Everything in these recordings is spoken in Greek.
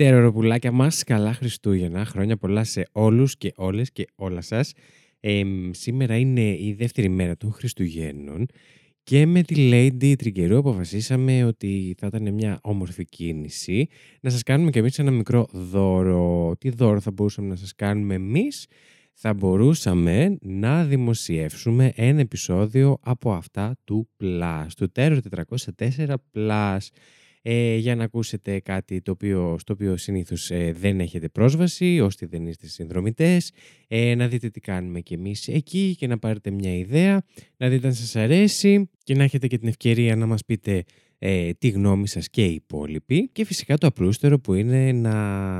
Τεροροπουλάκια μας, καλά Χριστούγεννα. Χρόνια πολλά σε όλους και όλες και όλα σας. Ε, σήμερα είναι η δεύτερη μέρα των Χριστουγέννων και με τη Lady Τριγκερού αποφασίσαμε ότι θα ήταν μια όμορφη κίνηση να σας κάνουμε και εμείς ένα μικρό δώρο. Τι δώρο θα μπορούσαμε να σας κάνουμε εμείς; Θα μπορούσαμε να δημοσιεύσουμε ένα επεισόδιο από αυτά του Plus, του Terror 404 Plus ε, για να ακούσετε κάτι το οποίο, στο οποίο συνήθως ε, δεν έχετε πρόσβαση, όσοι δεν είστε συνδρομητές, ε, να δείτε τι κάνουμε κι εμείς εκεί και να πάρετε μια ιδέα, να δείτε αν σας αρέσει και να έχετε και την ευκαιρία να μας πείτε ε, τη γνώμη σας και οι υπόλοιποι και φυσικά το απλούστερο που είναι να,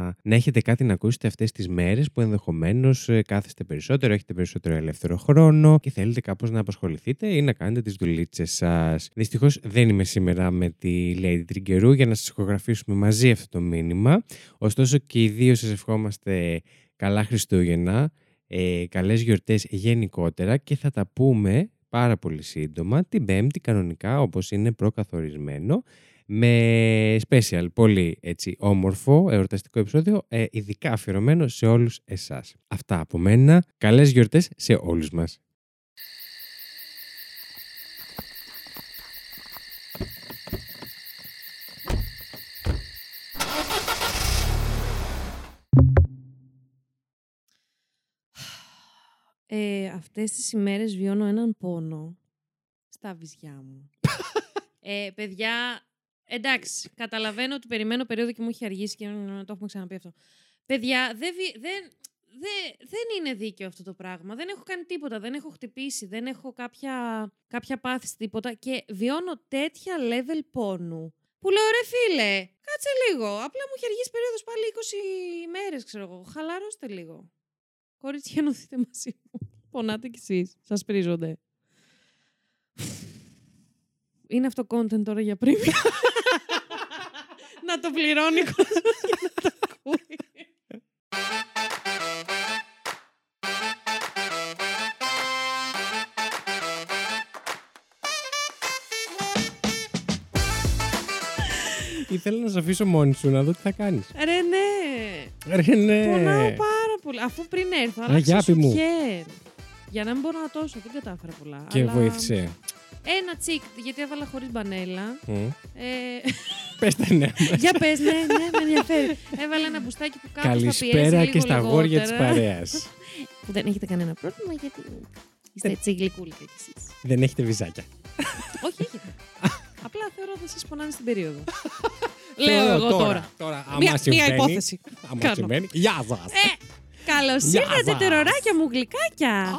να έχετε κάτι να ακούσετε αυτές τις μέρες που ενδεχομένως ε, κάθεστε περισσότερο, έχετε περισσότερο ελεύθερο χρόνο και θέλετε κάπως να απασχοληθείτε ή να κάνετε τις δουλίτσες σας. Δυστυχώς δεν είμαι σήμερα με τη Lady Τριγκερού για να σας ηχογραφήσουμε μαζί αυτό το μήνυμα, ωστόσο και οι δύο σας ευχόμαστε καλά Χριστούγεννα, ε, καλές γιορτές γενικότερα και θα τα πούμε πάρα πολύ σύντομα, την Πέμπτη κανονικά όπως είναι προκαθορισμένο, με special, πολύ έτσι όμορφο εορταστικό επεισόδιο, ε, ειδικά αφιερωμένο σε όλους εσάς. Αυτά από μένα. Καλές γιορτές σε όλους μας. Ε, αυτές τις ημέρες βιώνω έναν πόνο στα βυζιά μου. ε, παιδιά, εντάξει, καταλαβαίνω ότι περιμένω περίοδο και μου έχει αργήσει και το έχουμε ξαναπεί αυτό. Παιδιά, δεν, δεν, δεν, δεν είναι δίκαιο αυτό το πράγμα. Δεν έχω κάνει τίποτα, δεν έχω χτυπήσει, δεν έχω κάποια, κάποια πάθηση τίποτα και βιώνω τέτοια level πόνου. Που λέω ρε φίλε, κάτσε λίγο. Απλά μου έχει αργήσει περίοδος πάλι 20 μέρες, ξέρω εγώ. Χαλαρώστε λίγο. Κορίτσια, ενωθείτε μαζί μου. Πονάτε κι εσείς. Σας πρίζονται. Είναι αυτό content τώρα για πριν. να το πληρώνει κόσμος και να το ακούει. Ήθελα να σε αφήσω μόνη σου να δω τι θα κάνεις. Ρε ναι. Ρε ναι. Πονάω πάρα πολύ. Αφού πριν έρθω, άλλαξα Αγάπη μου. σουτιέν. Για να μην μπορώ να τόσω, δεν κατάφερα πολλά. Και αλλά βοήθησε. Ένα τσικ, γιατί έβαλα χωρίς μπανέλα. Μμ. Ε, Πες τα νέα μας. για πες, ναι, ναι, με ενδιαφέρει. Έβαλα ένα μπουστάκι που κάπως θα πιέζει Καλησπέρα λίγο και στα αγόρια της λιγότερα. παρέας. Που δεν έχετε κανένα πρόβλημα, γιατί είστε έτσι γλυκούλικα κι εσείς. Δεν έχετε βυζάκια. Όχι, έχετε. Απλά θεωρώ ότι εσείς πονάνε στην περίοδο. Λέω εγώ τώρα. Τώρα, άμα Μία, μία συμβαίνει, υπόθεση. Άμα Κάνω. συμβαίνει. Γεια σας. Ε, καλώς Γεια ήρθατε, σας. τεροράκια μου, γλυκάκια.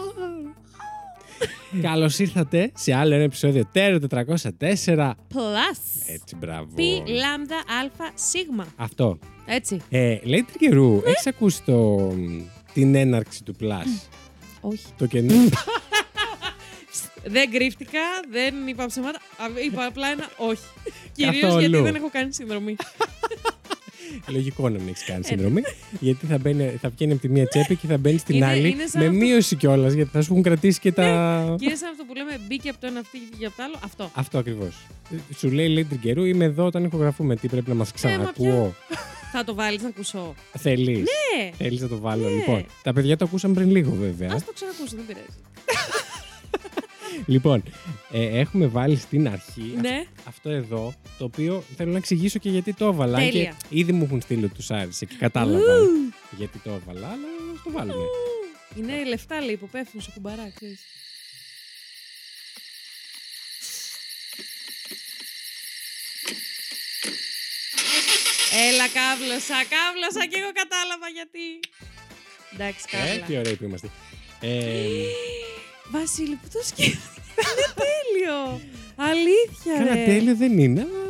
Καλώς ήρθατε σε άλλο ένα επεισόδιο Τέρο 404. Plus. Έτσι, μπράβο. Πι, λάμδα, αλφα, σίγμα. Αυτό. Έτσι. Ε, λέει καιρού, έχεις ακούσει το, την έναρξη του Plus; Όχι. το καινούριο. Δεν κρύφτηκα, δεν είπα ψέματα. Α, Είπα απλά ένα όχι. Κυρίως Καθόλου. γιατί δεν έχω κάνει συνδρομή. Λογικό να μην έχεις κάνει συνδρομή. γιατί θα, μπαίνει, θα βγαίνει από τη μία τσέπη και θα μπαίνει στην Είναι- άλλη. είναι σαν με αυτό- μείωση κιόλας, γιατί θα σου έχουν κρατήσει και τα. Και είναι σαν αυτό που λέμε μπήκε από το ένα αυτή και βγήκε από το άλλο. Αυτό. Αυτό ακριβώς. Σου λέει λέει καιρού, είμαι εδώ όταν ηχογραφούμε. Τι πρέπει να μας Ε, μα ξανακούω. Θα το βάλεις να ακούσω. Θέλεις. Ναι. Θέλεις να το βάλω. Ναι. Λοιπόν, τα παιδιά το ακούσαν πριν λίγο βέβαια. Α το ξανακούσω, δεν πειράζει. Λοιπόν, ε, έχουμε βάλει στην αρχή Ναι. αυτό εδώ, το οποίο θέλω να εξηγήσω και γιατί το έβαλα. αν Τέλεια. Και ήδη μου έχουν στείλει ότι τους άρεσε και κατάλαβαν γιατί το έβαλα, αλλά ας το βάλουμε. Είναι λεφτά λέει που πέφτουν σε κουμπαρά, ξέρεις. Έλα, κάβλωσα, κάβλωσα και εγώ κατάλαβα γιατί. Εντάξει, Ε, κάβλα. τι ωραίοι που είμαστε. Ε, Βασίλη, που το σκέφτηκες. Είναι τέλειο. Αλήθεια, Κάνα ρε. τέλειο δεν είναι. αλλά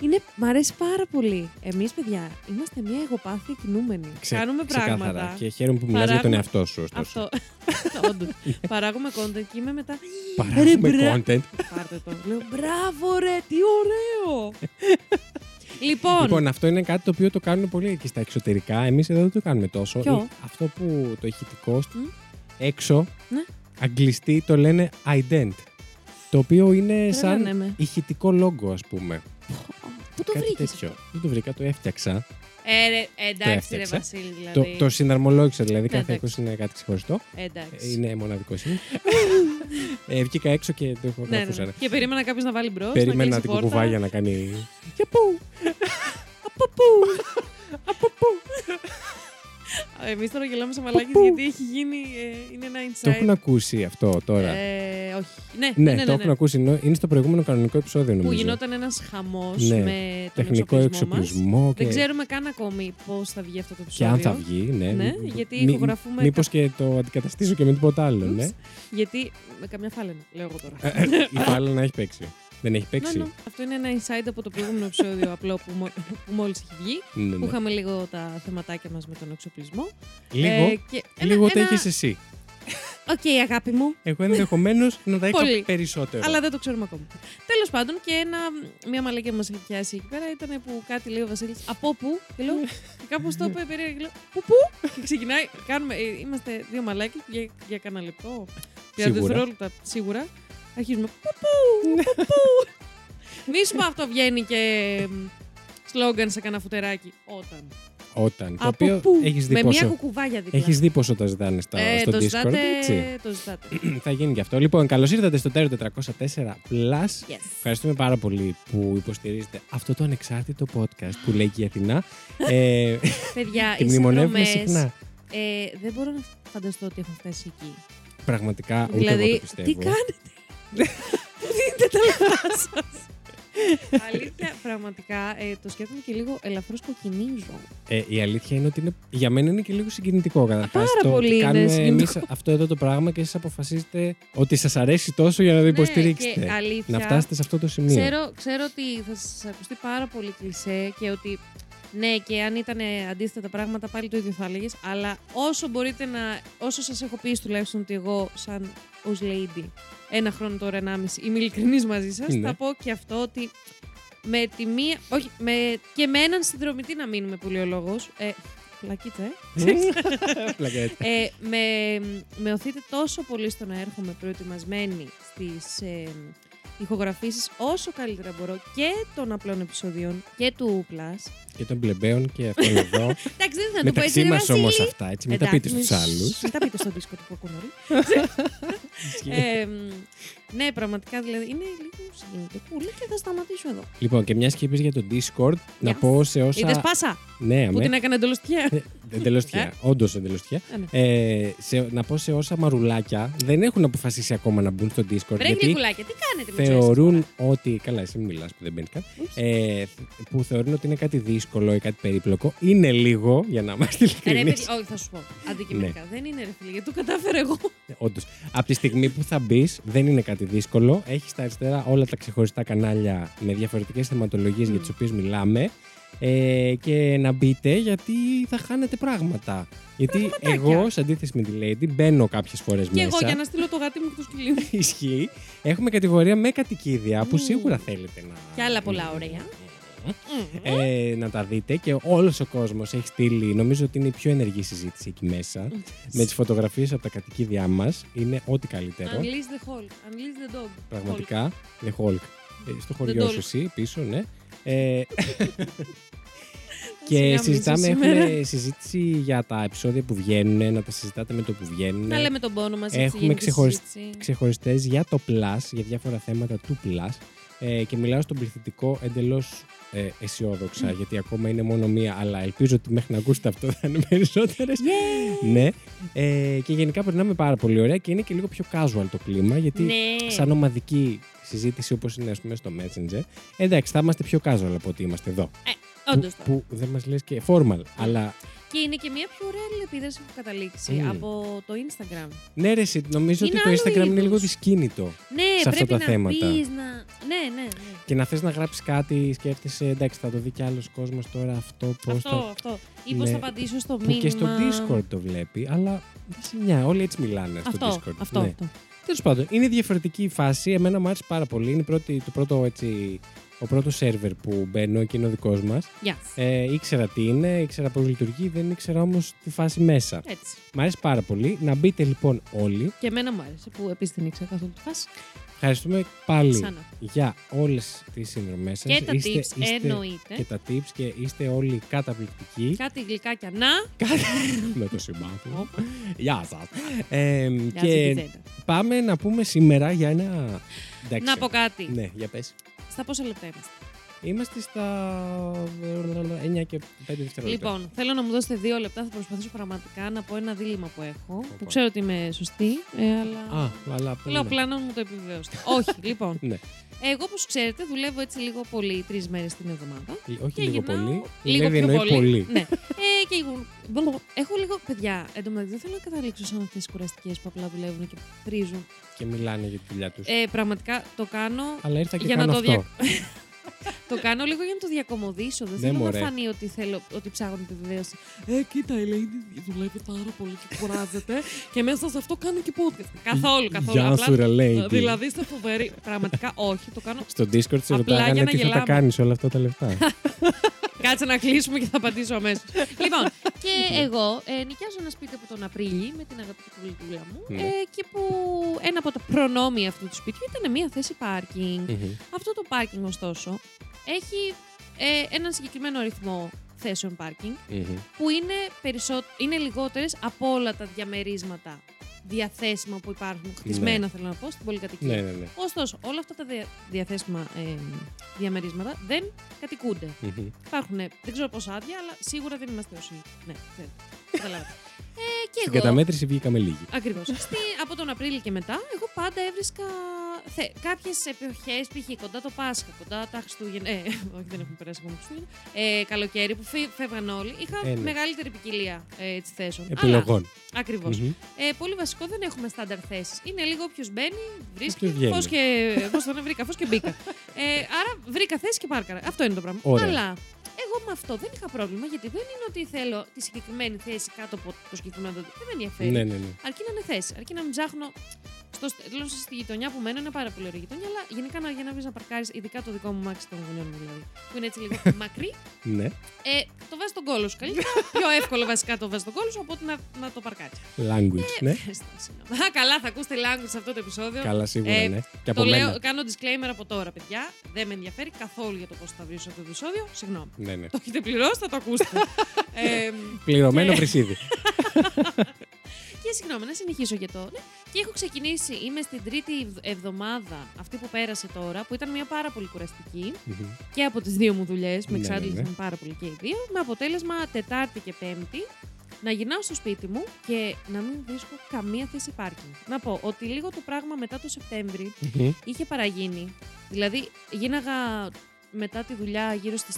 Είναι, μ' αρέσει πάρα πολύ. Εμείς, παιδιά, είμαστε μια εγωπάθεια κινούμενη. ξε- Κάνουμε ξεκάθαρα. πράγματα. Και χαίρομαι που μιλάς για τον Παράγουμε- εαυτό σου, ωστόσο. Αυτό. Όντως. Παράγουμε content και είμαι μετά. Παράγουμε Ρε, μπρα- content. Πάρτε το. Λέω, μπράβο ρε, τι ωραίο. λοιπόν, Λοιπόν, αυτό είναι κάτι το οποίο το κάνουν πολύ εκεί στα εξωτερικά. Εμείς εδώ δεν το κάνουμε τόσο. Ποιο; Ε, Αυτό που το ηχητικό Μμ. έξω, Ναι. Αγγλιστή το λένε ident. Το οποίο είναι σαν Τρελαίνε με. ηχητικό λόγο, ας πούμε. Πού το Κάτι βρήκες τέτοιο. αυτό; Δεν το βρήκα, το έφτιαξα. Ε, ρε, εντάξει, ρε έφτιαξα. Βασίλη, Το, δηλαδή. το συναρμολόγησα δηλαδή. Ναι, Κάθε εντάξει. οίκο είναι κάτι ξεχωριστό. Εντάξει. Είναι μοναδικός είναι. ε, βγήκα έξω και το έχω Ναι, ναι, γράφουσα. ναι. Και περίμενα κάποιος να βάλει μπρος. Περίμενα την κουκουβάγια να κάνει. Για πού! Από πού! Από πού! Εμείς τώρα γελάμε σε μαλάκι πού; γιατί έχει γίνει. ε, είναι ένα Το insight. έχουν ακούσει αυτό τώρα. Ε, όχι. Ναι, ναι, ναι, ναι, το ναι, έχουν ναι. ακούσει. ενώ Είναι στο προηγούμενο κανονικό επεισόδιο νομίζω. Που γινόταν ένας χαμός Ναι. με τον Τεχνικό εξοπλισμό μας. εξοπλισμό. Και... Δεν ξέρουμε καν ακόμη πώς θα βγει αυτό το και επεισόδιο. αν θα βγει, ναι. Ναι, Μη- γιατί μη- ηχογραφούμε Μήπως και το αντικαταστήσω και με τίποτα άλλο, ναι. Ούψ. Γιατί. Με καμιά φάλαινα, λέω εγώ τώρα. Ε, ε, Η Φάλα να έχει παίξει. Δεν έχει Ναι, παίξει. ναι. Αυτό είναι ένα insight από το προηγούμενο επεισόδιο απλό που, μο- που μόλις έχει βγει. Ναι, Που ναι. είχαμε λίγο τα θεματάκια μας με τον εξοπλισμό. Λίγο, Ε, και ένα- λίγο το ένα- έχεις εσύ. ΟΚ, αγάπη μου. Εγώ ενδεχομένως να τα είχα Πολύ. περισσότερο. Αλλά δεν το ξέρουμε ακόμα. Τέλος πάντων, και ένα, μια μαλακία που μας έχει πιάσει εκεί πέρα ήταν που κάτι λέει ο Βασίλης. Από πού; Και λέω. και κάπως το είπε περίεργα. Και λέω. Πού, πού; και ξεκινάει. Κάνουμε, ε, είμαστε δύο μαλάκια για, για κανένα λεπτό. Για Σίγουρα. δευτερόλεπτα σίγουρα. Αρχίζουμε. Πού, πού, πού, πού. Μη σου πω αυτό βγαίνει και μ, σλόγκαν σε κανένα φουτεράκι. Όταν. Όταν. Το Από οποίο πού; έχεις δει Με μια πόσο. κουκουβάγια δίπλα. Έχεις δει πόσο το ζητάνε στα, ε, στο το Discord, ζητάτε, έτσι. το ζητάτε. Θα γίνει και αυτό. Λοιπόν, καλώς ήρθατε στο Error 404 Plus. Yes. Ευχαριστούμε πάρα πολύ που υποστηρίζετε αυτό το ανεξάρτητο podcast που λέει και η Αθηνά. ε, Παιδιά, τη οι μνημονεύουμε συνδρομές, συχνά. Ε, δεν μπορώ να φανταστώ ότι έχουν φτάσει εκεί. Πραγματικά ούτε εγώ το δηλαδή, πιστεύω. τι κάνετε; Πού δίνετε τα λεφτά σα. Αλήθεια, πραγματικά ε, το σκέφτομαι και λίγο ελαφρώς κοκκινίζω. Ε, η αλήθεια είναι ότι είναι, για μένα είναι και λίγο συγκινητικό καταρχάς Πάρα το ότι πολύ είναι κάνουμε συγκινητικό. εμείς αυτό εδώ το πράγμα και εσείς αποφασίζετε ότι σας αρέσει τόσο για να το υποστηρίξετε. Ναι, και αλήθεια, να φτάσετε σε αυτό το σημείο. Ξέρω, ξέρω ότι θα σας ακουστεί πάρα πολύ κλισέ και ότι ναι, και αν ήταν αντίθετα τα πράγματα πάλι το ίδιο θα έλεγες. Αλλά όσο μπορείτε να. όσο σας έχω πει τουλάχιστον ότι εγώ, σαν ως lady, ένα χρόνο τώρα, ενάμιση, είμαι ειλικρινής μαζί σας, Ναι. θα πω και αυτό ότι με τη μία. Όχι, με, και με έναν συνδρομητή να μείνουμε πολύ ο λόγος. Ε, Πλακίτσα, ε. Πλακέτα. Ε, με, με οθείτε τόσο πολύ στο να έρχομαι προετοιμασμένη στις ε, ηχογραφήσεις όσο καλύτερα μπορώ και των απλών επεισοδίων και του Plus. και των πλεμπαίων και αυτόν εδώ. Εντάξει, δεν θα το πω έτσι, Μεταξύ ρε μας Βασίλη. όμως αυτά, έτσι. Μην τα Εντάξει, πείτε στους μη- άλλους. Μην τα πείτε στο Discord που ακούν όλοι. Ε, μ, ναι, πραγματικά δηλαδή είναι λίγο συγκινητικούλη και θα σταματήσω εδώ. Λοιπόν, και μιας και είπες για το Discord, να Yes. πω σε Είδες όσα. πάσα; Ναι, που αμέ. την έκανε εντολωστιά. Εντελώς τυχαία. Όντως εντελώς τυχαία. Ε, ναι. Ε, σε, να πω σε όσα μαρουλάκια δεν έχουν αποφασίσει ακόμα να μπουν στο Discord. Βρε γιατί γλυκουλάκια, τι κάνετε με θεωρούν ότι. Καλά, εσύ μην μιλάς που δεν μπαίνει καν. Ούψ. Ε, που θεωρούν ότι είναι κάτι δύσκολο ή κάτι περίπλοκο. Είναι λίγο, για να είμαστε Ρε, ειλικρινείς. παιδιά, όχι, θα σου πω. Αντικειμενικά. Ναι. Δεν είναι ρε φίλε, γιατί το κατάφερα εγώ. Όντως. Από τη στιγμή που θα μπεις, δεν είναι κάτι δύσκολο. Έχεις στα αριστερά όλα τα ξεχωριστά κανάλια με διαφορετικές θεματολογίες για Μμ. τις οποίες μιλάμε. Ε, και να μπείτε γιατί θα χάνετε πράγματα. Γιατί εγώ, σε αντίθεση με τη Lady, μπαίνω κάποιες φορές Και μέσα. εγώ για να στείλω το γάτι μου και το σκυλί μου. Ισχύει. Έχουμε κατηγορία με κατοικίδια που Μμ. σίγουρα θέλετε να. Και άλλα πολλά ωραία. Ε, να τα δείτε και όλος ο κόσμος έχει στείλει, νομίζω ότι είναι η πιο ενεργή συζήτηση εκεί μέσα, με τις φωτογραφίες από τα κατοικίδια μας. Είναι ό,τι καλύτερο. Unleash the Hulk. Unleash the dog. Πραγματικά. The Hulk. Ε, στο χωριό Dolk. σου εσύ, πίσω, ναι. Ε, Hulk. και Σιγά συζητάμε, μίσος σήμερα. έχουμε συζήτηση για τα επεισόδια που βγαίνουν, να τα συζητάτε με το που βγαίνουν. Να λέμε τον πόνο μας. έτσι, Έχουμε γενική ξεχωρισ- συζήτηση. Ξεχωριστές για το Plus, για διάφορα θέματα του Plus. Ε, και μιλάω στον πληθυντικό εντελώς ε, αισιόδοξα, γιατί ακόμα είναι μόνο μία, αλλά ελπίζω ότι μέχρι να ακούσετε αυτό θα είναι περισσότερες. Yeah. ναι. Ε, και γενικά περνάμε πάρα πολύ ωραία και είναι και λίγο πιο casual το κλίμα, γιατί Ναι. σαν ομαδική συζήτηση όπως είναι ας πούμε, στο Messenger, εντάξει, θα είμαστε πιο casual από ότι είμαστε εδώ. Όντως που, το. που δεν μας λες και formal. Αλλά Και είναι και μια πιο ωραία αλληλεπίδραση που έχω καταλήξει Μμ. από το Instagram. ναι, ρε, εσύ, νομίζω Είναι ότι το άλλο Instagram είναι είδος. λίγο δυσκίνητο. Ναι, Σε αυτά πρέπει τα να θέματα. πεις, να... Ναι, ναι, ναι. Και να θες να γράψεις κάτι, σκέφτεσαι, εντάξει, θα το δει κι άλλος κόσμος τώρα αυτό, πώς Αυτό, θα. αυτό. Ή πώς Ναι. θα απαντήσω στο Που μήνυμα. και στο Discord το βλέπει, αλλά δεν σε νοιάζει. Όλοι έτσι μιλάνε στο Αυτό, Discord. αυτό, Ναι. αυτό. Τέλος πάντων, είναι διαφορετική η φάση. Εμένα μου άρεσε πάρα πολύ. Είναι η πρώτη, το πρώτο, έτσι, ο πρώτος σερβερ που μπαίνω και είναι ο δικός μας. Γεια. Ε, ήξερα τι είναι, ήξερα πώς λειτουργεί, δεν ήξερα όμως τη φάση μέσα. Έτσι. Μ' αρέσει πάρα πολύ. Να μπείτε λοιπόν όλοι. Και εμένα μου άρεσε που επίσης δεν ήξερα καθόλου τη φάση. Ευχαριστούμε πάλι Ξανά. για όλες τις συνδρομές σας. Και τα Είστε- tips είστε- εννοείται. Και τα tips και είστε όλοι καταπληκτικοί. Κάτι γλυκάκια να. Με το συμπάθειο. Όπα. Γεια σας. Ε, Γεια σου, και Κιζέντα. πάμε να πούμε σήμερα για ένα... Εντάξει. Να πω κάτι. Ναι, για πες. Στα πόσα λεπτά είμαστε; Είμαστε στα 9 και 5 δευτερόλεπτα. Λοιπόν, θέλω να μου δώσετε δύο λεπτά. Θα προσπαθήσω πραγματικά να πω ένα δίλημα που έχω. Όπα. Που ξέρω ότι είμαι σωστή, ε, αλλά. Α, αλλά... Λέω ναι. απλά να μου το επιβεβαιώσετε. Όχι, λοιπόν. Ναι. Εγώ, όπως ξέρετε, δουλεύω έτσι λίγο πολύ τρεις μέρες την εβδομάδα. Ε, Όχι Και λίγο γυρνάω πολύ. Λίγο Δουλεύει πιο εννοεί πολύ. ναι. Ε, και γυρνάω- Μπλο- Έχω λίγο. Παιδιά, εντωμεταξύ δεν θέλω να καταλήξω σαν αυτές τις κουραστικές που απλά δουλεύουν και τρίζουν. Και μιλάνε για τη δουλειά τους. Ε, πραγματικά το κάνω Αλλά ήρθα και για κάνω να το αυτό. δια... το κάνω λίγο για να το διακομωδήσω. Δεν Ναι, θέλω μωρέ. να φανεί ότι, θέλω, ότι ψάχνω επιβεβαίωση. Ε, κοίτα, η Ελένη δουλεύει πάρα πολύ και κουράζεται και μέσα σε αυτό κάνει και podcast. Καθόλου, καθόλου. Γεια σου, ρε, lady. Δηλαδή είστε φοβεροί. Πραγματικά όχι, το κάνω. Στο Discord σε Απλά ρωτάγανε για να τι θα τα γελάμε. κάνεις όλα αυτά τα λεφτά. Κάτσε να κλείσουμε και θα απαντήσω αμέσως. λοιπόν, και εγώ ε, νοικιάζω ένα σπίτι από τον Απρίλη με την αγαπητή κουλτούλα μου. Ναι. Ε, και που ένα από τα προνόμια αυτού του σπιτιού ήταν μια θέση πάρκινγκ. Μμμ. Αυτό το πάρκινγκ, ωστόσο, έχει ε, έναν συγκεκριμένο αριθμό θέσεων πάρκινγκ Μμμ. που είναι, περισσό... είναι λιγότερες από όλα τα διαμερίσματα διαθέσιμα που υπάρχουν, χτισμένα θέλω να πω, στην πολυκατοικία. Ναι, ναι, ναι. Ωστόσο, όλα αυτά τα δια- διαθέσιμα ε, διαμερίσματα δεν κατοικούνται. Μμμ. Υπάρχουν, δεν ξέρω πόσα άδεια, αλλά σίγουρα δεν είμαστε όσοι. Ναι, ξέρετε. Καταλάβατε. Ε, και Στην εγώ. καταμέτρηση βγήκαμε λίγοι. Ακριβώς. από τον Απρίλιο και μετά, εγώ πάντα έβρισκα θε, κάποιες εποχές, π.χ. κοντά το Πάσχα, κοντά τα Χριστούγεννα. Ε, όχι, δεν έχουμε περάσει ακόμα Χριστούγεννα. Ε, καλοκαίρι που φύ- φεύγαν όλοι. Είχα Ε, ναι. μεγαλύτερη ποικιλία ε, έτσι, θέσεων. Επιλογών. Ακριβώς. Μμμ. Ε, πολύ βασικό, δεν έχουμε στάνταρ θέσεις. Είναι λίγο όποιος μπαίνει, βρίσκει. Όποιος βγαίνει. Φως και. Πώς το λένε, βρήκα, φως και μπήκα. Ε, άρα βρήκα θέση και πάρκαρα. Αυτό είναι το πράγμα. Ωραία. Αλλά εγώ με αυτό δεν είχα πρόβλημα γιατί δεν είναι ότι θέλω τη συγκεκριμένη θέση κάτω από το συγκεκριμένο. δέντρο. Δεν με ενδιαφέρει. Ναι, ναι, ναι. Αρκεί να είναι θέση. Αρκεί να μην ψάχνω. Στο, λέω στη γειτονιά που μένω είναι πάρα πολύ ωραία γειτονιά, αλλά γενικά να, για να βρεις να παρκάρεις, ειδικά το δικό μου μάξι των γονιών μου δηλαδή, που είναι έτσι λίγο μακρύ, Ναι. ε, το βάζει στον κόλο σου καλύτερα. Πιο εύκολο βασικά το βάζει στον κόλο σου από ότι να, να το παρκάρεις. Language, ναι. Ευχαριστώ, συγγνώμη. Α, καλά, θα ακούσετε language σε αυτό το επεισόδιο. Καλά, σίγουρα, Ε, ναι. Και από το λέω, μένα. κάνω disclaimer από τώρα, παιδιά. Δεν με ενδιαφέρει καθόλου για το πώς θα βρεις αυτό το επεισόδιο. Συγγνώμη. Ναι, ναι. Το έχετε πληρώσει, θα το ακούσετε. ε, Πληρωμένο και- βρυσίδι. Και συγγνώμη, να συνεχίσω για το. Ναι. Και έχω ξεκινήσει, είμαι στην τρίτη ευ- εβδομάδα, αυτή που πέρασε τώρα, που ήταν μια πάρα πολύ κουραστική Μμμ. και από τις δύο μου δουλειές. Με Ναι, εξάντλησαν ναι, ναι. πάρα πολύ και οι δύο. Με αποτέλεσμα Τετάρτη και Πέμπτη να γυρνάω στο σπίτι μου και να μην βρίσκω καμία θέση πάρκινγκ. Να πω ότι λίγο το πράγμα μετά το Σεπτέμβρη Μμμ. είχε παραγίνει. Δηλαδή, γίναγα μετά τη δουλειά γύρω στις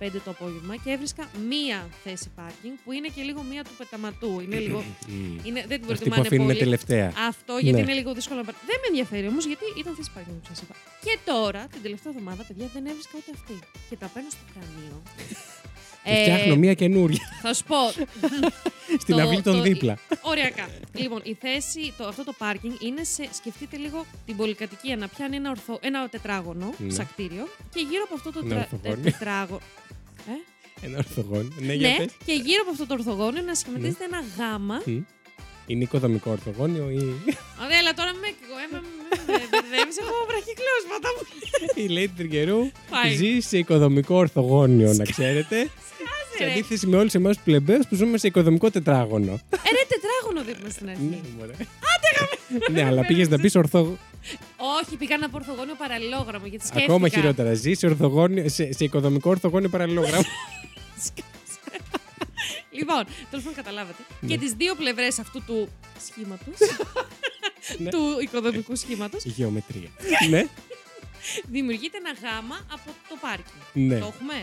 4-5 το απόγευμα και έβρισκα μία θέση πάρκινγκ που είναι και λίγο μία του πεταματού. Είναι λίγο. Μμ. Είναι, δεν την Αυτή που προτιμάνε αφήνουν πολύ. τελευταία. Αυτό γιατί Ναι. είναι λίγο δύσκολο να πάρει. Δεν με ενδιαφέρει όμως γιατί ήταν θέση πάρκινγκ που σας είπα. Και τώρα, την τελευταία εβδομάδα, παιδιά, δεν έβρισκα ούτε αυτή. Και τα παίρνω στο κρανίο. Και φτιάχνω μία καινούρια Θα σου πω. στην το- αυλή των το- δίπλα. Οριακά. λοιπόν, η θέση, το, αυτό το πάρκινγκ είναι σε. Σκεφτείτε λίγο την πολυκατοικία να πιάνει ένα, ορθο, ένα τετράγωνο Ναι. σαν κτίριο και γύρω από αυτό το Ένα τρα- ορθογώνιο. τε- τετράγωνο. Ε; Ένα ορθογόνιο. Ναι, για ναι, πες. και γύρω από αυτό το ορθογώνιο να σχηματίζεται ένα γάμα. Μμ. Είναι οικοδομικό ορθογόνιο ή. Ωραία, αλλά τώρα με, με, με, με μπερδεύεις. Έχω βραχυκλώσματα μου. Η Lady Τριγκερού Πάει. ζει σε οικοδομικό ορθογόνιο, να ξέρετε. Σε ρε. αντίθεση με όλου εμάς του πλεμπαίου που ζούμε σε οικοδομικό τετράγωνο. Ε, ρε, τετράγωνο δίπλα στην Ναι, αρχή. μωρέ. Ναι, αλλά πήγες να πεις ορθο... Όχι, πήγα να πω ορθογώνιο παραλληλόγραμμο γιατί σκέφτηκα. Ακόμα χειρότερα. Ζεις σε, ορθογόνιο, σε, σε οικοδομικό ορθογόνιο παραλληλόγραμμο. Λοιπόν, τέλος πάντων καταλάβατε. Ναι. Και τις δύο πλευρές αυτού του σχήματος. Ναι. του οικοδομικού σχήματος. Γεωμετρία. ναι, δημιουργείται ένα γάμα από το πάρκινγκ. ναι. Το έχουμε;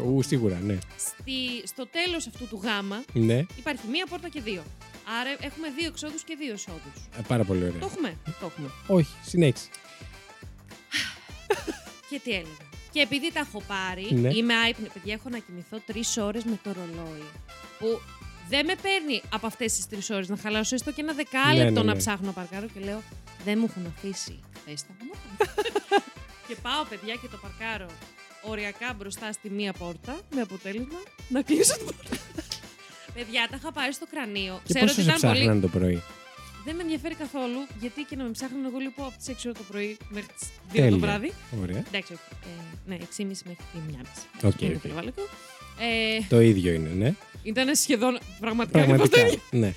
Ου, σίγουρα, ναι. Στη, στο τέλος αυτού του γάμα Ναι, υπάρχει μία πόρτα και δύο. Άρα έχουμε δύο εξόδους και δύο εισόδους. Ε, πάρα πολύ Το ωραία. έχουμε; Το έχουμε. Όχι, συνέχισε. Και τι έλεγα. Και επειδή τα έχω πάρει, Ναι. είμαι άϊπνη. Παιδιά, έχω να κοιμηθώ τρεις ώρες με το ρολόι. Που δεν με παίρνει από αυτές τις τρεις ώρες να χαλάσω έστω και ένα δεκάλεπτο Ναι, ναι, να ναι. ψάχνω να παρκάρω και λέω Δεν μου έχουν αφήσει. Πες τα μου. και πάω, παιδιά, και το παρκάρω οριακά μπροστά στη μία πόρτα με αποτέλεσμα να κλείσω την πόρτα. παιδιά, τα είχα πάρει στο κρανίο. Και Ξέρω πόσο ότι σε ήταν πολύ. ψάχναν το πρωί; δεν με ενδιαφέρει καθόλου, γιατί και να με ψάχνουν εγώ λείπω από τις 6 ώρα το πρωί μέχρι τις 2 Τέλεια. το βράδυ. Ωραία. Εντάξει, όχι. Ε, ναι, 6.30 μέχρι τη 1.30. Οκ, Είναι οκ. πολύ βολικό. Ε, Το ίδιο είναι, ναι. ήταν σχεδόν πραγματικά, ακριβώς το Πραγματικά. ίδιο. ναι.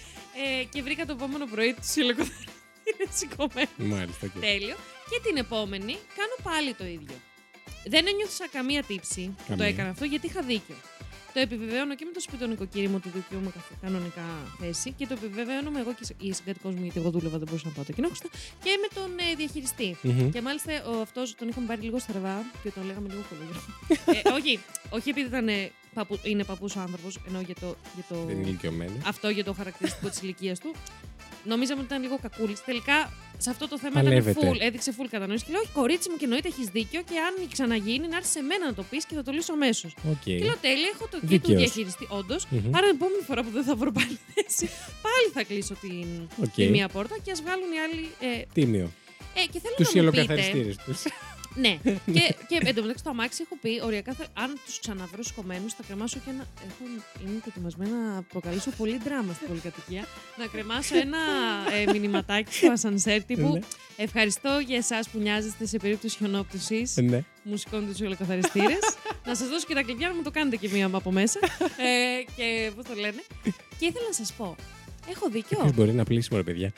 Ε, και βρήκα το επόμενο πρωί τους υαλοκαθαριστήρες σηκωμένους. Μάλιστα. οκ. Τέλειο. Και την επόμενη κάνω πάλι το ίδιο. Δεν ένιωθα καμία τύψη που το Καμία. έκανα αυτό γιατί είχα δίκιο. Το επιβεβαίωνω και με το σπιτονοικοκύρη μου του δικαιούμαι καθ- κανονικά θέση και το επιβεβαίωνω με εγώ και η συγκάτοικός μου, γιατί εγώ δούλευα, δεν μπορούσα να πάω το κοινόχρηστα, και με τον ε, διαχειριστή. Μμμ. Και μάλιστα ο, αυτός τον είχαμε πάρει λίγο στραβά και τον λέγαμε λίγο κωλόγερο. ε, όχι, όχι επειδή ήταν, ε, παππού, είναι παππούς ο άνθρωπος, ενώ για το, για το, Δεν είναι ηλικιακό. αυτό για το χαρακτηριστικό της ηλικίας του. Νομίζαμε ότι ήταν λίγο κακούλης. Τελικά σε αυτό το θέμα Παλεύετε. ήταν full, έδειξε full κατανόηση. Και λέω: Όχι, κορίτσι μου, και εννοείται έχεις δίκιο. Και αν ξαναγίνει, να έρθει σε μένα να το πεις και θα το λύσω αμέσως. Οκ. Και λέω: Τέλεια, έχω το οκέι του Δίκαιος. διαχειριστή, όντως. Μμμ. Άρα την επόμενη φορά που δεν θα βρω πάλι θέση, πάλι θα κλείσω την, Οκ. τη μία πόρτα και ας βγάλουν οι άλλοι. Ε, Τίμιο. ε, και θέλω Τους να μου πείτε. υαλοκαθαριστήρες τους. Ναι. και, και εντωμεταξύ το αμάξι έχω πει οριακά θα, αν τους ξαναβρώ σηκωμένους θα κρεμάσω και ένα. Έχω, είμαι προετοιμασμένη να προκαλέσω πολύ δράμα στην πολυκατοικία. να κρεμάσω ένα ε, μηνυματάκι στο ασανσέρ τύπου. Ναι. Ευχαριστώ για εσάς που νοιάζεστε σε περίπτωση χιονόπτωσης. Ναι. Μου σηκώνετε τους υαλοκαθαριστήρες. να σας δώσω και τα κλειδιά να μου το κάνετε και μία από μέσα. ε, και πώς το λένε. και ήθελα να σας πω. Έχω δίκιο. Ποιος μπορεί να πλήσει μόνο, παιδιά;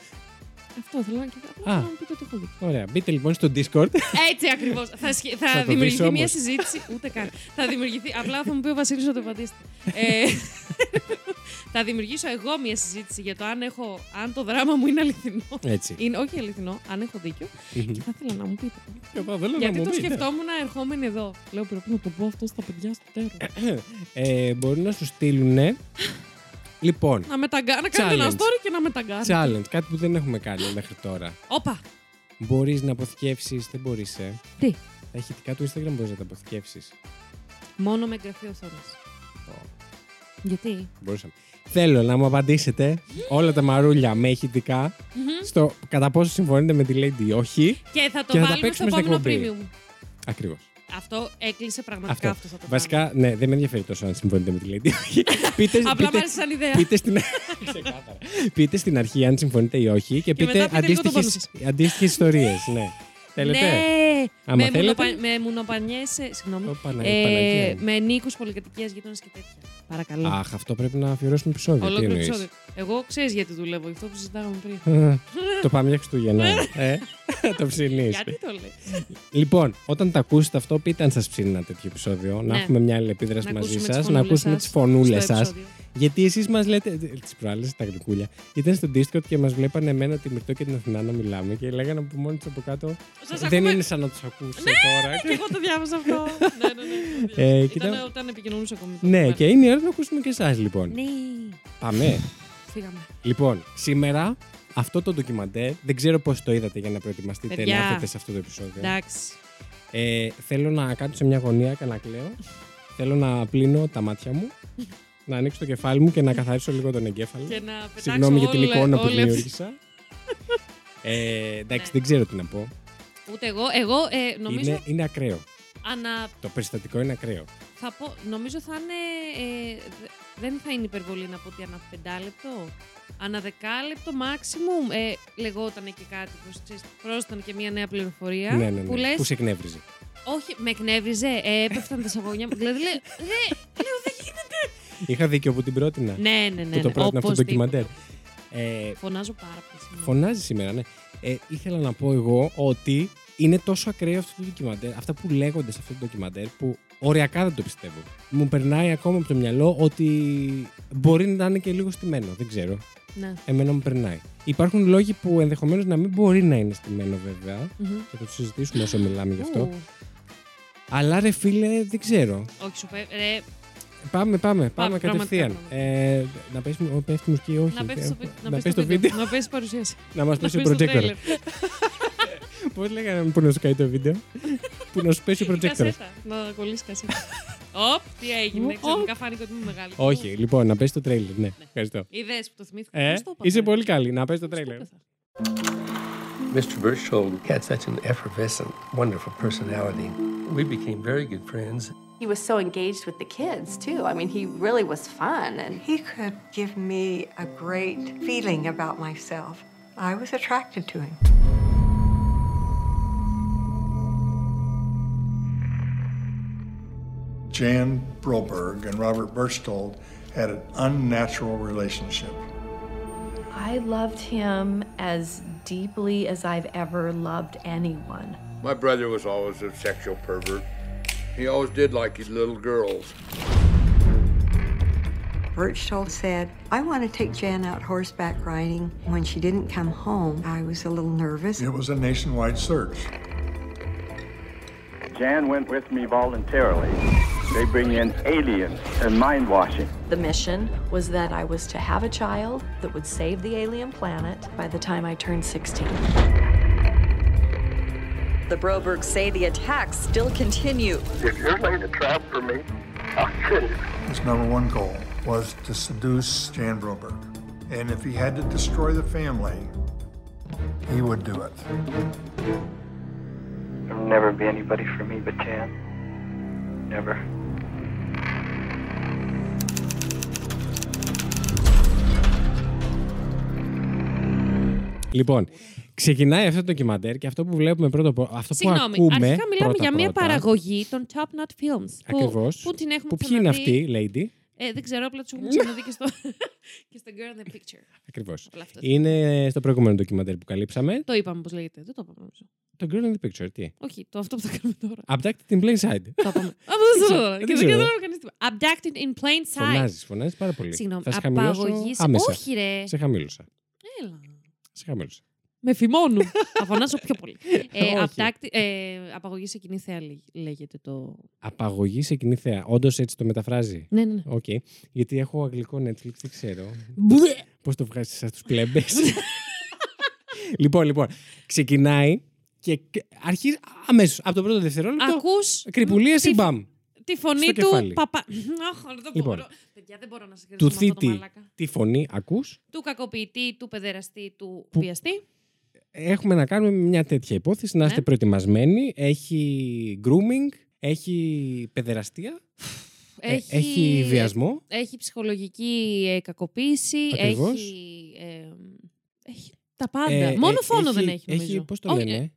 Αυτό θέλω να και απλά Α. θέλω να μου πείτε ότι έχω δίκιο. Ωραία. Μπείτε λοιπόν στο Discord. Έτσι ακριβώς. θα σχε- θα, Θα το δημιουργηθεί δεις μια όμως. συζήτηση. Ούτε καν. θα δημιουργηθεί. Απλά θα μου πει ο Βασίλης να το απαντήσετε. ε, θα δημιουργήσω εγώ μια συζήτηση για το αν, έχω, αν το δράμα μου είναι αληθινό. Έτσι. Είναι, όχι αληθινό, αν έχω δίκιο. Μμμ. Και θα ήθελα να μου πείτε. Και εγώ θέλω να Γιατί μου το πείτε. σκεφτόμουν ερχόμενοι εδώ. Λέω πρέπει να το πω αυτό στα παιδιά στο τέλο. Ε, μπορεί να σου στείλουν. Λοιπόν, να με ταγκα... να κάνετε ένα Challenge. story και να με ταγκάρετε. challenge, κάτι που δεν έχουμε κάνει μέχρι τώρα. Όπα. Μπορείς να αποθηκεύσει, δεν μπορείς, ε. Τι; Τα ηχητικά του Instagram μπορείς να τα αποθηκεύσεις. Μόνο με εγγραφή οθόνη. Γιατί; Μπορούσαμε. Θέλω να μου απαντήσετε όλα τα μαρούλια με ηχητικά Μμμ. στο κατά πόσο συμφωνείτε με τη Lady ή όχι. Και θα το Και θα τα βάλουμε στο παίξουμε στην επόμενο εκπομπή. premium. Ακριβώς. Αυτό έκλεισε πραγματικά Αυτό. αυτός. θα το Βασικά, ναι, δεν με ενδιαφέρει τόσο αν συμφωνείτε με τη Lady ή όχι. πείτε, κάνω. Απλά μου πείτε, άρεσε σαν ιδέα. πείτε, στην... Ξεκάθαρα. πείτε στην αρχή αν συμφωνείτε ή όχι και, Και πείτε μετά πείτε λίγο το αντίστοιχες, αντίστοιχες ιστορίες. Ναι. Θέλετε; Ναι, Άμα με, θέλετε. μουνοπα... με μουνοπανιές, ε, συγγνώμη, Ω, Πανα- ε, Παναγία μου. με νίκους πολυκατοικίας γείτονες και τέτοια. Παρακαλώ. Αχ, αυτό πρέπει να αφιερώσουμε επεισόδιο. Τι Ολόκληρο εννοείς; επεισόδιο. Εγώ ξέρεις γιατί δουλεύω, γι' αυτό που συζητάγαμε πριν. Α, το πάμε για Χριστούγεννα. ε, το ψήνεις. γιατί το λέει; Λοιπόν, όταν τα ακούσετε αυτό, πείτε αν σας ψήνει ένα τέτοιο επεισόδιο. Να Ναι. έχουμε μια άλλη επίδραση Να μαζί ακούσουμε τις σα, να φωνούλες ακούσουμε σας τι φωνούλες στο σας. επεισόδιο. Γιατί εσείς μας λέτε. Τις προάλλες, τα γλυκούλια. Ήταν στο Discord και μας βλέπανε εμένα τη Μυρτό και την Αθηνά να μιλάμε και λέγανε από μόνοι του από κάτω. Σας Δεν ακούμε- είναι σαν να τους ακούσει τώρα. Και εγώ το διάβασα αυτό. ναι, ναι, ναι. το διάβασα. Ε, Ήταν κοίτα- όταν επικοινωνούσε ακόμη. το ναι, κουβέρ. και είναι η ώρα να ακούσουμε και εσάς λοιπόν. Ναι, Πάμε. φύγαμε. Λοιπόν, σήμερα αυτό το ντοκιμαντέρ δεν ξέρω πώς το είδατε για να προετοιμαστείτε Παιδιά. να έρθετε σε αυτό το επεισόδιο. Εντάξει. Ε, θέλω να κάτσω σε μια γωνία και να κλαίω. θέλω να πλύνω τα μάτια μου, να ανοίξω το κεφάλι μου και να καθαρίσω λίγο τον εγκέφαλο. Και να πετάξω Συγγνώμη για την όλη- εικόνα που όλη αυτή- δημιούργησα. ε, εντάξει, Ναι. δεν ξέρω τι να πω. Ούτε εγώ. Εγώ ε, νομίζω Είναι, είναι ακραίο. ανα Το περιστατικό είναι ακραίο. Θα πω, νομίζω θα είναι. Ε, δε- δεν θα είναι υπερβολή να πω ότι ανά πεντάλεπτο. Ανά δεκάλεπτο maximum. Ε, λεγόταν και κάτι που ξέρεις, πρόσθεταν και μια νέα πληροφορία. ναι, ναι, ναι. Που λες, Που σε εκνεύριζε. όχι, με εκνεύριζε, ε, έπεφταν τα σαγόνια μου. δηλαδή, λέω, ρε, λέω, δεν γίνεται. Είχα δίκιο που την πρότεινα. Ναι, ναι, ναι. που το ναι, πρότεινα αυτό το οπωσδήποτε. ντοκιμαντέρ. Ε, Φωνάζω πάρα πολύ. σήμερα. Φωνάζει σήμερα, ναι. Ε, ήθελα να πω εγώ ότι είναι τόσο ακραίο αυτό το ντοκιμαντέρ, αυτά που λέγονται σε αυτό το ντοκιμαντέρ, που οριακά δεν το πιστεύω. Μου περνάει ακόμα από το μυαλό ότι μπορεί να είναι και λίγο στημένο. Δεν ξέρω. Ναι. Εμένα μου περνάει. Υπάρχουν λόγοι που ενδεχομένως να μην μπορεί να είναι στημένο, βέβαια. Μμμ. Και θα το συζητήσουμε όσο μιλάμε γι' αυτό. Ου, Αλλά ρε φίλε, δεν ξέρω. Όχι, σου πέ- ρε, Πάμε, πάμε, πάμε πραγματικά, κατευθείαν. Ε, να πέσει μου- πέφτει μουσική, όχι. να πέσει Ε, στο, βι- να να πες πέσει στο το βίντεο. Να πέσει παρουσίαση. Να μας Να πέσει ο πες το projector. τρέιλερ. Πώς λέγανε που να σου κάνει το βίντεο; που να σου πέσει ο Η projector. Κασέτα. Να κολλήσεις κασέτα. Οπ, τι έγινε. Οπ. Ξαφνικά φάνηκε ότι είμαι μεγάλη. Όχι, λοιπόν, να πέσει το τρέιλερ. Ναι, ευχαριστώ. Είδε που το θυμήθηκα. Ε, Πώς το έπαθα, είσαι ρε; πολύ καλή. Να πέσει το Πώς το τρέιλερ. έπαθα. Mr. Birchhold had such an effervescent, wonderful personality. We became very good friends. He was so engaged with the kids too. I mean, he really was fun and He could give me a great feeling about myself. I was attracted to him. Jan Broberg and Robert Berchtold had an unnatural relationship. I loved him as deeply as I've ever loved anyone. My brother was always a sexual pervert. He always did like his little girls. Birchtold said, I want to take Jan out horseback riding. When she didn't come home, I was a little nervous. It was a nationwide search. Jan went with me voluntarily. They bring in aliens and mind washing. The mission was that I was to have a child that would save the alien planet by the time I turned 16. The Brobergs say the attacks still continue. If you're laying a trap for me, I'll kill you. His number one goal was to seduce Jan Broberg. And if he had to destroy the family, he would do it. There'll never be anybody for me but Jan. Never. Λοιπόν, ξεκινάει αυτό το ντοκιμαντέρ και αυτό που βλέπουμε πρώτο. Αυτό Συγγνώμη, που ακούμε. αρχικά μιλάμε πρώτα, για μια πρώτα, παραγωγή των Top Nut Films. Ακριβώς. Που, που την έχουμε Που ποιοι είναι ξαναδεί. αυτοί, Lady; Ε, δεν ξέρω, απλά τους έχουμε ξαναδεί και στο, και στο Girl in the Picture. Ακριβώς. Απλά αυτό. Είναι στο προηγούμενο ντοκιμαντέρ που καλύψαμε. Το είπαμε πώ λέγεται. Δεν το είπαμε νομίζω. Το Girl in the Picture, τι; Όχι, το αυτό που θα κάνουμε τώρα. Abducted in plain sight. το είπαμε. Αυτό δεν ξέρω, ξέρω. δεν Και δεν ξέρω. καταλαβαίνω κανείς τίποτα. Abducted in plain sight. Φωνάζεις, φωνάζεις πάρα πολύ. Συγγνώμη, Θα σε χαμηλώσω απαγωγής σε- άμεσα. Όχι, ρε. Σε χαμήλωσα. Έλα. Σε χαμήλωσα. Με φημώνουν. θα φωνάσω πιο πολύ. ε, Όχι. abducted- ε, απαγωγή σε κοινή θέα λέ- λέγεται το. Απαγωγή σε κοινή θέα. Όντως έτσι το μεταφράζει. Ναι, ναι, ναι. Οκ. Γιατί έχω αγγλικό Netflix, δεν ξέρω. Μπλε. Πώς το βγάζεις σαν τους πλέμπε. λοιπόν, λοιπόν. Ξεκινάει και αρχίζει αμέσως από το πρώτο δευτερόλεπτο. Ακούς Κρυπουλία τη- ή μπαμ. τη φωνή στο του κεφάλι. παπά. Αχ, δεν το Λοιπόν. μπορώ. Παιδιά, δεν μπορώ να Του συγκριθώ με αυτό το θήτη μαλάκα. τη φωνή, ακούς. Του κακοποιητή, του παιδεραστή, του Που- βιαστή. Έχουμε να κάνουμε μια τέτοια υπόθεση, να είστε Ναι. προετοιμασμένοι. Έχει grooming, έχει παιδεραστία, ε, Έχει, έχει βιασμό. Έχει ψυχολογική ε, κακοποίηση. Ακριβώς. Έχει, ε, έχει τα πάντα. Ε, Μόνο ε, φόνο δεν έχει, νομίζω. πώς το Όχι, λένε; ε,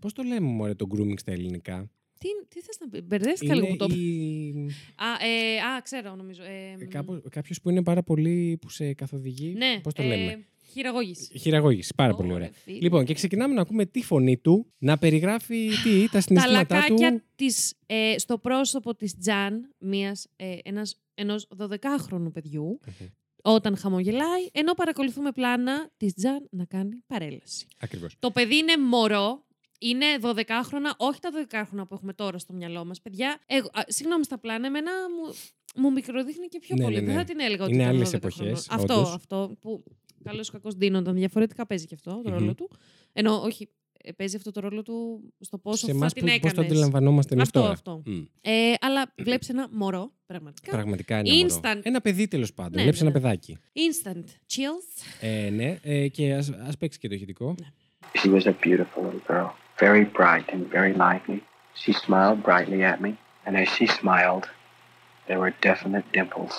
Πώς το λέμε, μωρέ, το grooming στα ελληνικά; τι, τι θες να πει, μπερδεύτηκα λίγο που το είπα. η... Α, ε, α, ξέρω νομίζω. Ε, Κάποιος που είναι πάρα πολύ που σε καθοδηγεί. ναι, Πώς το ε, λέμε. Χειραγώγηση. Χειραγώγηση. Πάρα πολύ Ωραία, ωραία. φίλε. Λοιπόν, και ξεκινάμε να ακούμε τη φωνή του να περιγράφει τι, τα τα συναισθήματά λακάκια του. της, ε, στο πρόσωπο της Τζαν, μιας, ε, ένας, ενός 12χρονου παιδιου όταν χαμογελάει, ενώ παρακολουθούμε πλάνα της Τζαν να κάνει παρέλαση. Ακριβώς. Το παιδί είναι μωρό, είναι 12χρονα, όχι τα 12χρονα που έχουμε τώρα στο μυαλό μας. Παιδιά, εγώ, α, συγγνώμη στα πλάνα, εμένα μου, μου μικροδείχνει και πιο Ναι, πολύ. ναι, ναι. Δεν θα την έλεγα ότι Είναι ήταν άλλες 12 εποχές, χρονών. Αυτό, όντως. αυτό που καλός ή κακός δίνονταν διαφορετικά παίζει και αυτό το Μμμ. ρόλο του. Ενώ όχι, ε, παίζει αυτό το ρόλο του στο πόσο Σε θα εμάς την που- έκανε. πώς το αντιλαμβανόμαστε εμείς αυτό, τώρα; Αυτό. Μμ. Ε, αλλά βλέπεις ένα μωρό, πραγματικά. Πραγματικά είναι ένα μωρό. Instant. Ένα παιδί τέλος πάντων. Ναι, Βλέπεις ναι, ένα ναι. παιδάκι. Instant chills. Ε, ναι, ε, και ας, ας παίξει και το ηχητικό. She was a beautiful little girl, very bright and very lively. She smiled brightly at me, and as she smiled, there were definite dimples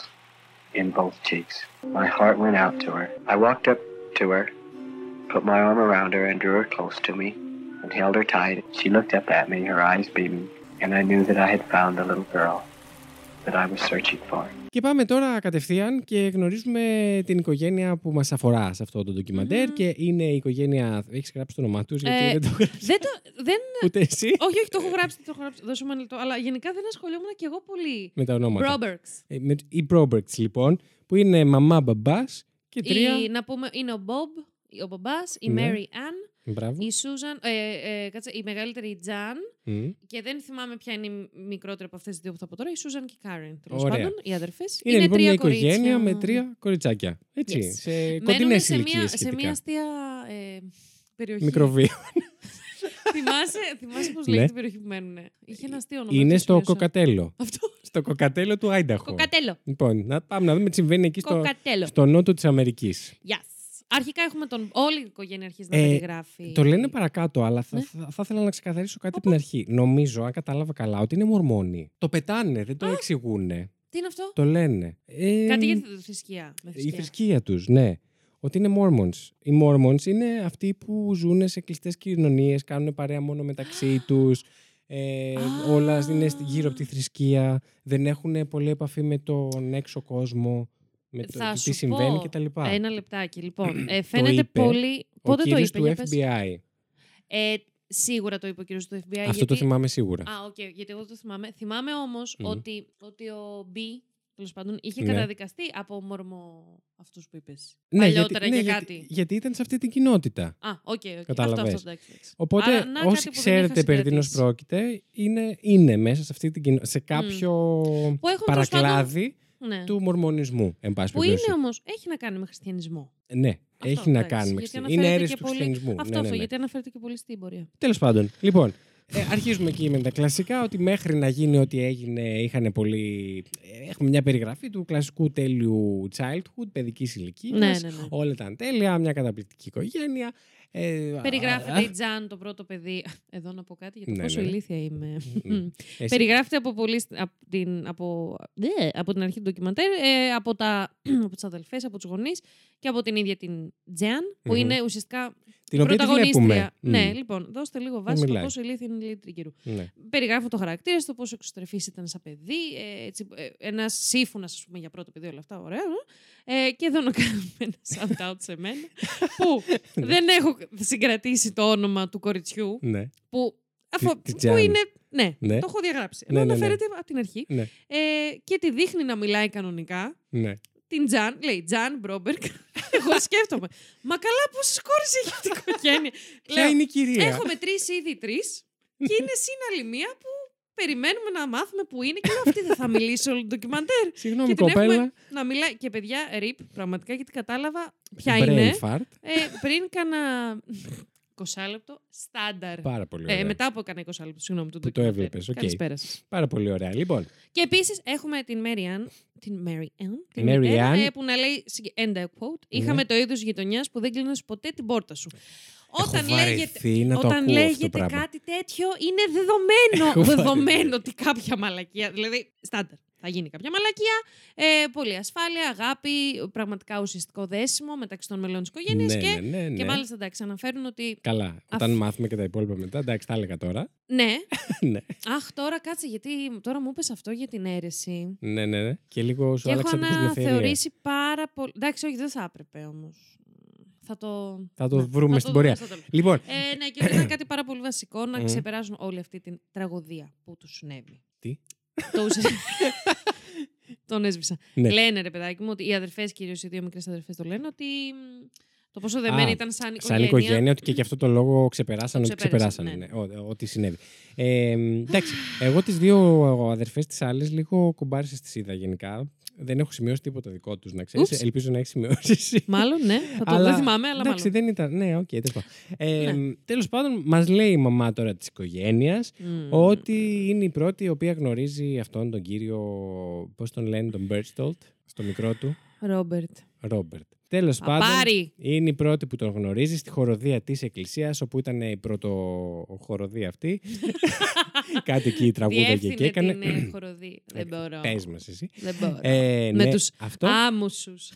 in both cheeks. My heart went out to her. I walked up to her, put my arm around her, and drew her close to me and held her tight. She looked up at me, her eyes beaming, and I knew that I had found the little girl that I was searching for. Και πάμε τώρα κατευθείαν και γνωρίζουμε την οικογένεια που μας αφορά σε αυτό το ντοκιμαντερ και είναι η οικογένεια... Έχεις γράψει το όνομά τους, γιατί Ε, δεν το γράψεις δεν το, δεν... ούτε εσύ όχι, όχι, το έχω γράψει, το έχω γράψει. Δώσε μου ένα λεπτό. Αλλά γενικά δεν ασχολιόμουν και εγώ πολύ. με τα ονόματα. Brobergs. Ε, με, οι Broberts λοιπόν, που είναι μαμά μπαμπάς και τρία... Η, να πούμε, είναι ο Bob, ο μπαμπάς, η Ναι. Mary Ann, Μπράβο. η Susan, ε, ε, κάτσε, η μεγαλύτερη η Jan Μμ. και δεν θυμάμαι ποια είναι η μικρότερη από αυτές τις δύο που θα πω τώρα, η Susan και η Karen, τέλος Ωραία. πάντων, οι αδερφές. Είναι, λοιπόν τρία μια κορίτσια. οικογένεια με τρία κοριτσάκια. Έτσι, Yes. σε Μένουμε κοντινές σε μια, ηλικίες σε σχετικά. μια αστεία ε, περιοχή. Μικροβίο. θυμάσαι, θυμάσαι πώς Ναι. λέγεται η περιοχή που μένουν. Είχε ένα αστείο όνομα. Είναι το στο σημείωσα. Κοκατέλο. Αυτό. Στο Κοκατέλο του Άινταχο. Κοκατέλο. Λοιπόν, να πάμε να δούμε τι συμβαίνει εκεί στο, Κοκατέλο. στο νότο της Αμερικής. Yes. Αρχικά έχουμε τον. Όλη η οικογένεια αρχίζει να Ε, περιγράφει. Το λένε παρακάτω, αλλά θα, Ναι. θα, θα ήθελα να ξεκαθαρίσω κάτι από την αρχή. Νομίζω, αν κατάλαβα καλά, ότι είναι μορμόνοι. Το πετάνε, δεν το εξηγούν. Τι είναι αυτό; Το λένε. Ε, Κάτι για τη θρησκεία. Με Η θρησκεία. θρησκεία τους, ναι. ότι είναι Mormons. Οι Mormons είναι αυτοί που ζουν σε κλειστές κοινωνίες, κάνουν παρέα μόνο μεταξύ τους. Ε, όλα είναι στη- γύρω από τη θρησκεία. Δεν έχουν πολλή επαφή με τον έξω κόσμο. Με το Θα τι σου συμβαίνει πω κτλ. Ένα λεπτάκι. Λοιπόν, ε, Το φαίνεται είπε πολύ. Ο Πότε το κύριος είπε, του για πες. FBI. Ε, σίγουρα το είπε ο κύριος του FBI. Αυτό γιατί... το θυμάμαι σίγουρα. Α, οκ, γιατί εγώ το θυμάμαι. Θυμάμαι όμως Μμμ. ότι, ότι ο B, τέλος πάντων, είχε Ναι. καταδικαστεί από μορμό- αυτούς που είπες. Ναι, Παλιότερα γιατί, ναι, για γιατί- κάτι. γιατί ήταν σε αυτή την κοινότητα. Α, OK, OK. Αυτό, Κατάλαβες. αυτό, εντάξει, εντάξει. Οπότε, Άρα, να, κάτι όσοι που δεν ξέρετε είχα περί τίνος συγκρατήσει. πρόκειται, είναι, είναι μέσα σε αυτή την κοινότητα, σε κάποιο Που έχουν, τέλος παρακλάδι Ναι. του μορμονισμού, εν πάση Που περιπτώσει. είναι όμως, έχει να κάνει με χριστιανισμό. Ναι, Αυτό, έχει να εντάξει, κάνει με γιατί χριστιανισμό. Είναι αναφέρεται αίρεση και του πολύ- χριστιανισμού. Αυτό, ναι, ναι, αυτό, ναι. γιατί αναφέρεται και πολύ στην πορεία. Τέλος πάντων, λοιπόν, ε, αρχίζουμε εκεί με τα κλασικά ότι μέχρι να γίνει ό,τι έγινε είχαν πολύ. ε, Έχουμε μια περιγραφή του κλασικού τέλειου childhood, παιδικής ηλικίας. Ναι, ναι, ναι. Όλα ήταν τέλεια, μια καταπληκτική οικογένεια. Ε, Περιγράφεται α, η Τζαν, το πρώτο παιδί. Εδώ να πω κάτι για το Ναι, πόσο ναι, ναι. ηλίθια είμαι. Μμ. Εσύ; Περιγράφεται από, πολύ, st- από, την, από, ναι, από την αρχή του ντοκιμαντέρ, ε, από, τα, από τις αδελφές, από τους γονείς και από την ίδια την Τζαν, που Μμμ. είναι ουσιαστικά Την οποία τη πρωταγωνίστρια. βλέπουμε. Ναι, Μμ. λοιπόν, δώστε λίγο βάση στο μιλάει. πόσο ηλίθια είναι η Λίλη Τριγκυρού. Ναι. Περιγράφουν το χαρακτήρα, το πόσο εξωστρεφής ήταν σαν παιδί, ε, έτσι, ε, ένας σύμφωνας, ας πούμε, για πρώτο παιδί, όλα αυτά, ωραία. Ε, και εδώ να κάνουμε ένα shout-out σε μένα, που δεν έχω συγκρατήσει το όνομα του κοριτσιού, Ναι. που, αφο, της που Τζάν. είναι. Ναι, Ναι. το έχω διαγράψει. Ναι, Ενώ ναι, ναι. αναφέρεται από την αρχή. Ναι. Ε, και τη δείχνει να μιλάει κανονικά. Ναι. Την Τζαν, λέει Τζαν Μπρόμπερκ. Εγώ σκέφτομαι. Μα καλά, πόσε κόρε έχει αυτή η οικογένεια. Ποια είναι η κυρία; Έχουμε τρεις ήδη τρεις και είναι συν άλλη μία που περιμένουμε να μάθουμε που είναι και λέω αυτή δεν θα μιλήσει όλο το ντοκιμαντέρ. Συγγνώμη, και την κοπέλα. έχουμε να μιλάει. Και παιδιά, rip, πραγματικά γιατί κατάλαβα ποια Brain είναι. fart. Ε, πριν κάνα 20 λεπτό, στάνταρ. Πάρα πολύ Ε, ωραία. μετά από κάνα 20 λεπτό, συγγνώμη, το Που το ντοκιμαντέρ. έβλεπες. οκ. Καλησπέρα σας. Πάρα πολύ ωραία. Λοιπόν, Και επίσης έχουμε την Mary Ann, την Mary Ann, την Mary μητέρα, Ann. ε, που να λέει, συγκε- and I quote, είχαμε το είδος γειτονιάς που δεν κλείνει ποτέ την πόρτα σου. Όταν βαρεθεί να το όταν ακούω αυτό το λέγεται πράγμα. κάτι τέτοιο, είναι δεδομένο, Έχω δεδομένο ότι κάποια μαλακία, δηλαδή στάνταρ, θα γίνει κάποια μαλακία, ε, πολύ ασφάλεια, αγάπη, πραγματικά ουσιαστικό δέσιμο μεταξύ των μελών της οικογένειας Ναι, και, ναι, ναι, και ναι. μάλιστα εντάξει, αναφέρουν ότι. καλά. Όταν μάθουμε και τα υπόλοιπα μετά, εντάξει, τα έλεγα τώρα. Ναι. ναι. Αχ, τώρα κάτσε, γιατί τώρα μου είπες αυτό για την αίρεση. ναι, ναι, ναι. Και λίγο σου Και έχω άλλαξα την κοσμοθερία. αναθεωρήσει πάρα πολύ. Εντάξει, όχι, δεν θα έπρεπε όμως. Θα το. Θα το ναι, βρούμε θα στην το πορεία. δούμε στο τέλος. Λοιπόν. Ε, ναι, και ήταν κάτι πάρα πολύ βασικό να Μμ. ξεπεράσουν όλη αυτή την τραγωδία που τους συνέβη. Τι; Το ουσε- Τον έσβησα. Ναι. Λένε ρε παιδάκι μου ότι οι αδερφές, κυρίως οι δύο μικρές αδερφές το λένε, ότι μ, το πόσο δεμένοι Α, ήταν σαν Σαν οικογένεια. οικογένεια, ότι και γι' αυτό το λόγο ξεπεράσαν Το ότι ξεπέρασαν, ξεπεράσαν. Ναι, ό- ό,τι συνέβη. Ε, εντάξει, εγώ τις δύο αδερφές τη άλλη λίγο κουμπάρισες τις είδα γενικά. Δεν έχω σημειώσει τίποτα δικό τους, να ξέρεις. Ούψ. Ελπίζω να έχεις σημειώσει. εσύ. Μάλλον, ναι. Θα το, δεν θυμάμαι, αλλά Εντάξει, μάλλον. δεν ήταν. Ναι, οκ, τέλος πάντων. Ε, Ναι. Τέλος πάντων, μας λέει η μαμά τώρα της οικογένειας Μμμ. ότι είναι η πρώτη η οποία γνωρίζει αυτόν τον κύριο. Πώς τον λένε, τον Μπέρστολτ, στο μικρό του. Ρόμπερτ. Ρόμπερτ. Τέλος πάντων, Παπάρι. είναι η πρώτη που τον γνωρίζει στη χοροδία της Εκκλησίας, όπου ήταν η πρώτο χοροδία αυτή. Κάτι εκεί τραγούδαγε Διεύθυνε και έκανε. την ε, χοροδία. Δεν μπορώ. Πες μας εσύ. Δεν μπορώ. Ε, Με ναι, τους αυτό. άμουσους.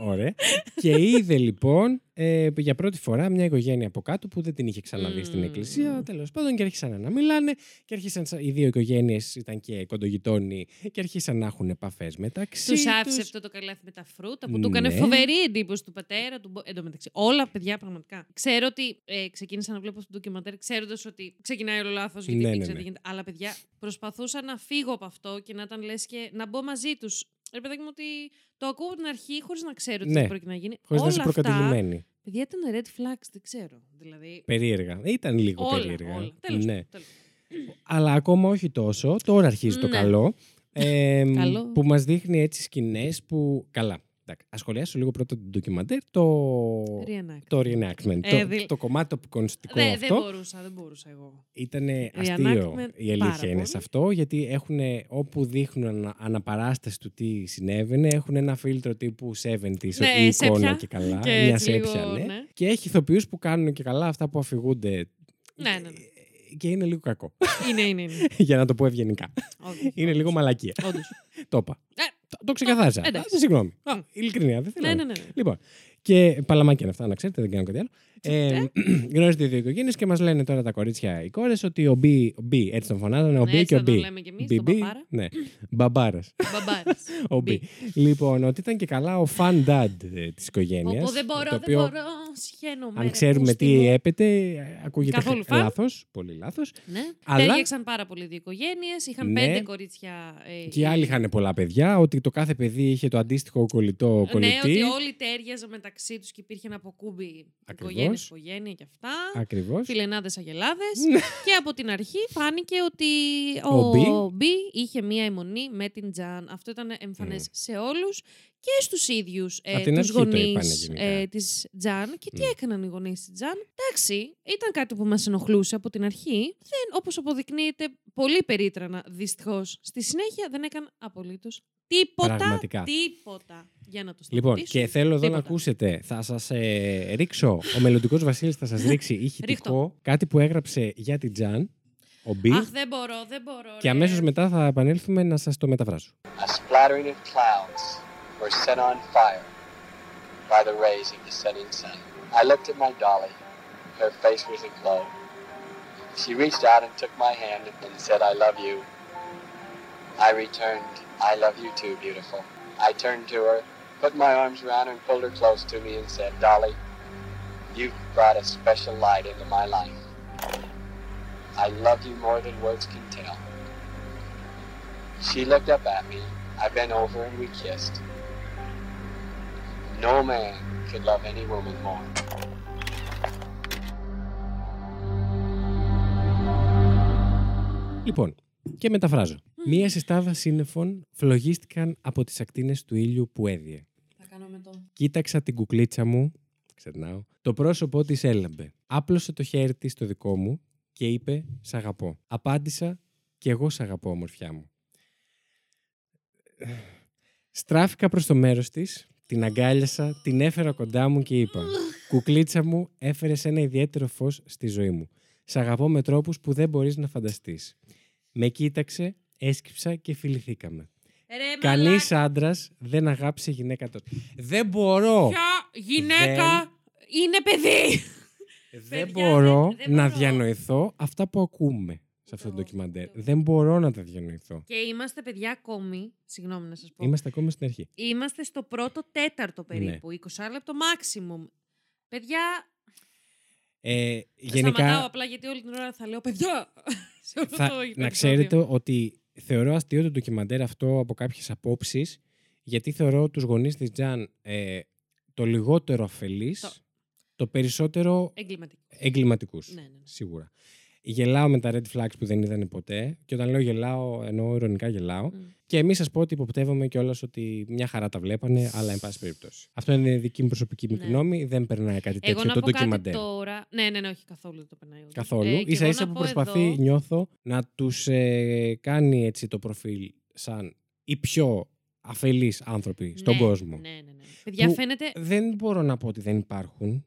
Ωραία. και είδε λοιπόν ε, για πρώτη φορά μια οικογένεια από κάτω που δεν την είχε ξαναδεί στην εκκλησία. Τέλος πάντων και άρχισαν να μιλάνε και άρχισαν σα- οι δύο οικογένειες ήταν και κοντογειτόνοι και αρχίσαν να έχουν επαφές μεταξύ Τους άφησε τους. αυτό το καλάθι με τα φρούτα που του έκανε Ναι. φοβερή εντύπωση του πατέρα του. Εν τω μεταξύ, όλα παιδιά πραγματικά. Ξέρω ότι ε, ξεκίνησα να βλέπω αυτό το ντοκιμαντέρ ξέροντας ότι ξεκινάει όλο λάθος γιατί Ναι, ναι, ναι, ήξερα ναι. τι γίνεται. Αλλά παιδιά, προσπαθούσα να φύγω από αυτό και να ήταν λες και να μπω μαζί τους. Ρε παιδάκι μου ότι το ακούω από την αρχή χωρίς να ξέρω τι Ναι. θα πρόκειται να γίνει. Χωρίς να όλα είσαι αυτά, προκατηλημένη. Παιδιά ήταν red flags, δεν ξέρω. Δηλαδή. Περίεργα. Ήταν λίγο όλα, περίεργα. όλα. Τέλος, ναι. τέλος. Αλλά ακόμα όχι τόσο. Τώρα αρχίζει το Ναι. καλό. Ε, Καλό. Που μας δείχνει έτσι σκηνές που... Καλά. Εντάξει, Ας σχολιάσω λίγο πρώτα το ντοκιμαντέρ, το... Reenactment. Το reenactment. Ε, το, δι- το κομμάτι το απεικονιστικό Δεν, αυτό. δεν μπορούσα, δεν μπορούσα εγώ. Ήταν αστείο Reenactment, η αλήθεια πάρα είναι πολύ. σε αυτό, γιατί έχουν, όπου δείχνουν ανα, αναπαράσταση του τι συνέβαινε, έχουν ένα φίλτρο τύπου 70s Ναι, η εικόνα σέπια. και καλά. Και μια έτσι λίγο, σέπια, ναι. ναι. Και έχει ηθοποιούς που κάνουν και καλά αυτά που αφηγούνται Ναι, ναι, ναι. και είναι λίγο κακό. Είναι, είναι, είναι. Για να το πω ευγενικά. Όντως, είναι λίγο μαλακία. όντως. το είπα. Ε, Το, το ξεκαθάρισα. εντάξει. Α, Συγγνώμη. Α, ειλικρινία, δεν θέλω. Ναι, να- ναι, ναι, ναι. Λοιπόν, Και παλαμάκια είναι αυτά, να ξέρετε, δεν κάνω κάτι άλλο. Ε, γνωρίζετε οι δύο οικογένειες και μας λένε τώρα τα κορίτσια οι κόρες ότι ο Μπι, ο Μπι έτσι τον φωνάζανε, ο Ναι, Μπι έτσι και ο θα τον Μπι. λέμε κι εμείς, Μπι, τον Μπι, παπάρα. Ναι, μπαμπάρας. Μπαμπάρας. ο Μπι. Λοιπόν, ότι ήταν και καλά ο fan dad της οικογένειας. Όπου δεν μπορώ, δεν μπορώ. Σχαίνομαι. Αν ρε, ξέρουμε πούστη τι μου. έπεται, ακούγεται Καθόλου φαν. λάθος. Πολύ λάθος. Ναι. Αλλά- Τέριαξαν πάρα πολύ δύο οικογένειες. Είχαν Ναι. πέντε κορίτσια. ε, Και οι άλλοι είχαν πολλά παιδιά, ότι το κάθε παιδί είχε το αντίστοιχο κολλητό κολλητή. Ναι, ότι όλοι τέριαζαν μεταξύ τους και υπήρχε ένα αποκούμπι Ακριβώς. οικογένεια, οικογένεια και αυτά. Ακριβώς. Φιλενάδες αγελάδες. Ναι. και από την αρχή φάνηκε ότι Ο ο, Μπι. Μπι είχε μία αιμονή με την Τζαν. Αυτό ήταν εμφανές σε όλους και στους ίδιους Απ' ε, την τους αρχή το γονείς είπανε γενικά. ε, της Τζαν. Και τι έκαναν οι γονείς της Τζαν. Εντάξει, ήταν κάτι που μας ενοχλούσε από την αρχή. Δεν, όπως αποδεικνύεται, πολύ περίτρανα δυστυχώς. Στη συνέχεια δεν έκανε απολύτως τίποτα. Πραγματικά. Τίποτα. Για να το Λοιπόν, σταματήσουν. και θέλω εδώ να Τίποτα. ακούσετε, θα σας ε, ρίξω, ο μελλοντικός Βασίλης θα σας ρίξει ηχητικό κάτι που έγραψε για την Τζαν, ο Μπι, Αχ, δεν μπορώ, δεν μπορώ. και ρε. αμέσως μετά θα επανέλθουμε να σας το μεταφράσω. A splattering of clouds were set on fire by the rays of the setting sun. I looked at my dolly. Her face was aglow. She reached out and took my hand and said, I love you. I returned, I love you too, beautiful. I turned to her, put my arms around her and pulled her close to me and said, Dolly, you've brought a special light into my life. I love you more than words can tell. She looked up at me. I bent over and we kissed. No man could love any woman more. Λοιπόν, και μεταφράζω. Μία συστάδα σύννεφων φλογίστηκαν από τις ακτίνες του ήλιου που έδιε. Θα κάνω με το. Κοίταξα την κουκλίτσα μου, ξερνάω, το πρόσωπό της έλαμπε. Άπλωσε το χέρι της στο δικό μου και είπε «Σ' αγαπώ». Απάντησα «Κι εγώ σ' αγαπώ, ομορφιά μου». Στράφηκα προς το μέρος της, την αγκάλιασα, την έφερα κοντά μου και είπα «Κουκλίτσα μου, έφερες ένα ιδιαίτερο φως στη ζωή μου. Σ' αγαπώ με τρόπους που δεν μπορείς να φανταστείς». Με κοίταξε, έσκυψα και φιληθήκαμε. Ρε, Κανείς άντρας δεν αγάπησε γυναίκα τότε. Δεν μπορώ. Ποια γυναίκα είναι παιδί; Δεν Παιδιά, μπορώ δεν- δεν να μπορώ. διανοηθώ αυτά που ακούμε σε αυτό το ντοκιμαντέρ. Δεν μπορώ να τα διανοηθώ. Και είμαστε παιδιά ακόμη, συγγνώμη να σας πω, Είμαστε ακόμα στην αρχή. είμαστε στο πρώτο τέταρτο Ναι. περίπου, 20 λεπτό maximum. Παιδιά, Ε, σταματάω γενικά, απλά γιατί όλη την ώρα θα λέω παιδιά. σε αυτό θα, το να επεισόδιο. ξέρετε ότι θεωρώ αστείο το ντοκιμαντέρ αυτό από κάποιες απόψεις, γιατί θεωρώ τους γονείς της Τζαν ε, το λιγότερο αφελείς, Το- το, περισσότερο Εγκληματικό. εγκληματικούς. Ναι, ναι. Σίγουρα. Γελάω με τα red flags που δεν είδανε ποτέ. Και όταν λέω γελάω, εννοώ ηρωνικά γελάω. Και εμείς σα πω ότι υποπτεύομαι κιόλας ότι μια χαρά τα βλέπανε, αλλά εν πάση περιπτώσει. Αυτό είναι δική μου προσωπική μου Ναι. γνώμη. Δεν περνάει κάτι τέτοιο Εγώ να το πω κάτι ντοκιμαντέρ. τώρα. Ναι, ναι, ναι, όχι καθόλου δεν το περνάει. όντως. Καθόλου. Ε, και σα εγώ ίσα να που πω προσπαθεί, εδώ- νιώθω, να τους ε, κάνει έτσι το προφίλ σαν οι πιο αφελείς άνθρωποι στον Ναι, κόσμο. Ναι, ναι, ναι. Παιδιά, Που φαίνεται. Δεν μπορώ να πω ότι δεν υπάρχουν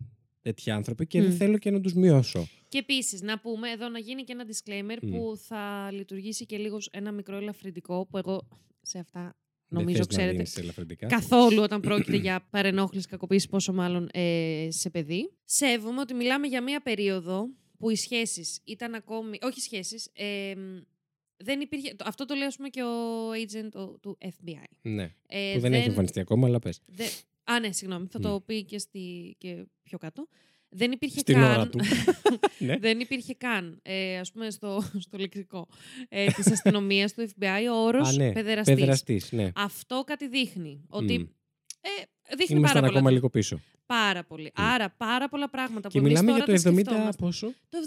τέτοιοι άνθρωποι και δεν Μμ. θέλω και να τους μειώσω. Και επίσης, να πούμε εδώ να γίνει και ένα disclaimer Μμ. που θα λειτουργήσει και λίγος ως ένα μικρό ελαφρυντικό που εγώ σε αυτά Δεν νομίζω θες να ξέρετε. δίνεις ελαφρυντικά; Καθόλου όταν πρόκειται για παρενόχληση, κακοποίηση, πόσο μάλλον ε, σε παιδί. Σέβομαι ότι μιλάμε για μία περίοδο που οι σχέσεις ήταν ακόμη. Όχι σχέσεις. Ε, δεν υπήρχε. το- Αυτό το λέει, ας πούμε, και ο agent ο- του FBI. Ναι. Ε, που δεν, έχει εμφανιστεί ακόμα, αλλά πες. Δε... Α, ναι, συγγνώμη. Θα το πει και, στη... και πιο κάτω. Δεν υπήρχε Στην καν. ώρα του. Ναι. Δεν υπήρχε καν, ε, ας πούμε, στο, στο λεξικό ε, της αστυνομίας του FBI ο όρος Α, ναι. παιδεραστής. Παιδεραστής, ναι. Αυτό κάτι δείχνει. Ότι Μμ. ε, δείχνει Ήμασταν πάρα πολλά. ακόμα λίγο πίσω. Πάρα πολύ. Άρα πάρα πολλά πράγματα Και που εμείς μιλάμε για τώρα το τα 70 σκεφτόμαστε. πόσο; Το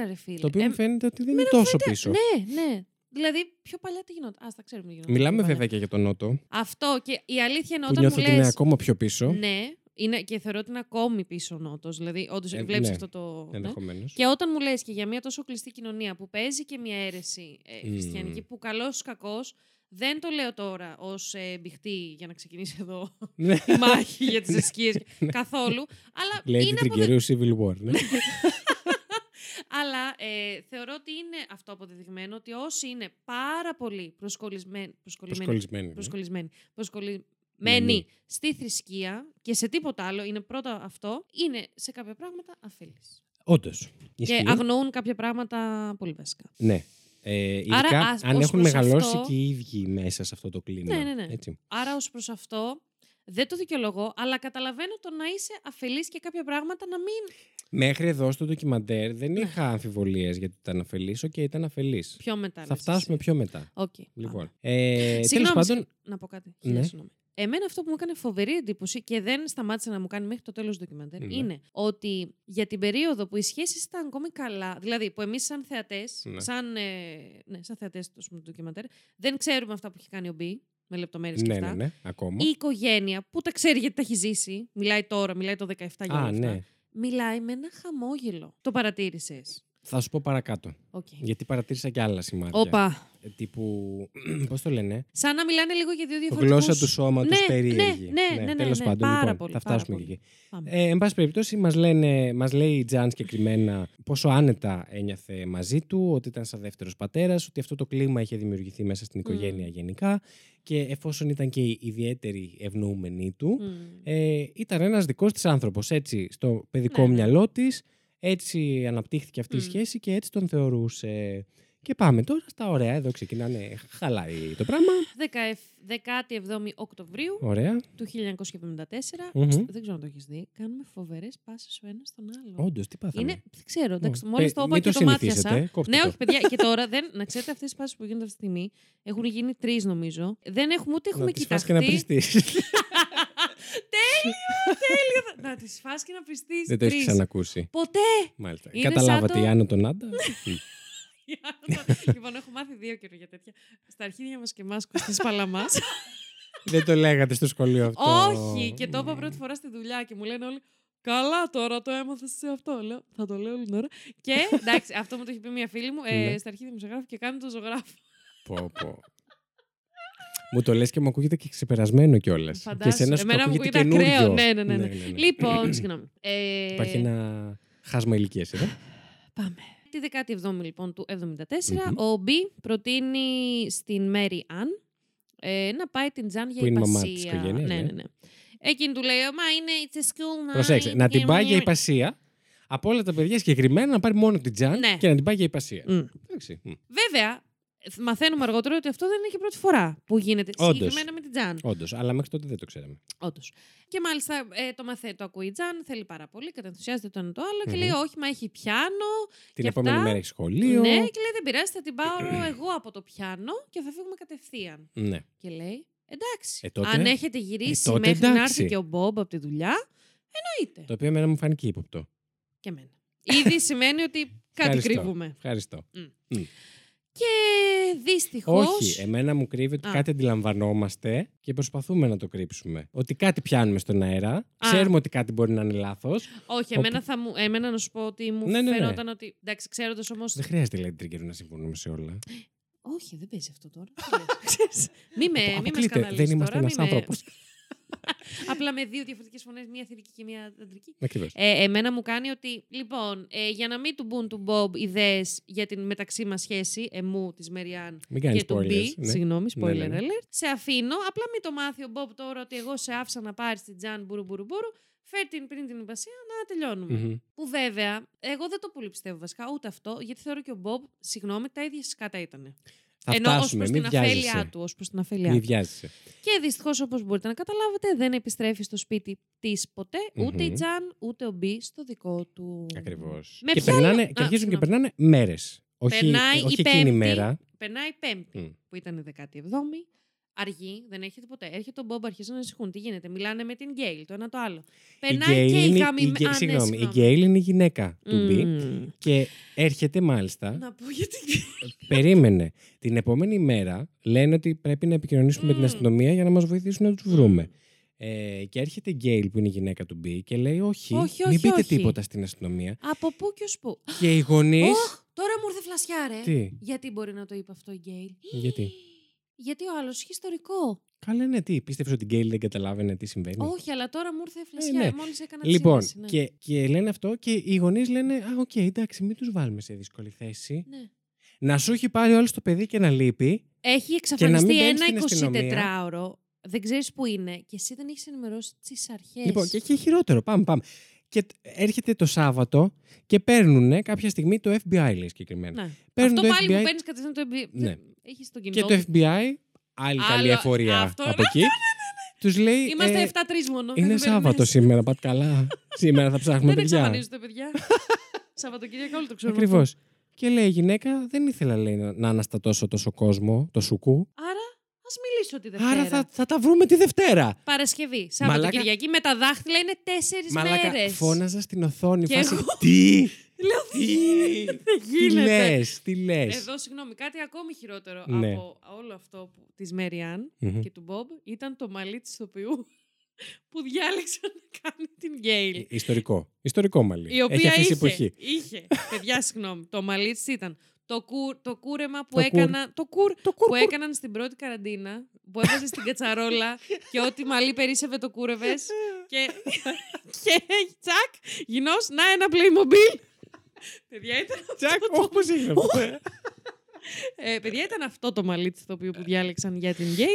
74 ρε φίλε. Το οποίο Ε, μου φαίνεται ότι δεν είναι τόσο πίσω. Ναι, ναι. Δηλαδή πιο παλιά τι γινόταν. Α, τα ξέρουμε τι γινόταν. Μιλάμε πιο παλιά. βέβαια και για τον Νότο, Αυτό και η αλήθεια είναι που όταν νιώθω μου ότι είναι λες, ακόμα πιο πίσω. Ναι, είναι, και θεωρώ ότι είναι ακόμη πίσω ο Νότος. Δηλαδή, όντως Ε, βλέπεις ναι, αυτό το... ναι. ενδεχομένως. Και όταν μου λες και για μια τόσο κλειστή κοινωνία που παίζει και μια αίρεση ε, Μμμ. χριστιανική που καλός ή κακός, δεν το λέω τώρα ως ε, μπηχτή για να ξεκινήσει εδώ Ναι. η μάχη για τις εσκίες καθόλου. Αλλά Λέει είναι την αποδε... Τριγκερίου Civil War. Ναι. Αλλά ε, θεωρώ ότι είναι αυτό αποδεδειγμένο ότι όσοι είναι πάρα πολύ προσκολλισμένοι. Προσκολλημένοι. Προσκολλισμένοι, ναι. Προσκολλισμένοι. Προσκολλι... μένει στη θρησκεία και σε τίποτα άλλο, είναι πρώτα αυτό, είναι σε κάποια πράγματα αφελής. Όντως. Και αγνοούν κάποια πράγματα πολύ βασικά. Ναι. Ε, ειδικά Άρα, ας- αν ως έχουν προς μεγαλώσει αυτό- και οι ίδιοι μέσα σε αυτό το κλίμα. Ναι, ναι, ναι. Έτσι. Άρα ως προς αυτό δεν το δικαιολογώ, αλλά καταλαβαίνω το να είσαι αφελής και κάποια πράγματα να μην... Μέχρι εδώ στο ντοκιμαντέρ δεν είχα αμφιβολίες γιατί ήταν αφελής. Οκ, ήταν αφελής. Ναι. Πιο μετά. Θα λες φτάσουμε πιο μετά. Οκ. Λοιπόν. Ε, τέλος Συγγνώμη, πάντων, συγγνώμη, να πω κάτι. Χίλια Ναι. συγγνώμη. Εμένα αυτό που μου έκανε φοβερή εντύπωση και δεν σταμάτησε να μου κάνει μέχρι το τέλος του ντοκιμαντέρ Ναι. είναι ότι για την περίοδο που οι σχέσεις ήταν ακόμη καλά, δηλαδή που εμείς σαν θεατές, Ναι. σαν, ε, ναι, σαν θεατές του του ντοκιμαντέρ, δεν ξέρουμε αυτά που έχει κάνει ο Μπι, με λεπτομέρειες και ναι, αυτά. ναι, ναι, ακόμα. Η οικογένεια που τα ξέρει γιατί τα έχει ζήσει, μιλάει τώρα, μιλάει το 17 για όλα Α, αυτά, ναι. μιλάει με ένα χαμόγελο. Το παρατήρησες. Θα σου πω παρακάτω. Οκ. Γιατί παρατήρησα και άλλα σημάδια. Όπα. Ε, Τύπου. Πώς το λένε; Σαν να μιλάνε λίγο για δύο διαφορετικούς... Γλώσσα του σώματος ναι, περίεργη. Ναι, ναι, ναι, ναι, τέλος ναι, πάντων, πάρα λοιπόν, πολύ, θα πάρα φτάσουμε πολύ. και εκεί. Πάμε. Ε, εν πάση περιπτώσει, μας, λένε, μας λέει η Τζαν συγκεκριμένα πόσο άνετα ένιωθε μαζί του, ότι ήταν σαν δεύτερος πατέρας, ότι αυτό το κλίμα είχε δημιουργηθεί μέσα στην οικογένεια γενικά και εφόσον ήταν και η ιδιαίτερη ευνοούμενη του, Μμμ. ε, ήταν ένας δικός της άνθρωπος, έτσι, στο παιδικό Ναι, ναι. μυαλό της, έτσι αναπτύχθηκε αυτή η Μμ. σχέση και έτσι τον θεωρούσε. Και πάμε τώρα στα ωραία, εδώ ξεκινάνε, χαλάει το πράγμα. 17η Οκτωβρίου Ωραία. του 1974. Μμμ. Δεν ξέρω αν το έχεις δει. Κάνουμε φοβερές πάσεις ο ένας στον άλλο. Όντως, τι πάθαμε. Είναι, δεν ξέρω, εντάξει, Ω, μόλις πε- το είπα μην και το το μάτιασα. συνηθίσετε, κόψτε Ναι, το. όχι, παιδιά, και τώρα δεν. Να ξέρετε, αυτές τις πάσεις που γίνονται αυτή τη στιγμή έχουν γίνει τρεις, νομίζω. Δεν έχουμε ούτε έχουμε να τις φας και κοιταχτεί. να πριστείς. τέλειο, τέλειο. να τις φας και να πιστεί. Δεν το έχεις ξανακούσει. Ποτέ. Μάλιστα. Είναι Καταλάβατε σαν η το- Άνω τον Άντα; Μμ. λοιπόν, έχω μάθει δύο καιρό για τέτοια. Στα αρχίδια μας και εμάς Κωστή Παλαμάς. Δεν το λέγατε στο σχολείο αυτό. Όχι, και το είπα πρώτη φορά στη δουλειά και μου λένε όλοι. Καλά τώρα το έμαθα σε αυτό. Λέω, θα το λέω όλη την ώρα. Και εντάξει, αυτό μου το έχει πει μια φίλη μου. Ε, Ναι. στα αρχίδια μου ζωγράφο και κάνει το ζωγράφο. Πω, πω. Μου το λες και μου ακούγεται και ξεπερασμένο κιόλας. Και Φαντάσου. εσένα σου το Εμένα μου ακούγεται ακούγεται ακραίο. καινούριο. Ναι, ναι, ναι. ναι. Λοιπόν, συγγνώμη. Ε, Υπάρχει ένα χάσμα ηλικίας εδώ. Πάμε. Τη 17η λοιπόν του 1974, Μμμ. ο Μπι προτείνει στην Μέρι Αν ε, να πάει την Τζαν για Που είναι η μαμά υπασία. της οικογένειας, ναι, ναι. ναι, ναι. Εκείνη του λέει, Μα είναι it's a school night. Προσέξτε, να την και πάει για μου-» υπασία. Από όλα τα παιδιά συγκεκριμένα να πάρει μόνο την Τζαν Ναι. και να την πάει για υπασία. Μμ. Εντάξει. μμ. Βέβαια, μαθαίνουμε αργότερα ότι αυτό δεν είναι και πρώτη φορά που γίνεται Όντως. συγκεκριμένα με την Τζαν. Όντως, αλλά μέχρι τότε δεν το ξέραμε. Όντως. Και μάλιστα ε, το μαθαίνει, το ακούει η Τζαν, θέλει πάρα πολύ, κατενθουσιάζεται το ένα το άλλο και Μμμ. λέει: Όχι, μα έχει πιάνο. Την και επόμενη αυτά. μέρα έχει σχολείο. Ναι, και λέει: Δεν πειράζει, θα την πάρω εγώ από το πιάνο και θα φύγουμε κατευθείαν. Ναι. Και λέει: Εντάξει. Ε, τότε- αν έχετε γυρίσει ε, τότε μέχρι να εντάξει. έρθει και ο Μπομπ από τη δουλειά, εννοείται. Το οποίο εμένα μου φάνηκε ύποπτο. Και εμένα. Ήδη σημαίνει ότι κάτι Ευχαριστώ. κρύβουμε. Ευχαριστώ. Μμ. Μμ. Και δυστυχώ. Όχι, εμένα μου κρύβει ότι Α. κάτι αντιλαμβανόμαστε και προσπαθούμε να το κρύψουμε. Ότι κάτι πιάνουμε στον αέρα. Ξέρουμε ότι κάτι μπορεί να είναι λάθος. Όχι, εμένα, θα μου, εμένα να σου πω ότι μου Ναι, ναι, ναι. φαινόταν ότι. Εντάξει, ξέροντας όμω. Δεν χρειάζεται, λέει, τρίκερ να συμφωνούμε σε όλα. Όχι, δεν παίζει αυτό τώρα. Ξέρεις. μη με, μη με Αποκλείται. σκανδαλίσεις Δεν είμαστε τώρα, ένας μη με- άνθρωπος. Απλά με δύο διαφορετικές φωνές, μία θηρική και μία αντρική. Ακριβώς. Ε, εμένα μου κάνει ότι, λοιπόν, ε, για να μην του μπουν του Μπομπ ιδέες για την μεταξύ μας σχέση, εμού, της Μεριάν Μην κάνεις και του Μπι. spoilers, ναι. Συγγνώμη, spoiler Ναι, ναι, ναι. alert. Σε αφήνω, απλά μην το μάθει ο Μπομπ τώρα ότι εγώ σε άφησα να πάρει την Τζαν μπουρου μπουρου μπουρου. Φέρ την πριν την υπασία να τελειώνουμε. Μμμ. Που βέβαια, εγώ δεν το πολύ πιστεύω βασικά ούτε αυτό, γιατί θεωρώ και ο Μπομπ, συγγνώμη, τα ίδια σκάτα ήταν. Θα Ενώ ως φτάσουμε, προς μην την αφέλειά βιάζεσαι. του, ως προς την αφέλειά Μην του. βιάζεσαι. Και δυστυχώς, όπως μπορείτε να καταλάβετε, δεν επιστρέφει στο σπίτι της ποτέ, ούτε η Μμμ. Τζαν, ούτε ο Μπι στο δικό του. Ακριβώς. Με Και, ποια περνάνε, άλλη- και Α, αρχίζουν και συγγνώμη. περνάνε μέρες. Όχι, Περνάει όχι η εκείνη η Πέμπτη. μέρα. Περνάει η Πέμπτη, Μμ. που ήταν η 17η. Αργή, δεν έρχεται ποτέ. Έρχεται ο Μπομπ, αρχίζουν να ανησυχούν. Τι γίνεται, μιλάνε με την Γκέιλ, το ένα το άλλο. Η Περνάει Γκέιλ και η είναι, η γαμημένη. Γκέ- συγγνώμη, η Γκέιλ είναι η γυναίκα του Μπι Μμμ. και έρχεται μάλιστα. Να πω γιατί. Περίμενε. Την επόμενη μέρα λένε ότι πρέπει να επικοινωνήσουμε με την Μμ. αστυνομία για να μας βοηθήσουν να τους βρούμε. Ε, και έρχεται η Γκέιλ που είναι η γυναίκα του Μπι και λέει: Όχι, Όχι, μην όχι, πείτε όχι. τίποτα στην αστυνομία. Από πού και ως πού. Και οι γονείς. Ωχ, τώρα μου ήρθε φλασιά, ρε. Τι; Γιατί μπορεί να το είπε αυτό η Γκέιλ; Γιατί; Γιατί ο άλλος έχει ιστορικό. Καλά, ναι, τι. Πίστευε ότι η Γκέιλ δεν καταλάβαινε τι συμβαίνει. Όχι, αλλά τώρα μου ήρθε φλασιά. ναι. Μόλις έκανα τη Λοιπόν, σύνδεση, ναι. και, και λένε αυτό και οι γονείς λένε: Α, οκ, εντάξει, μην τους βάλουμε σε δύσκολη θέση. Ναι. Να σου έχει πάρει όλος το παιδί και να λείπει. Έχει να μην εξαφανιστεί μπαίνει ένα στην αστυνομία. 24ωρο. δεν ξέρεις που είναι και εσύ δεν έχεις ενημερώσει τις αρχές. Λοιπόν, και έχει χειρότερο. Πάμε, πάμε. Και τ- έρχεται το Σάββατο και παίρνουν κάποια στιγμή το FBI, λέει συγκεκριμένα. Ναι. Παίρνουν Αυτό το πάλι FBI που παίρνεις κατευθείαν το FBI. Ναι. Έχεις το και κινητό. το του. FBI, άλλη καλή Άλλο- εφορία αυτό, από ναι, εκεί, τους λέει... Είμαστε ε, 7-3 μόνο. δεν Είναι μπαίνουμε Σάββατο μέσα. σήμερα, πάτε καλά. σήμερα θα ψάχνουμε Δεν παιδιά. εξαφανίζονται, παιδιά. Σαββατοκύριακο όλο το ξέρουμε. Ακριβώς. αυτό. Και λέει η γυναίκα, δεν ήθελα λέει, να, να αναστατώσω τόσο κόσμο, το σουκού. Άρα, ας μιλήσω τη Δευτέρα. Άρα θα, θα τα βρούμε τη Δευτέρα. Παρασκευή, Σαββατοκυριακή, με τα δάχτυλα είναι τέσσερις Μαλάκα, μέρες. φώναζα στην οθόνη. Και φάση, εγώ. Τι, Λέω, τι, δεν τι γίνεται; λες, τι λες; Εδώ, συγγνώμη, κάτι ακόμη χειρότερο Ναι. από όλο αυτό που, της Μεριάν Μμμ. και του Μπομπ ήταν το μαλλί της ηθοποιού που διάλεξε να κάνει την Γκέιλ. Ιστορικό. Ιστορικό μαλλί. Η οποία Έχει αφήσει είχε, εποχή. είχε. Παιδιά, συγγνώμη. Το μαλλί της ήταν το, κου, το κούρεμα που Το κουρ. έκανα. Το, κουρ, κουρ, που κουρ. έκαναν στην πρώτη καραντίνα. Που έβαζε στην κατσαρόλα και ό,τι μαλλί περίσευε το κούρευες. και, και τσακ, γινός, να ένα Playmobil. Παιδιά, ήταν Τσακ, όχι πώς έγινε αυτό. ε, παιδιά, ήταν αυτό το μαλλί της ηθοποιού που διάλεξαν για την Γκέιλ.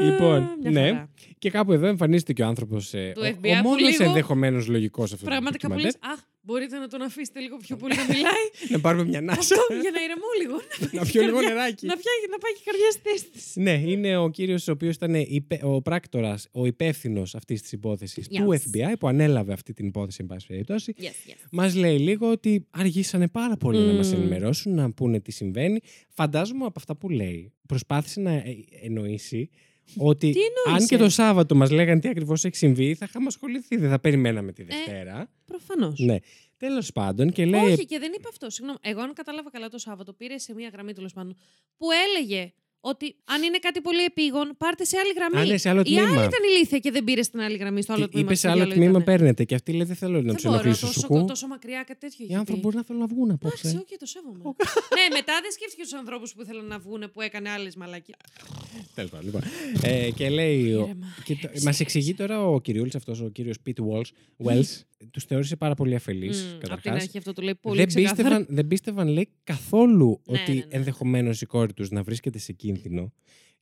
Λοιπόν, μια ναι. χαρά. Και κάπου εδώ εμφανίζεται και ο άνθρωπος. Ε, Του ο, FBI ο που μόνος λίγο- ενδεχομένως λογικός σε αυτός το Πραγματικά που ντοκιμαντέρ. λες, Αχ, μπορείτε να τον αφήσετε λίγο πιο πολύ να μιλάει. Να πάρουμε μια νάσα. Αυτό για να ηρεμώ λίγο. Να πάει πιω η λίγο καρδιά- νεράκι. Να, πιάει, να πάει και η καρδιά στη θέση της. Ναι, είναι ο κύριος ο οποίος ήταν υπε- ο πράκτορας, ο υπεύθυνος αυτής της υπόθεσης του Yes. FBI που ανέλαβε αυτή την υπόθεση, εν πάση περιπτώσει. Yes, yes. Μας λέει λίγο ότι αργήσανε πάρα πολύ να μας Μμμ. ενημερώσουν, να πούνε τι συμβαίνει. Φαντάζομαι από αυτά που λέει, προσπάθησε να ε, εννοήσει ότι Τι αν εννοήσε; και το Σάββατο μας λέγανε τι ακριβώς έχει συμβεί, θα είχαμε ασχοληθεί, δεν θα περιμέναμε τη Δευτέρα. Προφανώς. Ναι. Τέλος πάντων και λέει. Όχι, και δεν είπε αυτό. Συγγνώμη. Εγώ, αν κατάλαβα καλά το Σάββατο, πήρε σε μία γραμμή τέλος πάντων που έλεγε ότι αν είναι κάτι πολύ επίγον, πάρτε σε άλλη γραμμή. Α, ναι, σε άλλο Η τμήμα. άλλη ήταν ηλίθεια και δεν πήρε στην άλλη γραμμή, στο άλλο Και τμήμα. είπε στο σε άλλο διάλογο τμήμα ήτανε. παίρνετε. Και αυτή λέει δεν θέλω να Δεν τους μπορώ, ενοχλήσω τόσο, σου. τόσο μακριά κάτι τέτοιο. Οι είχε άνθρωποι πει. μπορεί να θέλουν να βγουν Εντάξει, απόψε. οκ, το σέβομαι. ναι, μετά δεν σκέφτηκε τους ανθρώπους που ήθελαν να βγουν που έκανε άλλες μαλακίες. Τέλος πάντων. Λοιπόν. Ε, και λέει. Ήρεμα. Μας εξηγεί τώρα ο κυριούλης αυτός, ο κύριος Pete Welsh, τους θεώρησε πάρα πολύ αφελείς. Μμ, Απ' την Καταρχάς. αρχή αυτό το λέει πολύ Δεν ξεκάθαρα. πίστευαν, δεν πίστευαν, λέει, καθόλου Ναι, ότι ναι, ναι. ενδεχομένως η κόρη τους να βρίσκεται σε κίνδυνο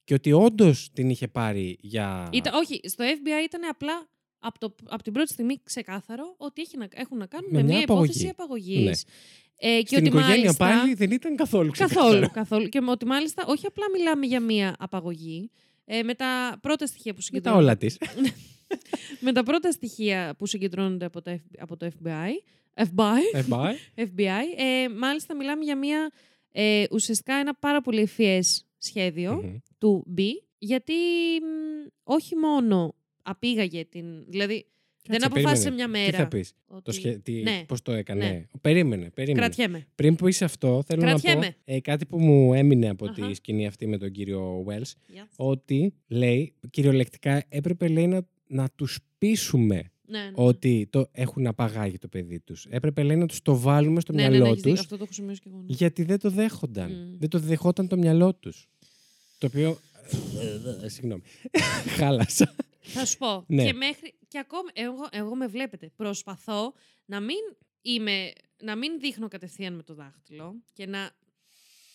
και ότι όντως την είχε πάρει για. Ήταν, όχι, στο FBI ήταν απλά από, το, από την πρώτη στιγμή ξεκάθαρο ότι έχει να, έχουν να κάνουν Με με, μια μια απαγωγή. υπόθεση απαγωγής. Ναι. Ε, και Στην ότι οικογένεια μάλιστα, πάλι δεν ήταν καθόλου ξεκάθαρο. Καθόλου, καθόλου. Και με ότι μάλιστα όχι απλά μιλάμε για μία απαγωγή. Ε, με τα πρώτα στοιχεία που Με τα συγκεντρώνονται. όλα της. με τα πρώτα στοιχεία που συγκεντρώνονται από το, F- από το FBI. FBI. FBI. FBI. Ε, μάλιστα μιλάμε για μία ε, ουσιαστικά ένα πάρα πολύ ευφυές σχέδιο Μμμ. του B, γιατί μ, όχι μόνο απήγαγε την... Δηλαδή, δεν Κάτσε, αποφάσισε περίμενε. μια μέρα. Τι θα πεις; ότι- Το σχε... τι... Ναι. Πώς το έκανε; Ναι. Περίμενε, περίμενε. Κρατιέμαι. Πριν που είσαι αυτό, θέλω να πω Κρατιέμαι. ε, κάτι που μου έμεινε από Αχα. τη σκηνή αυτή με τον κύριο Wells. Yes. Ότι λέει, κυριολεκτικά έπρεπε λέει να, να τους πείσουμε Ναι, ναι. ότι το έχουν απαγάγει το παιδί τους. Έπρεπε λέει να τους το βάλουμε στο ναι, ναι, ναι, μυαλό έχεις δίκιο. τους Αυτό το έχω σημειώσει και εγώ. ναι. γιατί δεν το δέχονταν. Μμ. Δεν το δεχόταν το μυαλό τους. Το οποίο... ε, Συγγνώμη. Χάλασα. Θα σου πω. Ναι. Και μέχρι. Και ακόμα. Εγώ, εγώ με βλέπετε. Προσπαθώ να μην είμαι. Να μην δείχνω κατευθείαν με το δάχτυλο και να,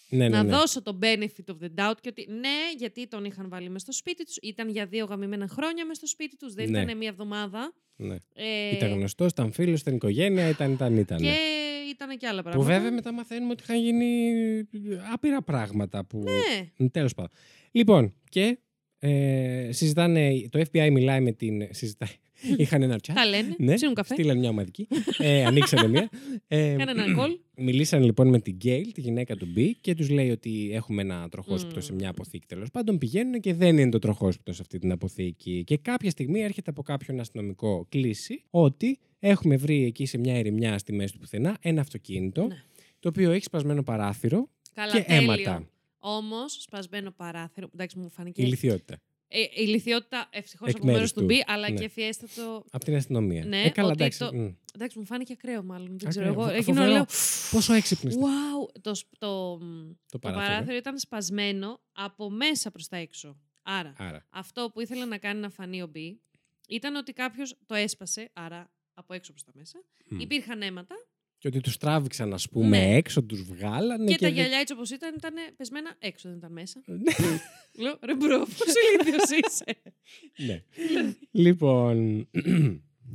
ναι, ναι, να ναι. δώσω το benefit of the doubt και ότι ναι, γιατί τον είχαν βάλει μες στο σπίτι τους, ήταν για δύο γαμημένα χρόνια μες στο σπίτι τους, δεν Ναι. ήταν μία εβδομάδα. ναι. Ε, Ήταν γνωστός, ήταν φίλος, ήταν οικογένεια, ήταν, ήταν, ήταν. Και ήταν και άλλα Που πράγματα. βέβαια μετά μαθαίνουμε ότι είχαν γίνει άπειρα πράγματα που. Ναι. Τέλος πάντων. Λοιπόν, και ε, συζητάνε. Το FBI μιλάει με την. Συζητάει. Είχαν ένα chat. Τα λένε, Ναι, ψήνουν καφέ. στείλαν μια ομαδική. Ε, ανοίξανε μια. Ε, Κάνε ένα call. Μιλήσαν λοιπόν με την Γκέιλ, τη γυναίκα του Μπι, και τους λέει ότι έχουμε ένα τροχόσπιτο Μμμ. σε μια αποθήκη τέλος πάντων. Πηγαίνουν και δεν είναι το τροχόσπιτο σε αυτή την αποθήκη. Και κάποια στιγμή έρχεται από κάποιον αστυνομικό κλίση ότι έχουμε βρει εκεί σε μια ερημιά στη μέση του πουθενά ένα αυτοκίνητο Ναι. το οποίο έχει σπασμένο παράθυρο Καλά, και τέλειο. αίματα. Όμως, σπασμένο παράθυρο. Εντάξει, μου φάνηκε. Η λυθιότητα. Ε, η λυθιότητα ευτυχώς Εκ από μέρος μέρους του του. Μπι, αλλά Ναι. και εφιέστατο. Από την αστυνομία. Ναι, ε, καλά, ότι εντάξει. το- μ. Εντάξει, μου φάνηκε ακραίο μάλλον. Δεν Ακραίο. ξέρω. Εγώ Φο- εκείνο φοβερό. λέω. Πόσο έξυπνη είστε. Wow, το, σ- το, μ, το παράθυρο. παράθυρο ήταν σπασμένο από μέσα προς τα έξω. Άρα, Άρα. αυτό που ήθελε να κάνει να φανεί ο Μπι ήταν ότι κάποιος το έσπασε, άρα από έξω προς τα μέσα. Μμ. Υπήρχαν αίματα Και ότι τους τράβηξαν, ας πούμε, Ναι. έξω, τους βγάλανε. και, τα δεν- γυαλιά έτσι όπως ήταν, ήταν πεσμένα έξω, δεν ήταν μέσα. Ναι. Λέω, ρε bro, πόσο ηλίθιος είσαι. ναι. λοιπόν.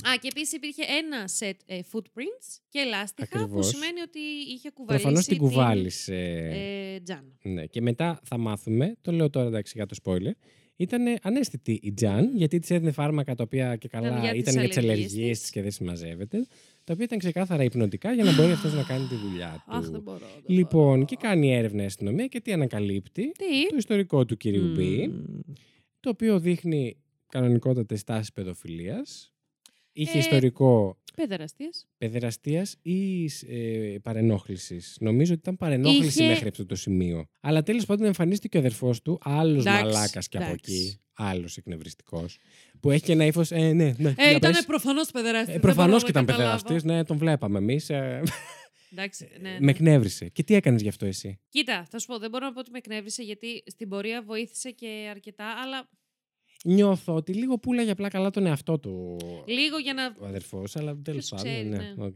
Α, και επίσης υπήρχε ένα σετ ε, footprints και λάστιχα που Ακριβώς. σημαίνει ότι είχε κουβαλήσει. Προφανώς την την, κουβάλησε. Ε, Τζαν. Ναι. Και μετά θα μάθουμε, το λέω τώρα εντάξει για το spoiler, ήταν αναίσθητη η Τζαν, γιατί της έδινε φάρμακα τα οποία και καλά Ήταν για ήταν τις για τις αλλεργίες αλλεργίες της. τη και δεν συμμαζεύεται. Τα οποία ήταν ξεκάθαρα υπνοτικά για να μπορεί αυτός να κάνει τη δουλειά του. Αχ, δεν μπορώ. δεν Λοιπόν, και κάνει έρευνα η αστυνομία και τι ανακαλύπτει; Τι; Το ιστορικό του κυρίου Μπι, Μμμ. το οποίο δείχνει κανονικότατες τάσεις παιδοφιλίας. Είχε Ε, ιστορικό Παιδεραστίες. παιδεραστίας ή ε, παρενόχλησης. Νομίζω ότι ήταν παρενόχληση Είχε- μέχρι αυτό το σημείο. Αλλά τέλος πάντων εμφανίστηκε ο αδερφός του, άλλος Εντάξει, μαλάκας και από εντάξει. εκεί, άλλος εκνευριστικός, που έχει και ένα ύφος, ε, ναι, ναι, Ε, για ήταν πες. προφανώς παιδεραστή. Ε, προφανώς και ήταν παιδεραστής, ναι, τον βλέπαμε εμείς. ε, Εντάξει, ναι, με ναι. εκνεύρισε. Και τι έκανες γι' αυτό εσύ; Κοίτα, θα σου πω, δεν μπορώ να πω ότι με εκνεύρισε γιατί στην πορεία βοήθησε και αρκετά, αλλά Νιώθω ότι λίγο πουλάγε απλά καλά τον εαυτό του λίγο για να. ο αδερφός, αλλά τέλος Ποιος πάντων. ξέρει, Ναι, ναι. οκ.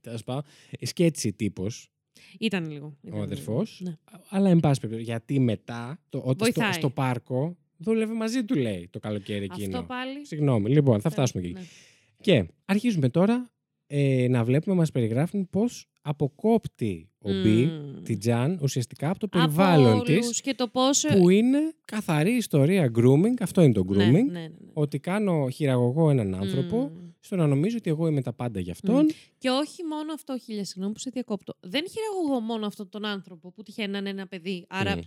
Τέλος πάντων. Sketchy τύπος Ήταν λίγο. ήταν ο λίγο. αδερφός. Ναι. Αλλά εν πάση περιπτώσει, γιατί μετά, το, ότι στο, Βοηθάει. στο πάρκο δούλευε μαζί του, λέει το καλοκαίρι εκείνο. Αυτό πάλι. Συγγνώμη. Λοιπόν, θα φτάσουμε εκεί. Ναι. Και αρχίζουμε τώρα ε, να βλέπουμε, μας περιγράφουν πώς αποκόπτει ο Μπι Μμμ. την Τζαν ουσιαστικά από το περιβάλλον Από όλους της Και το πόσο. που είναι καθαρή ιστορία grooming, αυτό είναι το grooming, Ναι, ναι, ναι, ναι. ότι κάνω χειραγωγό έναν άνθρωπο Μμμ. στο να νομίζω ότι εγώ είμαι τα πάντα για αυτόν. Και όχι μόνο αυτό, χίλια συγγνώμη που σε διακόπτω. Δεν χειραγωγώ μόνο αυτόν τον άνθρωπο που τυχαίνει να είναι ένα παιδί. Άρα Μμ.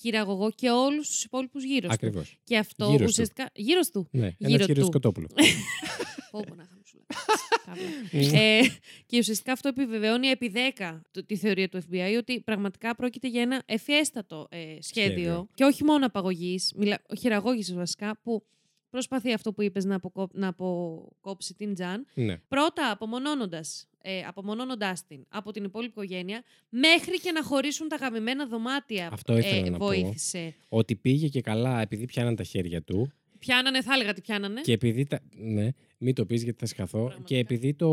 χειραγωγώ και όλους τους υπόλοιπους γύρω του. Ακριβώς. Και αυτό Γύρω του. ουσιαστικά. Γύρω του. Ναι, ένας Γύρω κύριος του. Σκοτόπουλο. Πω, πω, να είχαμε σου λέει. ε, και ουσιαστικά αυτό επιβεβαιώνει επί 10 το- τη θεωρία του FBI ότι πραγματικά πρόκειται για ένα ευφιέστατο ε, σχέδιο, Σχέδιο. και όχι μόνο απαγωγής, χειραγώγησης βασικά, που προσπαθεί αυτό που είπες να, αποκό- να αποκόψει την Τζαν. ναι. Πρώτα απομονώνοντας, ε, απομονώνοντάς την από την υπόλοιπη οικογένεια, μέχρι και να χωρίσουν τα γαμημένα δωμάτια Αυτό ήθελα ε, να πω. βοήθησε. Ότι πήγε και καλά επειδή πιάναν τα χέρια του Πιάνανε, θα έλεγα τι πιάνανε. και επειδή τα... Ναι, μην το πεις γιατί θα σκαθώ. Και επειδή το...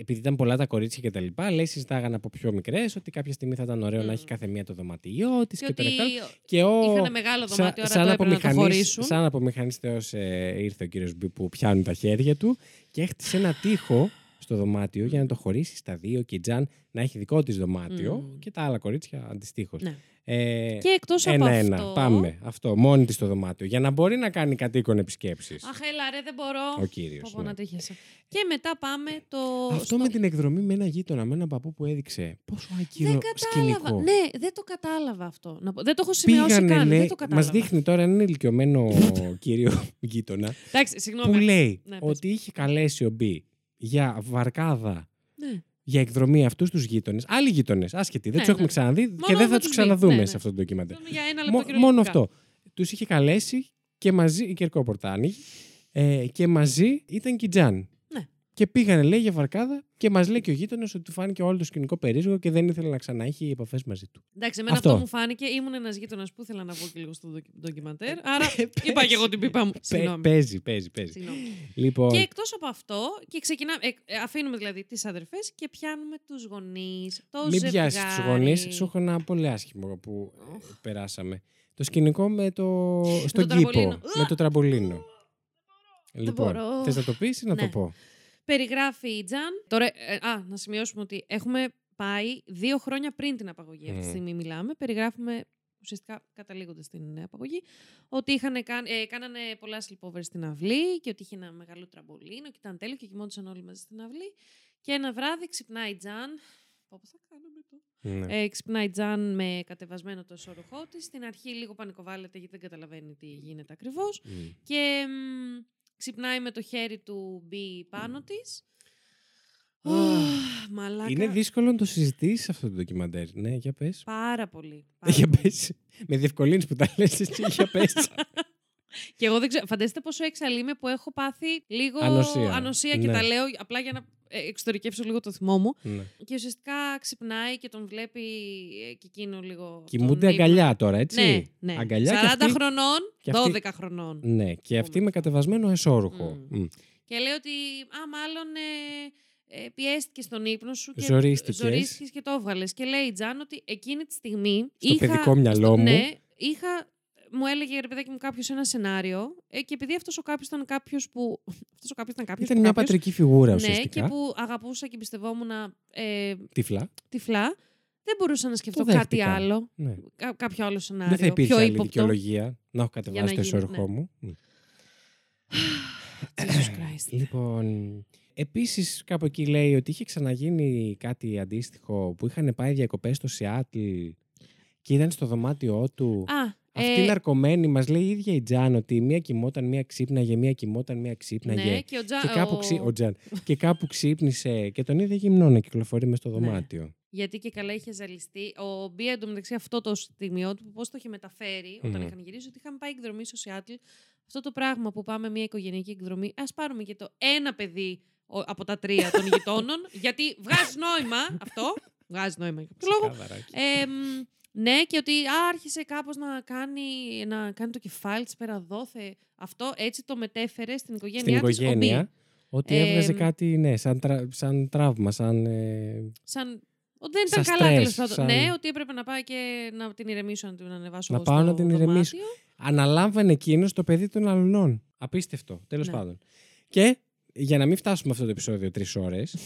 Επειδή ήταν πολλά τα κορίτσια και τα λοιπά, λέει συζητάγανε από πιο μικρές ότι κάποια στιγμή θα ήταν ωραίο να έχει κάθε μία το δωμάτιό της Και και, το ότι ρεκτάλ. Και ο... είχανε μεγάλο σα- δωμάτιο, άρα σαν το έπρεπε να το απομηχανής- χωρίσουν. Σαν απομηχανής θεός ε, ήρθε ο κύριος Μπι που πιάνουν τα χέρια του και έχτισε ένα τοίχο στο δωμάτιο για να το χωρίσει στα δύο και η Τζαν να έχει δικό της δωμάτιο Μμμ. και τα άλλα κορίτσια αντιστοίχως. Ναι. Ε, Και εκτός από ένα-ένα. αυτό- Πάμε. Αυτό. Μόνη της στο δωμάτιο. Για να μπορεί να κάνει κατοίκον επισκέψεις. Αχ, έλα ρε, δεν μπορώ. Ο κύριος, Πω, πω, ναι. να τρίχεσαι. Και μετά πάμε το... Αυτό στο- με την εκδρομή με ένα γείτονα, με έναν παππού που έδειξε πόσο άκυρο Δεν κατάλαβα. σκηνικό. Ναι, δεν το κατάλαβα αυτό. Να πω. Δεν το έχω σημειώσει Πήγανε, καν. λέει, δεν το κατάλαβα. μας δείχνει τώρα έναν ηλικιωμένο κύριο γείτονα Εντάξει, συγγνώμη. που λέει Ναι, πες. ότι είχε καλέσει ο Μπι για βαρκάδα Ναι. Για εκδρομή αυτούς τους γείτονες. Άλλοι γείτονες, άσχετοι. Δεν Ναι, τους έχουμε ναι. ξαναδεί και Μόνο δεν με θα τους τους Μπι. ξαναδούμε Ναι, ναι. σε αυτό το ντοκιμαντέρ. Για ένα λεπτό Μο- κυριολεκτικά. μόνο αυτό. Τους είχε καλέσει και μαζί. Η Κερκόπορτα άνοιγε. Ε, και μαζί ήταν και η Τζαν. Ναι. Και πήγανε, λέει, για βαρκάδα και μας λέει και ο γείτονας ότι του φάνηκε όλο το σκηνικό περίεργο και δεν ήθελε να ξανά έχει επαφές μαζί του. Εντάξει, εμένα Αυτό. αυτό. μου φάνηκε. Ήμουν ένας γείτονας που ήθελα να βγω και λίγο στο ντοκι- ντοκιμαντέρ. Άρα είπα και εγώ την πίπα μου. Πε- Συγγνώμη. παίζει, παίζει, παίζει. Συγγνώμη. Λοιπόν, Και εκτός από αυτό, και ξεκινάμε, ε, ε, αφήνουμε δηλαδή τις αδερφές και πιάνουμε τους γονείς. Το μην πιάσεις τους ζευγάρι. γονείς. Σου έχω ένα πολύ άσχημο που ε, περάσαμε. Το σκηνικό με το. στον το κήπο. τραμπολίνο. Με το τραμπολίνο. Λοιπόν, μπορώ. θες να το πεις ή να Ναι. το πω; Περιγράφει η Τζαν. Τώρα, ε, α, να σημειώσουμε ότι έχουμε πάει δύο χρόνια πριν την απαγωγή. Αυτή τη Μμμ. στιγμή μιλάμε. Περιγράφουμε ουσιαστικά καταλήγοντας την απαγωγή, ότι είχαν, κάν- ε, κάνανε πολλά sleepovers στην αυλή και ότι είχε ένα μεγάλο τραμπολίνο και ήταν τέλειο και κοιμόντουσαν όλοι μαζί στην αυλή. Και ένα βράδυ ξυπνάει η Τζαν. Πω, πω θα κάνουμε το. Ναι. Ε, ξυπνάει η Τζαν με κατεβασμένο το εσωρουχό της. Στην αρχή λίγο πανικοβάλλεται γιατί δεν καταλαβαίνει τι γίνεται ακριβώς. Μμ. Και μ, ξυπνάει με το χέρι του μπει πάνω της. Μαλάκα. Είναι δύσκολο να το συζητήσεις αυτό το ντοκιμαντέρ. Ναι, για πες. Πάρα πολύ. πάρα Για πολύ. πες. Με διευκολύνεις που τα λες, εσύ για πες. Και εγώ δεν ξέρω. Φανταστείτε πόσο έξαλλη είμαι που έχω πάθει λίγο Ανοσία. και Ναι. τα λέω απλά για να ε, εξωτερικεύσω λίγο το θυμό μου. ναι. Και ουσιαστικά ξυπνάει και τον βλέπει ε, και εκείνο λίγο. Κοιμούνται τον ύπνο. αγκαλιά τώρα, έτσι; Ναι, ναι. Αγκαλιά 40 και αυτή, χρονών, και αυτή- 12 χρονών. Ναι, και αυτή με κατεβασμένο εσώρουχο. Μμ. Μμ. Και λέει ότι, α, μάλλον ε, ε, πιέστηκες στον ύπνο σου και Ζορίστηκες. ζορίστηκες και το έβγαλες. Και λέει η Τζάν ότι εκείνη τη στιγμή. Στο είχα, παιδικό μυαλό μου. Ναι, είχα. Μου έλεγε ρε παιδάκι μου κάποιος ένα σενάριο ε, και επειδή αυτός ο κάποιος ήταν κάποιος που. Αυτός ο κάποιος ήταν κάποιος. Ήταν μια πατρική φιγούρα Ναι, ουσιαστικά. και που αγαπούσα και εμπιστευόμουν ε, Τυφλά. τυφλά. Δεν μπορούσα να σκεφτώ Το κάτι δέχτηκα. άλλο. Ναι. Κα- κάποιο άλλο σενάριο. Δεν θα υπήρχε πιο άλλη ύποπτο. δικαιολογία να έχω κατεβάσει το γίνει, ισορροχό ναι. μου. Μμ. Jesus Christ. Λοιπόν, επίσης κάπου εκεί λέει ότι είχε ξαναγίνει κάτι αντίστοιχο που είχαν πάει διακοπές στο Σιάτλ και ήταν στο δωμάτιό του. Α, Αυτή ε, η ναρκωμένη μας λέει η ίδια η Τζάν ότι μία κοιμόταν, μία ξύπναγε, μία κοιμόταν, μία ξύπναγε. Ναι, και ο Τζα- κάπου, ο- ξύ- ο Τζαν. και κάπου ξύπνησε και τον είδε γυμνό να κυκλοφορεί μες στο Ναι. δωμάτιο. Γιατί και καλά είχε ζαλιστεί. Ο Μπία εντωμεταξύ αυτό το στιγμιό του, πώς το είχε μεταφέρει όταν Μμμ. είχαν γυρίσει, ότι είχαν πάει εκδρομή στο Σιάτλ. Αυτό το πράγμα που πάμε μια οικογενειακή εκδρομή, ας πάρουμε και το ένα παιδί ο- από τα τρία των γειτόνων, γιατί βγάζει νόημα αυτό. Βγάζει νόημα για κάποιο λόγο. Ξεκάθαρα. Ε, μ, ναι, και ότι α, άρχισε κάπως να κάνει, να κάνει το κεφάλι της πέρα δόθε. Αυτό έτσι το μετέφερε στην οικογένειά Στην της ο Μπι. οικογένεια ότι Ε, έβγαζε κάτι, ναι, σαν, τρα- σαν τραύμα, σαν... ε, Σαν... Ότι δεν ήταν Σαν καλά στρες, τέλο πάντων. σαν- Ναι, ότι έπρεπε να πάει και να την ηρεμήσω, να την ανεβάσω Να εγώ πάω να στο την ηρεμήσω. δωμάτιο. Αναλάμβανε εκείνος το παιδί των αλλωνών. Απίστευτο, τέλος Ναι. πάντων. Και για να μην φτάσουμε αυτό το επεισόδιο τρεις ώρες,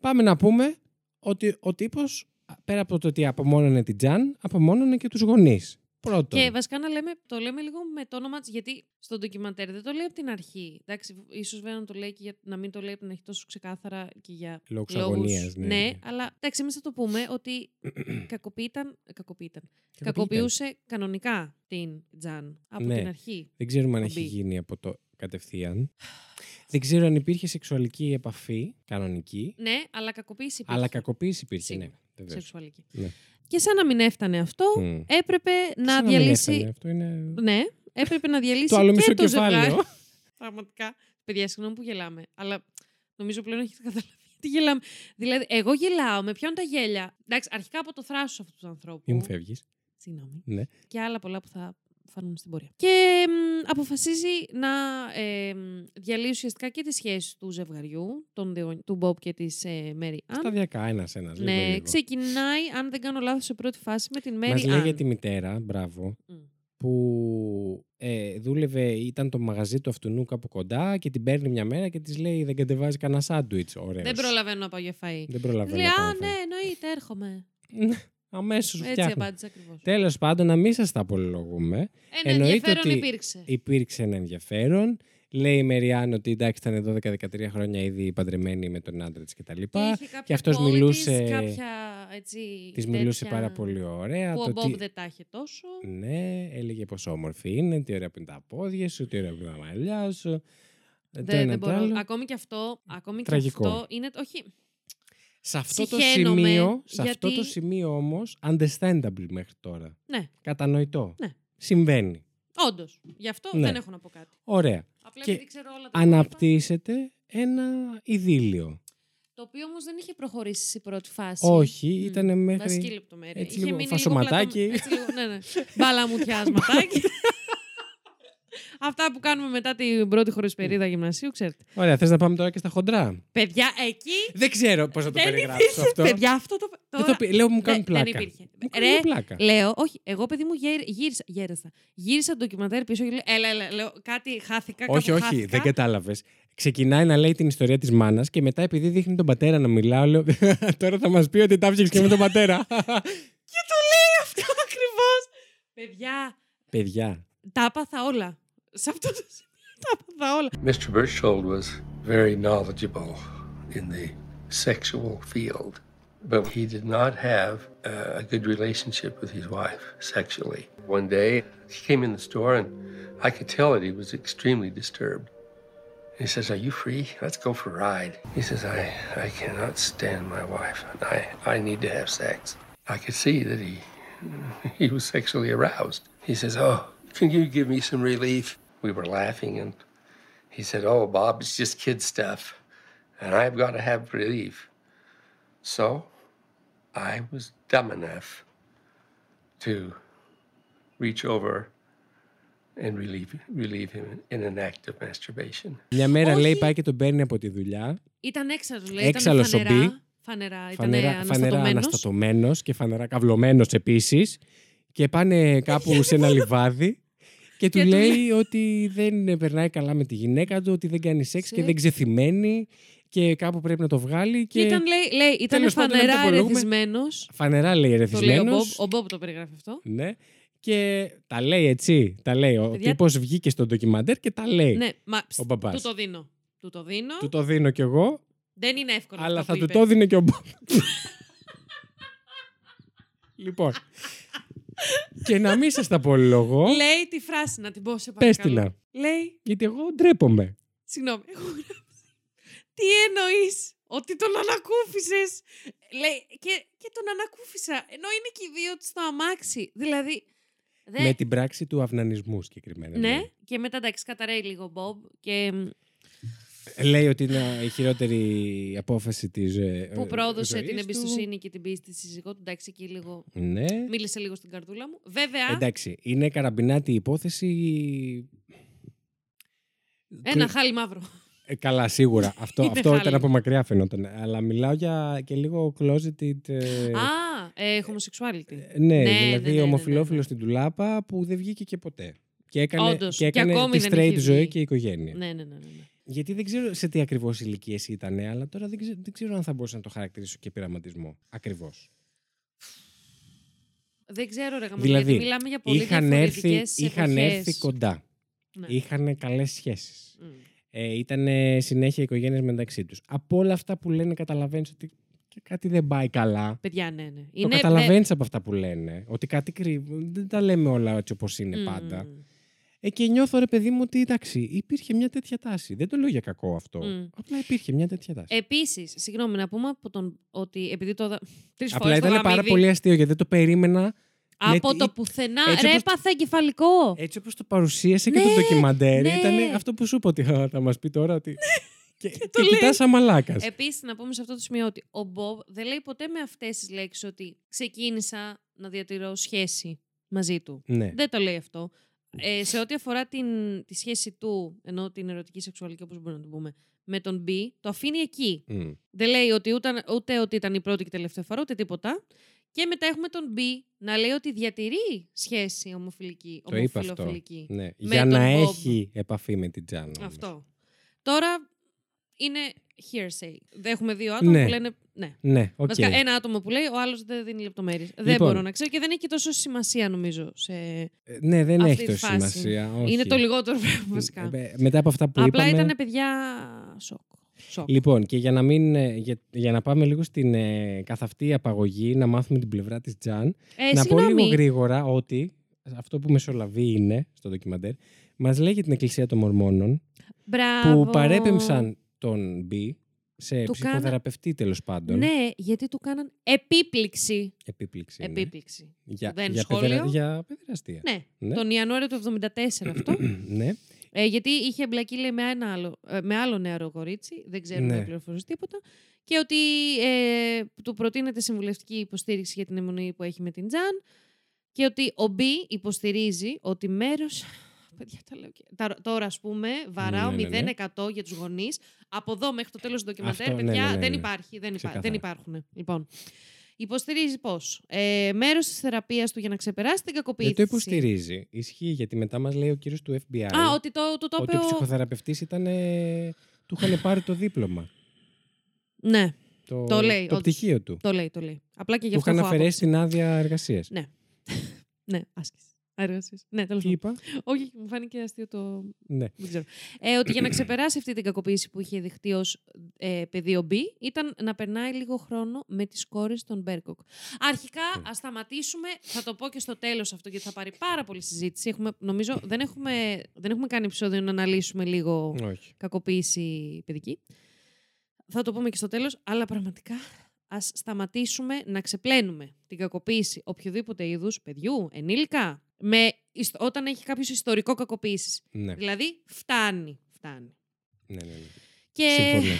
πάμε να πούμε ότι ο τύπος, πέρα από το ότι απομόνωνε την Τζαν, απομόνωνε και τους γονείς. Πρώτον. Και βασικά να λέμε, το λέμε λίγο με το όνομα της, γιατί στο ντοκιμαντέρ δεν το λέει από την αρχή. Εντάξει, ίσως βέβαια να το λέει και για, να μην το λέει από την αρχή τόσο ξεκάθαρα και για Λόγους λόγους- αγωνίας, ναι, ναι. αλλά εντάξει, εμείς θα το πούμε ότι κακοποιήταν. κακοποιήταν. Κακοποιείται. Κακοποιούσε κανονικά την Τζαν από Ναι. την αρχή. Δεν ξέρουμε αν ο έχει Μπι. γίνει από το κατευθείαν. Δεν ξέρω αν υπήρχε σεξουαλική επαφή, κανονική, Ναι, αλλά κακοποίηση υπήρχε. αλλά κακοποίηση υπήρχε, Σίγουρα. ναι. Βεβαίως. Σεξουαλική. Ναι. Και σαν να μην έφτανε αυτό, Μμ. έπρεπε να Σαν μην διαλύσει. έφτανε, Αυτό είναι... Ναι, έπρεπε να διαλύσει Το άλλο και μισό το κεφάλαιο. ζευγάρι. Πραγματικά. Παιδιά, συγγνώμη που γελάμε. Αλλά νομίζω πλέον έχετε καταλάβει τι γελάμε. Δηλαδή, εγώ γελάω, με πιάνουν τα γέλια. Εντάξει, αρχικά από το θράσος αυτούς τους ανθρώπους. Μη μου φεύγεις. Συγγνώμη. Ναι. Και άλλα πολλά που θα φανούν στην πορεία. Και μ, αποφασίζει να ε, μ, διαλύσει ουσιαστικά και τις σχέσεις του ζευγαριού, των δύο, του Μπομπ και της ε, Μέρι Ανn. Σταδιακά, ένας-ένας. λίγο, Ναι, λίγο. ξεκινάει, αν δεν κάνω λάθος, σε πρώτη φάση με την Μέρι Μας λέει για Ann. τη μητέρα, μπράβο, Μμ. που ε, δούλευε, ήταν το μαγαζί του αυτού κάπου κοντά και την παίρνει μια μέρα και της λέει δεν κατεβάζει κανένα σάντουιτς. Ωραίος. Δεν προλαβαίνω να πάω για φαΐ. Δεν προλαβαίνω Λέει, να πάω α, να ναι, φάω». εννοείται, έρχομαι. Αμέσως Έτσι φτιάχνω. απάντησα ακριβώς. Τέλος πάντων, να μην σας τα απολογούμε. Ένα ενδιαφέρον υπήρξε. υπήρξε ένα ενδιαφέρον. Λέει η Μεριάν ότι εντάξει ήταν 12-13 χρόνια ήδη παντρεμένη με τον άντρα της κτλ. Και είχε κάποια Και αυτός qualities, μιλούσε, κάποια, έτσι, της μιλούσε τέτοια πάρα πολύ ωραία. Που το ο Μπομπ τι- δεν τα είχε τόσο. Ναι, έλεγε πόσο όμορφη είναι, τι ωραία που είναι τα πόδια σου, τι ωραία που είναι τα μαλλιά σου. Ε, το Δεν, ένα δεν το μπορώ. άλλο. Ακόμη και αυτό, ακόμη και Τραγικό. αυτό είναι. Όχι. Σε αυτό το Συχαίνομαι, σημείο, σε αυτό το γιατί- σημείο όμως, understandable μέχρι τώρα. Ναι, Κατανοητό. Ναι. Συμβαίνει. όντως. Γι' αυτό Ναι. δεν έχω να πω κάτι. Ωραία. Απλά Και επειδή ξέρω όλα τα υπόλοιπα, Αναπτύσσεται ένα ειδήλιο. Το οποίο όμως δεν είχε προχωρήσει σε πρώτη φάση. Όχι, Μμ. ήτανε μέχρι- Βασική λεπτομέρεια. έτσι Είχε λίγο μείνει φασωματάκι. πλατω- Έτσι λίγο, ναι, ναι. Μπαλαμουτιάσματάκι. Αυτά που κάνουμε μετά την πρώτη χωρισπερίδα γυμνασίου, ξέρετε. Ωραία, θες να πάμε τώρα και στα χοντρά; Παιδιά, εκεί. Δεν ξέρω πώς θα το δεν περιγράψω υπήρχε. αυτό. Παιδιά, αυτό το. Δεν Τώρα... το πει- λέω μου κάνουν Ναι, πλάκα. Δεν υπήρχε. Μου κάνουν πλάκα. Λέω, όχι, εγώ παιδί μου γέρι- γύρισα. Γέρασα. Γύρισα ντοκιμαντέρ πίσω και λέω, έλα, έλα, λέω, κάτι χάθηκα. Όχι, κάπου όχι, χάθηκα. δεν κατάλαβες. Ξεκινάει να λέει την ιστορία της μάνας και μετά επειδή δείχνει τον πατέρα να μιλάω, λέω Τώρα θα μας πει ότι τα έφτιαξε και με τον πατέρα. Και το λέει αυτό ακριβώς. Παιδιά, Παιδιά. τα έπαθα όλα. Σε αυτό το σημείο τα έπαθα όλα. Mr. Berchtold was very knowledgeable in the sexual field, but he did not have uh, a good relationship with his wife sexually. One day, he came in the store, and I could tell that he was extremely disturbed. He says, Are you free? Let's go for a ride. He says, I, I cannot stand my wife, and I, I need to have sex. I could see that he, he was sexually aroused. He says, Oh, can you give me some relief? We were laughing, and he said, Oh, Bob, it's just kid stuff, and I've got to have relief. So I was dumb enough to reach over and relieve, relieve him in an act of masturbation. Μια μέρα Όχι. λέει πάει και τον παίρνει από τη δουλειά Ήταν έξαλλο, λέει. Έξαλλος ο ήταν φανερά, Μπι. φανερά, ήταν Φανερά, φανερά αναστατωμένος. αναστατωμένος και φανερά καυλωμένος επίσης. Και πάνε κάπου σε ένα λιβάδι. Και του Και του λέει ότι δεν περνάει καλά με τη γυναίκα του, ότι δεν κάνει σεξ και Σεξ. δεν ξεθυμένει και κάπου πρέπει να το βγάλει. Και Και ήταν, λέει, λέει, ήταν Τέλος πάντων, να μην το φανερά απολογούμε. ερεθισμένος. φανερά λέει Το λέει ο ερεθισμένος. Μπομπ. Ο Μπομπ το περιγράφει αυτό. Ναι. Και τα λέει έτσι. Τα λέει. Ο Παιδιά- τύπος βγήκε στο ντοκιμαντέρ και τα λέει. Ναι, μα Ο μπαμπάς. του το δίνω. Του το δίνω. Του το δίνω κι εγώ, Δεν είναι εύκολο. αλλά αυτό θα που του είπε. το δίνει και ο Μπομπ. λοιπόν. και να μην σας τα απολογώ, Λέει τη φράση, να την πω σε πες παρακαλώ. την να. Λέει, Γιατί εγώ ντρέπομαι. συγγνώμη, έχω γράψει. Τι εννοείς, ότι τον ανακούφισες; Λέει, και, και τον ανακούφισα, ενώ είναι και οι δύο στο αμάξι. Δηλαδή, δε- Με την πράξη του αυνανισμού συγκεκριμένα. ναι, λέει. και μετά εντάξει, καταραίει λίγο ο Μπομπ και μ, Λέει ότι είναι η χειρότερη απόφαση της ε, που ε, πρόδωσε ζωής την του. εμπιστοσύνη και την πίστη στη σύζυγό του. Εντάξει, εκεί λίγο. Ναι. Μίλησε λίγο στην καρδούλα μου. Βέβαια, Εντάξει, είναι καραμπινάτη η υπόθεση. ένα χάλι μαύρο. Ε, καλά, σίγουρα. αυτό Είναι αυτό ήταν χάλι. από μακριά φαινόταν. Αλλά μιλάω για και λίγο closeted. ε, Α, ε, homosexuality. ε, ναι, ναι, δηλαδή ναι, ναι, ναι, ομοφιλόφιλο ναι. στην τουλάπα που δεν βγήκε και ποτέ. Και έκανε, Όντως, και και έκανε ακόμη τη δεν έχει straight ζωή βγει. και οικογένεια. Ναι, ναι, ναι. Ναι, ναι. Γιατί δεν ξέρω σε τι ακριβώς ηλικίες ήταν, αλλά τώρα δεν ξέρω, δεν ξέρω αν θα μπορούσα να το χαρακτηρίσω και πειραματισμό. Ακριβώς. Δεν ξέρω, ρε γαμώ, Δηλαδή, γιατί μιλάμε για πολύ είχαν έρθει, διαφορετικές είχαν εποχές. έρθει κοντά. Ναι. Είχαν καλές σχέσεις. Μμ. Ε, ήταν συνέχεια οικογένειες μεταξύ τους. Από όλα αυτά που λένε, καταλαβαίνεις ότι και κάτι δεν πάει καλά. Παιδιά, ναι, ναι. Το καταλαβαίνεις από αυτά που λένε. Ότι κάτι κρύβουν. Δεν τα λέμε όλα έτσι όπως είναι Μμμ. πάντα. Ε, και νιώθω ρε παιδί μου ότι εντάξει, υπήρχε μια τέτοια τάση. Δεν το λέω για κακό αυτό. Μμ. Απλά υπήρχε μια τέτοια τάση. Επίσης, συγγνώμη να πούμε από τον, ότι επειδή το. Τρεις Απλά φορές το ήταν πάρα γαμίδι, πολύ αστείο γιατί δεν το περίμενα. Από με το τι- πουθενά. έτσι Ρε, όπως- έπαθα εγκεφαλικό. Έτσι όπως το παρουσίασε Ναι, και το ντοκιμαντέρ, ναι. ήταν αυτό που σου είπα ότι «Α, θα μας πει τώρα ότι. και το και λέει. κοιτάς σαν μαλάκας. Επίσης, να πούμε σε αυτό το σημείο ότι ο Μπομπ δεν λέει ποτέ με αυτές τις λέξεις ότι ξεκίνησα να διατηρώ σχέση μαζί του. Ναι. Δεν το λέει αυτό. Ε, σε ό,τι αφορά την, τη σχέση του, ενώ την ερωτική σεξουαλική, όπως μπορούμε να το πούμε, με τον B, το αφήνει εκεί. Μμ. Δεν λέει ότι ούτε, ούτε ότι ήταν η πρώτη και τελευταία φορά, ούτε τίποτα. Και μετά έχουμε τον B να λέει ότι διατηρεί σχέση ομοφιλική. Το είπα αυτό. ομοφιλοφιλική Ναι. με Για τον να Bob. έχει επαφή με την Τζάνα. όμως. Αυτό. Τώρα είναι hearsay. Δεν έχουμε δύο άτομα Ναι. που λένε. Ναι. Ναι, οκ. Βασικά, ένα άτομο που λέει, ο άλλος δεν δίνει λεπτομέρειες. Δεν Λοιπόν. μπορώ να ξέρω και δεν έχει και τόσο σημασία, νομίζω. Σε... Ε, Ναι, δεν αυτή έχει τη τόσο φάση. σημασία. όχι. Είναι το λιγότερο πράγμα, βασικά. Ε, Μετά από αυτά που Απλά είπαμε. ήταν παιδιά σοκ. σοκ. Λοιπόν, και για να, μην, ε, για, για να πάμε λίγο στην ε, καθ' αυτή απαγωγή, να μάθουμε την πλευρά της Τζαν, Ε, να πω λίγο συγγνώμη. γρήγορα ότι αυτό που μεσολαβεί είναι, στο ντοκιμαντέρ, μας λέει για την Εκκλησία των Μορμόνων, Μπράβο. που παρέπεμψαν τον Μπι σε Του ψυχοθεραπευτή τέλος πάντων. Ναι, γιατί του κάναν επίπληξη. Επίπληξη. ναι. Επίπληξη. Για, Δεν για, σχόλιο. παιδερα- για παιδεραστία. Ναι, Ναι. τον Ιανουάριο του 1974 αυτό. ναι. Ε, γιατί είχε εμπλακεί λέει, με, ένα άλλο, ε, με άλλο νεαρό κορίτσι, δεν ξέρουμε Ναι. πληροφορίε τίποτα. Και ότι ε, του προτείνεται συμβουλευτική υποστήριξη για την αιμονή που έχει με την Τζαν. Και ότι ο Μπι υποστηρίζει ότι μέρος. Παιδιά, τα λέω και... τα- Τώρα, ας πούμε, βαράω Ναι, ναι, ναι. 0% για τους γονείς. Από εδώ μέχρι το τέλος του ντοκιμαντέρ, Αυτό, ναι, παιδιά, ναι, ναι, δεν ναι. υπάρχει. Δεν, υπά... Ξεκάθαρα. δεν υπάρχουν. Λοιπόν, υποστηρίζει πώς; Ε, μέρος της θεραπείας του για να ξεπεράσει την κακοποίηση. Δεν το υποστηρίζει. Ισχύει γιατί μετά μας λέει ο κύριος του FBI Α, ότι το, του το ότι είπε ο ο- ψυχοθεραπευτής ήταν... ε, του είχαν πάρει το δίπλωμα. Ναι. Το, Το λέει, Το όντως. πτυχίο του. Το λέει, το λέει. Απλά και γι' Του αυτό είχαν έχω αφαιρέσει άποψη. την άδεια εργασίας. Ναι. ναι, άσκηση. Εργασίες. Ναι, τέλος Τι είπα; Όχι, μου φάνηκε αστείο το. Ναι. Δεν ξέρω. Ε, ότι για να ξεπεράσει αυτή την κακοποίηση που είχε δεχτεί ως ε, παιδί ο B, ήταν να περνάει λίγο χρόνο με τις κόρες των Μπρόμπεργκ. Αρχικά, ας σταματήσουμε. Θα το πω και στο τέλος αυτό, γιατί θα πάρει πάρα πολύ συζήτηση. Έχουμε, νομίζω δεν έχουμε, δεν έχουμε κάνει επεισόδιο να αναλύσουμε λίγο Όχι. κακοποίηση παιδική. Θα το πούμε και στο τέλος, αλλά πραγματικά ας σταματήσουμε να ξεπλένουμε την κακοποίηση οποιοδήποτε είδους παιδιού, ενήλικα, με, ιστο- όταν έχει κάποιος ιστορικό κακοποίησης. Ναι. Δηλαδή, φτάνει. Φτάνει. Ναι, ναι, ναι. Και Συμφωνώ.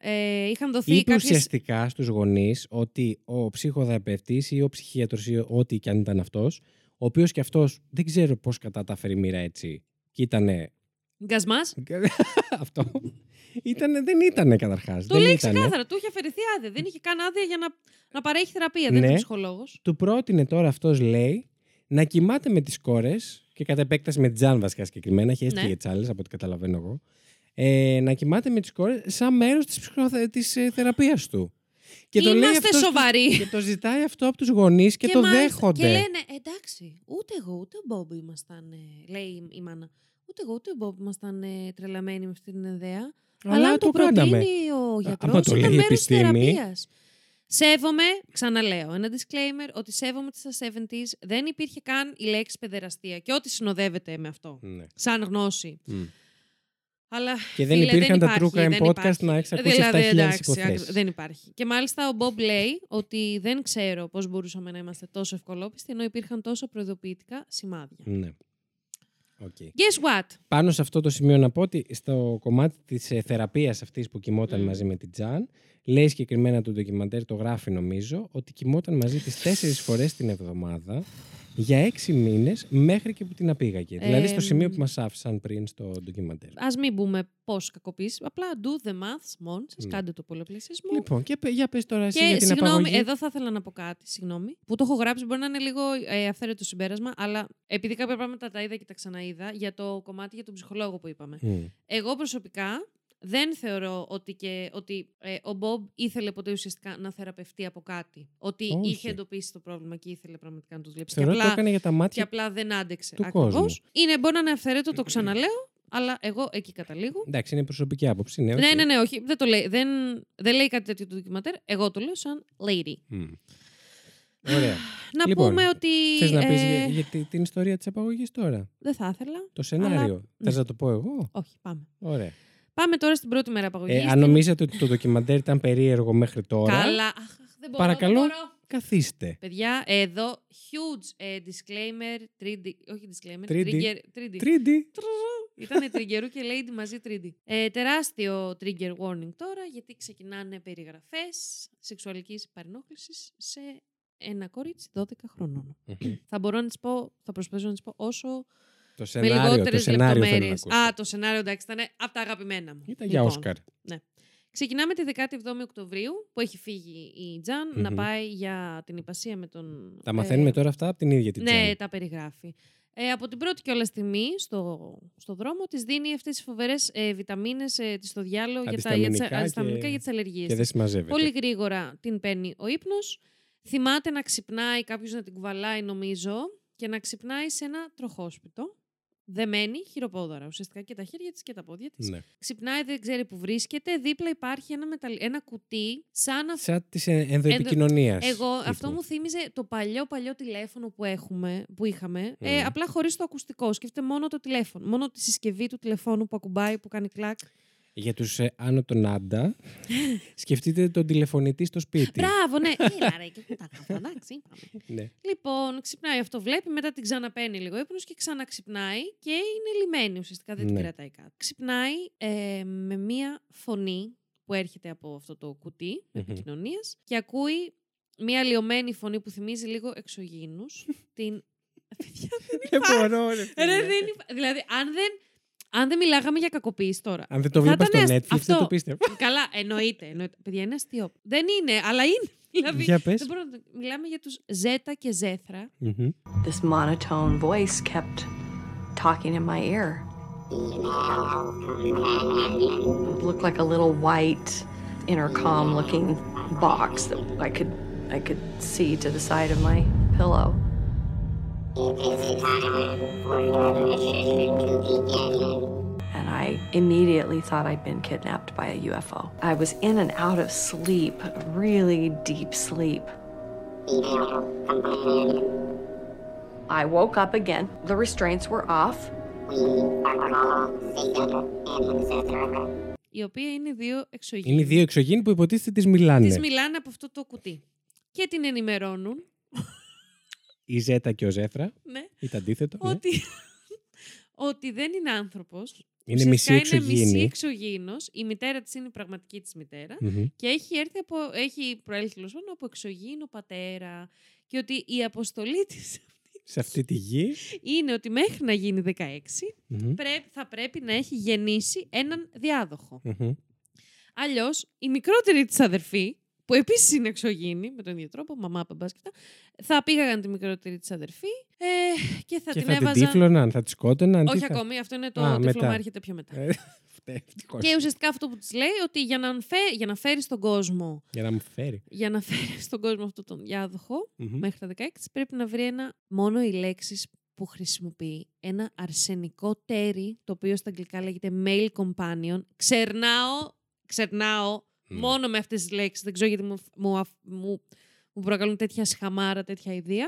ε, είχαν δοθεί Είπε κάποιες... ουσιαστικά στους γονείς ότι ο ψυχοθεραπευτής ή ο ψυχίατρος ή ό,τι και αν ήταν αυτός, ο οποίος και αυτός δεν ξέρω πώς κατάταφερε η μοίρα έτσι και ήτανε Γκασμάς. αυτό. Ήτανε, δεν ήταν καταρχάς. Το λέει ξεκάθαρα. Του είχε αφαιρεθεί άδεια. Δεν είχε καν άδεια για να, να παρέχει θεραπεία. Δεν Ναι. είναι ψυχολόγος. Του πρότεινε τώρα αυτός, λέει, να κοιμάται με τις κόρες και κατά επέκταση με Τζαν βασικά συγκεκριμένα. Έχει έστειλε Ναι. για τι άλλε, από ό,τι καταλαβαίνω εγώ. Ε, να κοιμάται με τις κόρες σαν μέρος της ψυχοθε... της, ε, θεραπείας του. Και το λέει Είμαστε αυτός στους- σοβαροί. Και το ζητάει αυτό από τους γονείς και, το μάλιστα- δέχονται. Και λένε, εντάξει, ούτε εγώ ούτε ο Μπομπ ήμασταν, ε, λέει η- η μάνα, ούτε εγώ ούτε ο Μπομπ ήμασταν ε, τρελαμένοι με αυτή την ιδέα. Αλλά Αλλά, αν το το, κάναμε. προτείνει ο άμα γιατρός, το ήταν λέει η μέρος της επιστήμη. θεραπείας. Σέβομαι, ξαναλέω, ένα disclaimer ότι σέβομαι τις 70s. Δεν υπήρχε καν η λέξη παιδεραστία και ό,τι συνοδεύεται με αυτό. Ναι. Σαν γνώση. Μμ. Αλλά, Και δεν φίλε, υπήρχαν τα υπάρχει, true crime δεν podcast υπάρχει. να έχεις ακούσει Δηλαδή, 7.000 εντάξει, υποθέσεις. άκου- Δεν υπάρχει. Και μάλιστα ο Μπομπ λέει ότι δεν ξέρω πώς μπορούσαμε να είμαστε τόσο ευκολόπιστοι ενώ υπήρχαν τόσο προειδοποιητικά σημάδια. Ναι. Οκ. Guess what? Πάνω σε αυτό το σημείο να πω ότι στο κομμάτι της ε, θεραπείας αυτής που κοιμόταν Μμ. μαζί με την Τζαν, λέει συγκεκριμένα το ντοκιμαντέρ, το γράφει νομίζω, ότι κοιμόταν μαζί της τέσσερις φορές την εβδομάδα για έξι μήνες μέχρι και που την απήγαγε. δηλαδή στο Ε, σημείο που μας άφησαν πριν στο ντοκιμαντέρ. Ας μην πούμε πώς κακοποίηση. Απλά do the maths μόνο. Σας Ναι. κάντε το πολλαπλασιασμό. Λοιπόν, και πε- για πες τώρα εσύ Και για την συγγνώμη, απαγωγή. εδώ θα ήθελα να πω κάτι, συγγνώμη, που το έχω γράψει, μπορεί να είναι λίγο ε, αυθαίρετο συμπέρασμα, αλλά επειδή κάποια πράγματα τα είδα και τα ξαναείδα, για το κομμάτι για τον ψυχολόγο που είπαμε. Μμ. Εγώ προσωπικά δεν θεωρώ ότι, και, ότι ε, ο Μπομπ ήθελε ποτέ ουσιαστικά να θεραπευτεί από κάτι. Ότι Όχι. είχε εντοπίσει το πρόβλημα και ήθελε πραγματικά να το δουλέψει. Θεωρώ και ότι το έκανε για τα και μάτια απλά δεν άντεξε. του ακριβώς. κόσμου. Είναι, μπορεί να είναι αυθαίρετο, το ξαναλέω, αλλά εγώ εκεί καταλήγω. Εντάξει, είναι προσωπική άποψη. Ναι, Ναι, οκ. ναι, ναι, όχι. Δεν, το λέει, δεν, δεν λέει κάτι τέτοιο το ντοκιμαντέρ. Εγώ το λέω σαν lady. Μμ. Ωραία. Να Λοιπόν, πούμε ότι. Θες να πεις ε, για, για τη- την ιστορία της απαγωγής τώρα; Δεν θα ήθελα. Το σενάριο. Αλλά- Θες ναι. να το πω εγώ; Όχι, πάμε. Ωραία. Πάμε τώρα στην πρώτη μέρα απαγωγής. Ε, αν νομίζετε ότι το ντοκιμαντέρ ήταν περίεργο μέχρι τώρα, Καλά. Αχ, αχ, δεν μπορώ, παρακαλώ, δεν μπορώ. καθίστε. Παιδιά, εδώ huge ε, disclaimer, 3D, όχι disclaimer, 3D. trigger, 3D. 3D. Ήταν triggerού και lady μαζί 3D. Ε, τεράστιο trigger warning τώρα, γιατί ξεκινάνε περιγραφές σεξουαλικής παρενόχλησης σε ένα κορίτσι 12 χρονών. θα μπορώ να τις πω, θα προσπαθήσω να τις πω όσο Το με σενάριο, το λιγότερες σενάριο θέλω να λεπτομέρειες. ακούσω. Α, το σενάριο εντάξει ήταν από τα αγαπημένα μου. Ήταν για Λοιπόν, Όσκαρ. Ναι. Ξεκινάμε τη 17η Οκτωβρίου που έχει φύγει η Τζαν να Μμμ. πάει για την υπασία με τον. Τα μαθαίνουμε ε, τώρα αυτά από την ίδια την Ναι, Τζάν. τα περιγράφει. Ε, από την πρώτη κιόλας στιγμή στο, στο δρόμο της δίνει αυτές τις φοβερές ε, βιταμίνες ε, της στο διάλογο για τα, για τις, Αντισταμινικά αντισταμινικά και- για τις αλλεργίες και δεν της. συμμαζεύεται. Πολύ γρήγορα την παίρνει ο ύπνος. Θυμάται να ξυπνάει, κάποιος να την κουβαλάει νομίζω και να ξυπνάει σε ένα τροχόσπιτο. Δεμένη χειροπόδαρα, ουσιαστικά και τα χέρια της και τα πόδια της. Ναι. Ξυπνάει, δεν ξέρει που βρίσκεται. Δίπλα υπάρχει ένα, μεταλλ... ένα κουτί σαν να Σαν της ενδοεπικοινωνίας. εγώ, αυτό μου θύμιζε το παλιό παλιό τηλέφωνο που, έχουμε, που είχαμε, ε, Μμμ. απλά χωρίς το ακουστικό. Σκέφτε μόνο το τηλέφωνο, μόνο τη συσκευή του τηλεφώνου που ακουμπάει, που κάνει κλακ. Για τους ε, άνω των άντα, σκεφτείτε τον τηλεφωνητή στο σπίτι. Μπράβο, ναι. Έλα ρε, και που τα έκανα, εντάξει, πάμε. Ναι. Λοιπόν, ξυπνάει αυτό, βλέπει, μετά την ξαναπαίνει λίγο ύπνος και ξαναξυπνάει και είναι λιμένη ουσιαστικά, δεν την Ναι. κρατάει κάτι. Ξυπνάει ε, με μία φωνή που έρχεται από αυτό το κουτί Μμμ. επικοινωνίας και ακούει μία λιωμένη φωνή που θυμίζει λίγο εξωγήινους. την. Παιδιά, δεν Δεν υπάρχει. μπορώ, ρε Ρε, φίλε. δεν υπά- Δηλαδή, αν δεν, αν δεν μιλάγαμε για κακοποίηση τώρα. Αν δεν το θα βλέπα ήταν στο ασ- Netflix, δεν αυτό. το πίστευα. Καλά, εννοείται, εννοείται. Παιδιά, είναι αστείο. Δεν είναι, αλλά είναι. Δηλαδή, Για πες. δεν μπορώ να το... Μιλάμε για τους Ζέτα και Ζέθρα. Μμμ. This monotone voice kept talking in my ear. It looked like a little white intercom looking box that I could I could see to the side of my pillow. And I immediately thought I'd been kidnapped by a UFO. I was in and out of sleep, really deep sleep. I woke up again. The restraints were off. Η οποία είναι δύο εξωγήινοι. Είναι οι δύο εξωγήινοι που υποτίθεται τις μιλάνε. Τις μιλάνε από αυτό το κουτί. Και την ενημερώνουν Η Ζέτα και ο Ζέφρα. ναι, Ή το αντίθετο. ναι. ότι, ότι δεν είναι άνθρωπος. Είναι μισή Ουσιαστικά είναι μισή εξωγήινη. εξωγήινος. Η μητέρα της είναι η πραγματική της μητέρα. Μμμ. Και έχει έρθει από, έχει προέλθει τέλος πάντων από εξωγήινο πατέρα. Και ότι η αποστολή της αυτή Σε αυτή τη γη. είναι ότι μέχρι να γίνει 16 Μμμ. πρέπει, θα πρέπει να έχει γεννήσει έναν διάδοχο. Μμμ. Αλλιώς η μικρότερη της αδερφή, που επίσης είναι εξωγήινη με τον ίδιο τρόπο, μαμά, παπάς και αυτά, θα πήγαγαν τη μικρότερη της αδερφή ε, και θα Και την θα την έβαζαν. τύφλωναν, θα τη σκότωναν. τι Όχι θα- ακόμη, αυτό είναι το Α, τύφλωμα, μετά. έρχεται πιο μετά. Ε, φταίει, ευτυχώς. Και ουσιαστικά αυτό που της λέει ότι για να, φέ, για να φέρει στον κόσμο Για να μου φέρει. για να φέρει στον κόσμο αυτόν τον διάδοχο Μμμ. μέχρι τα 16 πρέπει να βρει ένα μόνο οι λέξεις που χρησιμοποιεί ένα αρσενικό τέρι το οποίο στα αγγλικά λέγεται male companion ξερνάω, ξερνάω Ναι. Μόνο με αυτές τις λέξεις δεν ξέρω γιατί μου, μου, αφ- μου, μου προκαλούν τέτοια σιχαμάρα, τέτοια ιδέα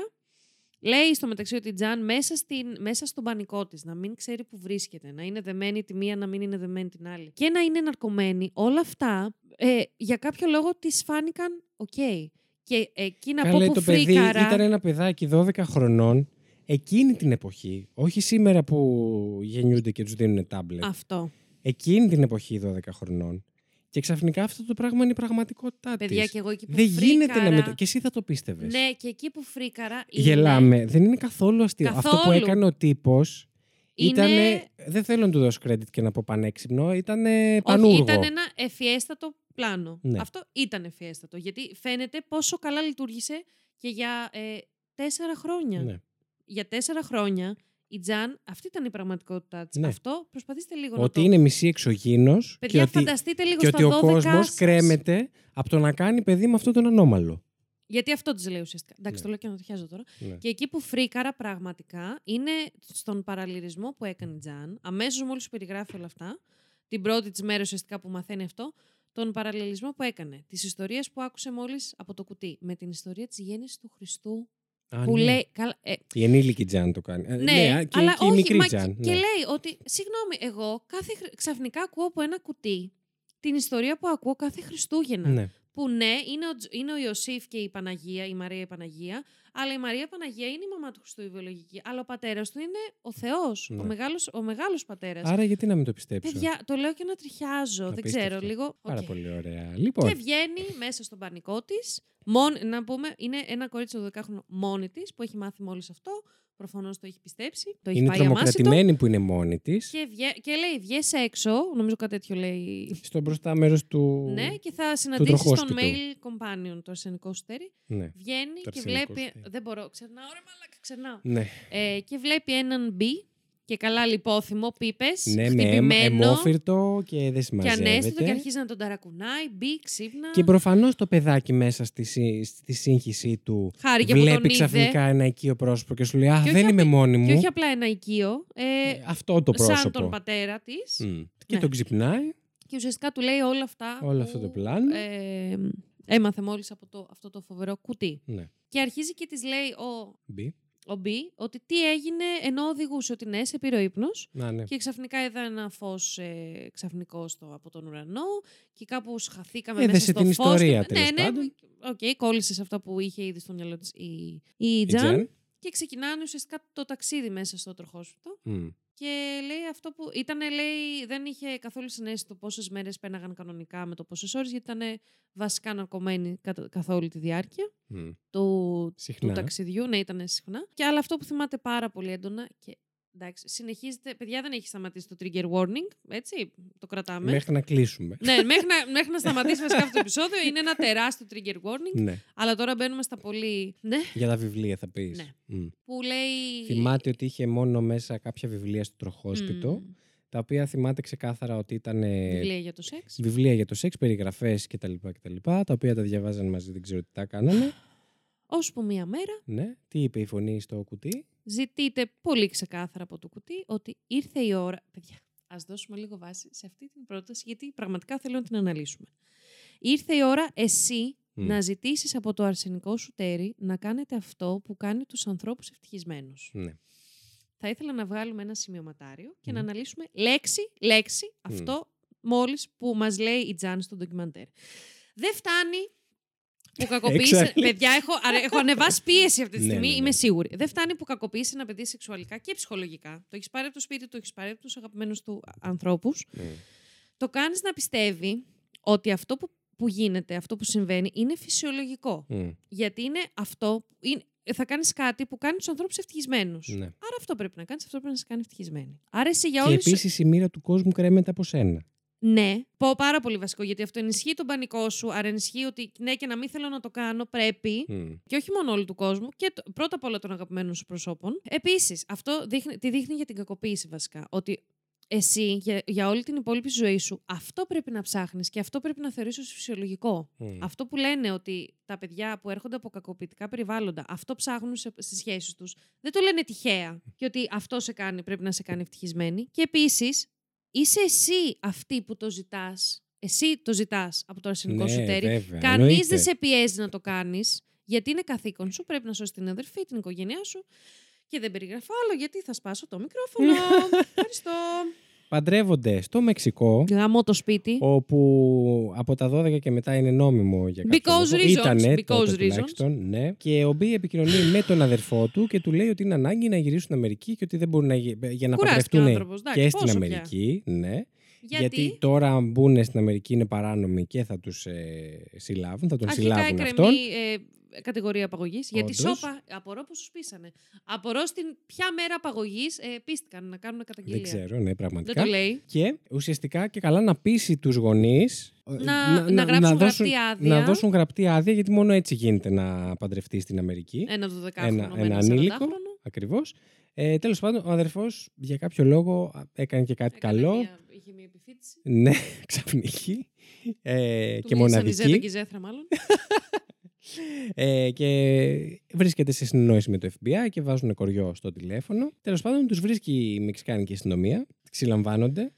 Λέει στο μεταξύ ότι η Τζαν μέσα, στην, μέσα στον πανικό της να μην ξέρει που βρίσκεται, να είναι δεμένη τη μία, να μην είναι δεμένη την άλλη και να είναι ναρκωμένη, όλα αυτά ε, για κάποιο λόγο της φάνηκαν οκ. Και εκείνα από Καλέ, που το παιδί φρίκαρε. ήταν ένα παιδάκι 12 χρονών εκείνη την εποχή. Όχι σήμερα που γεννιούνται και τους δίνουν τάμπλετ. Αυτό. Εκείνη την εποχή 12 χρονών. Και ξαφνικά αυτό το πράγμα είναι η πραγματικότητά Παιδιά, της. και εγώ εκεί που Δεν γίνεται να φρίκαρα- μετα... Και εσύ θα το πίστευες. Ναι, και εκεί που φρίκαρα. είναι- Γελάμε. Δεν είναι καθόλου αστείο. Αυτό που Καθόλου. έκανε ο τύπος Είναι- ήταν. Δεν θέλω να του δώσω credit και να πω πανέξυπνο. Ήταν Όχι, πανούργο. ήταν ένα εφιέστατο πλάνο. Ναι. Αυτό ήταν εφιέστατο. Γιατί φαίνεται πόσο καλά λειτουργήσε και για ε, τέσσερα χρόνια. Ναι. Για τέσσερα χρόνια η Τζαν, αυτή ήταν η πραγματικότητά της. Ναι. Αυτό προσπαθήστε λίγο να Ότι το... είναι μισή εξωγήινος. Παιδιά, και ότι, φανταστείτε λίγο και στα ότι ο 12 κόσμος σας. κρέμεται από το να κάνει παιδί με αυτόν τον ανώμαλο. Γιατί αυτό της λέει ουσιαστικά. Εντάξει, Ναι. το λέω και να το χιάζω τώρα. Ναι. Και εκεί που φρίκαρα πραγματικά είναι στον παραλληλισμό που έκανε η Τζαν, αμέσως μόλις σου περιγράφει όλα αυτά, την πρώτη της μέρα ουσιαστικά που μαθαίνει αυτό, τον παραλληλισμό που έκανε. Τη ιστορία που άκουσε μόλις από το κουτί. Με την ιστορία της γέννησης του Χριστού. Α, που ναι. λέει. Καλά, ε, Η ενήλικη Τζαν το κάνει. Ε, ναι, και, αλλά και η όχι, μικρή μα Τζαν. και- και ναι. λέει ότι, συγγνώμη, εγώ κάθε, χρ- ξαφνικά ακούω από ένα κουτί την ιστορία που ακούω κάθε Χριστούγεννα. Ναι. Που ναι, είναι ο, Τζ- είναι ο Ιωσήφ και η Παναγία, η Μαρία η Παναγία, αλλά η Μαρία Παναγία είναι η μαμά του Χριστού η βιολογική. Αλλά ο πατέρας του είναι ο Θεός, Ναι. ο μεγάλος ο μεγάλος πατέρας. Άρα γιατί να μην το πιστέψω; Παιδιά, το λέω και ανατριχιάζω. Δεν Απίστευτο. ξέρω, λίγο. Πάρα οκ. πολύ ωραία. Λοιπόν, Και βγαίνει μέσα στον πανικό της. Να πούμε, είναι ένα κορίτσι 12χρονο μόνη της που έχει μάθει μόλις αυτό. Προφανώς το έχει πιστέψει. Το έχει είναι πάει αμάσιτο. τρομοκρατημένη που είναι μόνη της. Και, βγε- και λέει, βγες έξω, νομίζω κάτι τέτοιο λέει. Στο μπροστά μέρος του. Ναι, και θα συναντήσει τον τροχόσπιτου. male companion, το αρσενικό σου τέρι. Ναι. Βγαίνει Το και αρσενικό βλέπει. σου τέρι. Δεν μπορώ, ξερνάω, ρε μαλάκα, ξερνάω. Ναι. Ε, και βλέπει έναν μπι και καλά λιπόθυμο, πίπες. Ναι, με αιμ- αιμόφυρτο και δεν και συμμαζεύεται. ανέστητο και αρχίζει να τον ταρακουνάει. Μπι, ξύπνα. Και προφανώς το παιδάκι μέσα στη, σύ- στη σύγχυσή του Χάρηκε που βλέπει τον είδε. ξαφνικά ένα οικείο πρόσωπο και σου λέει Α, Και δεν όχι είμαι μόνη μου. Και όχι απλά ένα οικείο. Ε, αυτό το πρόσωπο. Σαν τον πατέρα της. Μμ. Και Ναι. τον ξυπνάει. Και ουσιαστικά του λέει όλα αυτά. Όλο που, αυτό το πλάνο. Ε, έμαθε μόλις από το, αυτό το φοβερό κουτί. Ναι. Και αρχίζει και της λέει ο, Μπει. Ο Μπι ότι τι έγινε ενώ οδηγούσε ότι ναι, σε πήρε ο ύπνος Να, ναι. και ξαφνικά είδα ένα φως ε, ξαφνικό στο, από τον ουρανό και κάπου σχαθήκαμε Έδεσε μέσα στο την φως. ιστορία, και, τέλος ναι, ναι, πάντων. οκ, κόλλησε σε αυτά που είχε ήδη στο μυαλό της η, η, Η Τζαν. Τζαν. Και ξεκινάνε ουσιαστικά το ταξίδι μέσα στο τροχόσπιτο. Μμ. Και λέει αυτό που ήταν, λέει, δεν είχε καθόλου συναίσθηση το πόσες μέρες πέρναγαν κανονικά με το πόσες ώρες, γιατί ήταν βασικά ναρκωμένοι κατα- καθ' όλη τη διάρκεια Μμ. του, Συχνά. του ταξιδιού. Ναι, ήταν συχνά. Και αλλά αυτό που θυμάται πάρα πολύ έντονα. Και εντάξει, συνεχίζεται. Παιδιά, δεν έχει σταματήσει το trigger warning. Έτσι, το κρατάμε. Μέχρι να κλείσουμε. ναι, μέχρι να, μέχρι να σταματήσει βασικά αυτό το επεισόδιο. Είναι ένα τεράστιο trigger warning. Ναι. Αλλά τώρα μπαίνουμε στα πολύ. Ναι, Για τα βιβλία θα πεις. Ναι. που λέει. Θυμάται ότι είχε μόνο μέσα κάποια βιβλία στο τροχόσπιτο. Μμ. Τα οποία θυμάται ξεκάθαρα ότι ήταν. ε, Βιβλία για το σεξ. Βιβλία για το σεξ, περιγραφές κτλ, κτλ. Τα οποία τα διαβάζαν μαζί, δεν ξέρω τι τα κάνανε. Ώσπου μία μέρα ναι. Τι είπε η φωνή στο κουτί; ζητείτε πολύ ξεκάθαρα από το κουτί ότι ήρθε η ώρα. Παιδιά, ας δώσουμε λίγο βάση σε αυτή την πρόταση, γιατί πραγματικά θέλω να την αναλύσουμε. Ήρθε η ώρα εσύ Μμ. να ζητήσεις από το αρσενικό σου τέρι να κάνετε αυτό που κάνει τους ανθρώπους ευτυχισμένους. Ναι. Θα ήθελα να βγάλουμε ένα σημειωματάριο και Μμ. να αναλύσουμε λέξη, λέξη, αυτό μόλις που μας λέει η Τζάν στο ντοκιμαντέρ. Δεν φτάνει που κακοποίησε. Έξαλλη. Παιδιά, έχω, αρα- έχω ανεβάσει πίεση αυτή τη Ναι, στιγμή, ναι, ναι. είμαι σίγουρη. Δεν φτάνει που κακοποίησε ένα παιδί σεξουαλικά και ψυχολογικά. Το έχεις πάρει από το σπίτι, το έχεις πάρει από τους αγαπημένους του ανθρώπους. Μμ. Το κάνεις να πιστεύει ότι αυτό που, που γίνεται, αυτό που συμβαίνει, είναι φυσιολογικό. Μμ. Γιατί είναι αυτό. Είναι, ε, θα κάνεις κάτι που κάνει τους ανθρώπους ευτυχισμένους. Ναι. Άρα αυτό πρέπει να κάνεις, αυτό πρέπει να σε κάνει ευτυχισμένη. Άρα εσύ για Και όλου. επίσης η μοίρα του κόσμου κρέμεται από σένα. Ναι, πω πάρα πολύ βασικό γιατί αυτό ενισχύει τον πανικό σου. Άρα ενισχύει ότι ναι, και να μην θέλω να το κάνω, πρέπει. Μμ. Και όχι μόνο όλου του κόσμου, και το- πρώτα απ' όλα των αγαπημένων σου προσώπων. Επίσης, αυτό δείχνει, τι δείχνει για την κακοποίηση βασικά. Ότι εσύ για, για όλη την υπόλοιπη ζωή σου αυτό πρέπει να ψάχνεις και αυτό πρέπει να θεωρείς ως φυσιολογικό. Μμ. Αυτό που λένε ότι τα παιδιά που έρχονται από κακοποιητικά περιβάλλοντα αυτό ψάχνουν σε, στις σχέσεις τους δεν το λένε τυχαία και ότι αυτό σε κάνει, πρέπει να σε κάνει ευτυχισμένη. Και επίσης είσαι εσύ αυτή που το ζητάς. Εσύ το ζητάς από το αρσενικό Ναι, σου τέρι. βέβαια, Κανείς εννοείται. δεν σε πιέζει να το κάνεις γιατί είναι καθήκον σου. Πρέπει να σώσεις την αδερφή, την οικογένειά σου. Και δεν περιγράφω άλλο γιατί θα σπάσω το μικρόφωνο. Ευχαριστώ. Παντρεύονται στο Μεξικό, Γαμώ το σπίτι. όπου από τα 12 και μετά είναι νόμιμο για κάποιο Because λόγο. reasons, Ήτανε because τότε reasons. τουλάχιστον, ναι. Και ο Μπι επικοινωνεί με τον αδερφό του και του λέει ότι είναι ανάγκη να γυρίσουν στην Αμερική και ότι δεν μπορούν να, γι- για να Κουράστηκε ο παντρευτούν άνθρωπος, εντάξει, και στην πόσο πια. Αμερική. Ναι. Γιατί, τώρα αν μπουν στην Αμερική είναι παράνομοι και θα τους ε, συλλάβουν, θα τον αρχικά συλλάβουν εκκρεμεί αυτόν. ε, κατηγορία απαγωγής. Γιατί Όντως. σώπα, απορώ πώ του πείσανε. Απορώ στην ποια μέρα απαγωγής ε, πίστηκαν να κάνουν καταγγελία. Δεν ξέρω, ναι, πραγματικά. Δεν το λέει. Και ουσιαστικά και καλά να πείσει τους γονείς ε, Να- να γράψουν δώσουν, γραπτή άδεια. να δώσουν γραπτή άδεια, γιατί μόνο έτσι γίνεται να παντρευτείς στην Αμερική. Ένα 12χρονο ένα, με ένα ένα ανήλικο. 40χρονο. Ακριβώς. Ε, τέλος πάντων, ο αδερφός για κάποιο λόγο α, έκανε και κάτι Έκανε καλό. Μια, είχε μια επιφύτηση. Ναι, ξαφνική. Ε, Του και μίλησαν η Ζέτα και η μοναδική. Ζέθρα, μάλλον. Ε, και βρίσκεται σε συνεννόηση με το FBI και βάζουν κοριό στο τηλέφωνο. Τέλος πάντων, τους βρίσκει η Μεξικάνικη αστυνομία, ξυλαμβάνονται.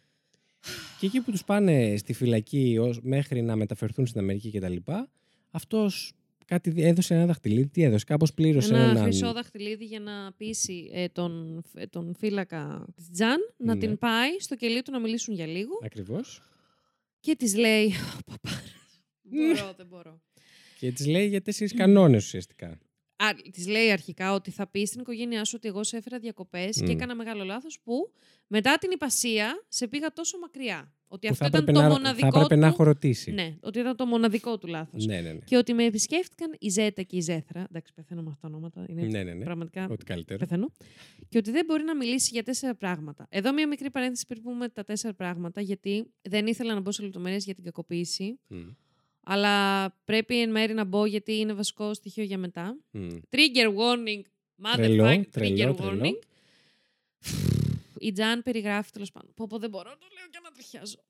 Και εκεί που τους πάνε στη φυλακή ως, μέχρι να μεταφερθούν στην Αμερική κτλ. Αυτός κάτι δι- έδωσε ένα δαχτυλίδι. Τι έδωσε, κάπως πλήρωσε Ένα έναν... χρυσό δαχτυλίδι για να πείσει ε, τον, ε, τον φύλακα της Τζαν να Ναι. την πάει στο κελί του να μιλήσουν για λίγο. Ακριβώς. Και της λέει. «Ω, παπά, δεν μπορώ, δεν μπορώ. Και της λέει για τέσσερις κανόνες ουσιαστικά. Α, της λέει αρχικά ότι θα πεις στην οικογένειά σου ότι εγώ σε έφερα διακοπές Μμ. και έκανα μεγάλο λάθος που μετά την υπασία σε πήγα τόσο μακριά. Ότι Που αυτό θα ήταν έπρεπε το να- μοναδικό θα έπρεπε του... να έχω ρωτήσει. Ναι, ότι ήταν το μοναδικό του λάθος. Ναι, ναι, ναι. Και ότι με επισκέφτηκαν η Ζέτα και η Ζέθρα. Εντάξει, πεθαίνω με αυτά τα ονόματα. Είναι Ναι, ναι, ναι. Πραγματικά Ό,τι καλύτερο. πεθαίνω. Και ότι δεν μπορεί να μιλήσει για τέσσερα πράγματα. Εδώ μία μικρή παρένθεση πριν πούμε τα τέσσερα πράγματα, γιατί δεν ήθελα να μπω σε λεπτομέρειες για την κακοποίηση. Μμ. Αλλά πρέπει εν μέρη να μπω γιατί είναι βασικό στοιχείο για μετά. Μμ. Trigger warning. Τρελό, Motherfucking τρελό, trigger τρελό. warning. Η Τζαν περιγράφει τέλος πάντων. Πω, πω, δεν μπορώ, το λέω και να τριχιάζω.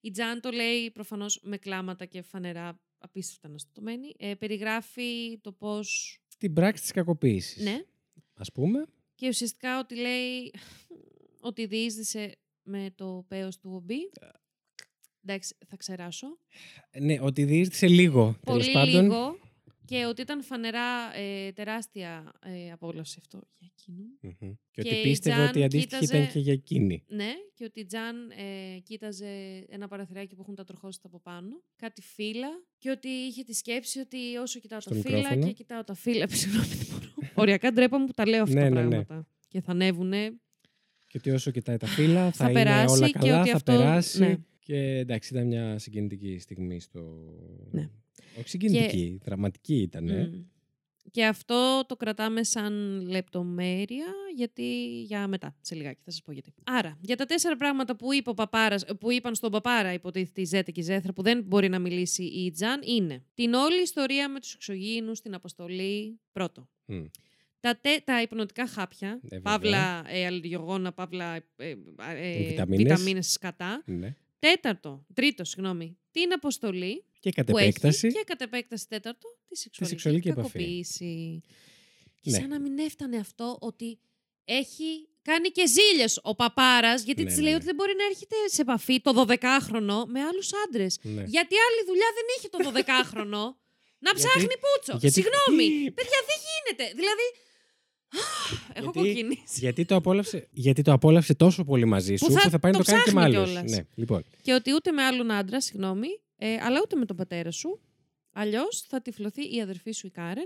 Η Τζαν το λέει προφανώς με κλάματα και φανερά απίστευτα αναστατωμένη. Ε, περιγράφει το πώς... Την πράξη της κακοποίησης. Ναι. Ας πούμε. Και ουσιαστικά ότι λέει ότι διείσδησε με το πέος του ομπί. Εντάξει, θα ξεράσω. Ναι, ότι διείστησε λίγο. Πολύ τέλος πάντων. λίγο. Και ότι ήταν φανερά ε, τεράστια ε, απόλαυση αυτό για εκείνον. Μμμ. Και, Και ότι η πίστευε Τζαν ότι η αντίστοιχη κοίταζε- ήταν και για εκείνη. Ναι, και ότι η Τζαν ε, κοίταζε ένα παραθυράκι που έχουν τα τροχόστα από πάνω, κάτι φύλλα, και ότι είχε τη σκέψη ότι όσο κοιτάω Στο τα φύλλα μικρόφωνο. και κοιτάω τα φύλλα. Συγγνώμη, δεν μπορώ. Οριακά ντρέπαμε που τα λέω αυτά Ναι, τα ναι, ναι. πράγματα. Και θα ανέβουνε. Και ότι όσο κοιτάει τα φύλλα θα, Θα είναι περάσει όλα και καλά, ότι θα αυτό- περάσει. Ναι. Και εντάξει, ήταν μια συγκινητική στιγμή στο... Ναι. Όχι συγκινητική, δραματική ήταν. Μμ. Και αυτό το κρατάμε σαν λεπτομέρεια, γιατί για μετά, σε λιγάκι, θα σας πω γιατί. Άρα, για τα τέσσερα πράγματα που, είπε ο παπάρας, που είπαν στον παπάρα, υποτίθεται η Ζέτα και η Ζέθρα, που δεν μπορεί να μιλήσει η Τζαν, είναι την όλη ιστορία με τους εξωγήινους, την αποστολή, πρώτο. Μμ. Τα, τε, τα υπνοτικά χάπια, βέβαια. παύλα ε, αλλεργιογόνα, παύλα ε, ε, ε, Βιταμίνες. βιταμίνες σκατά. Ναι. Τέταρτο, τρίτο, συγγνώμη, την αποστολή Και κατ' που επέκταση. έχει και κατ' επέκταση τέταρτο της σεξουαλική, σεξουαλική επαφή. κακοποίηση. Και Ναι. σαν να μην έφτανε αυτό ότι έχει κάνει και ζήλιες ο παπάρας γιατί Ναι, της ναι, λέει ναι. ότι δεν μπορεί να έρχεται σε επαφή το 12χρονο με άλλους άντρες. Ναι. Γιατί άλλη δουλειά δεν είχε το 12χρονο να Γιατί- ψάχνει πούτσο. γιατί- Συγγνώμη, παιδιά δεν γίνεται. Δηλαδή, έχω Γιατί- κοκκινήσει. Γιατί το, απόλαυσε, γιατί το απόλαυσε τόσο πολύ μαζί σου Που που θα θα, πάει να το το κάνει και με ψάχνει άλλους. κιόλας. Ναι, λοιπόν. Και ότι ούτε με άλλον άντρα, συγγνώμη, ε, αλλά ούτε με τον πατέρα σου. Αλλιώς θα τυφλωθεί η αδερφή σου η Κάρεν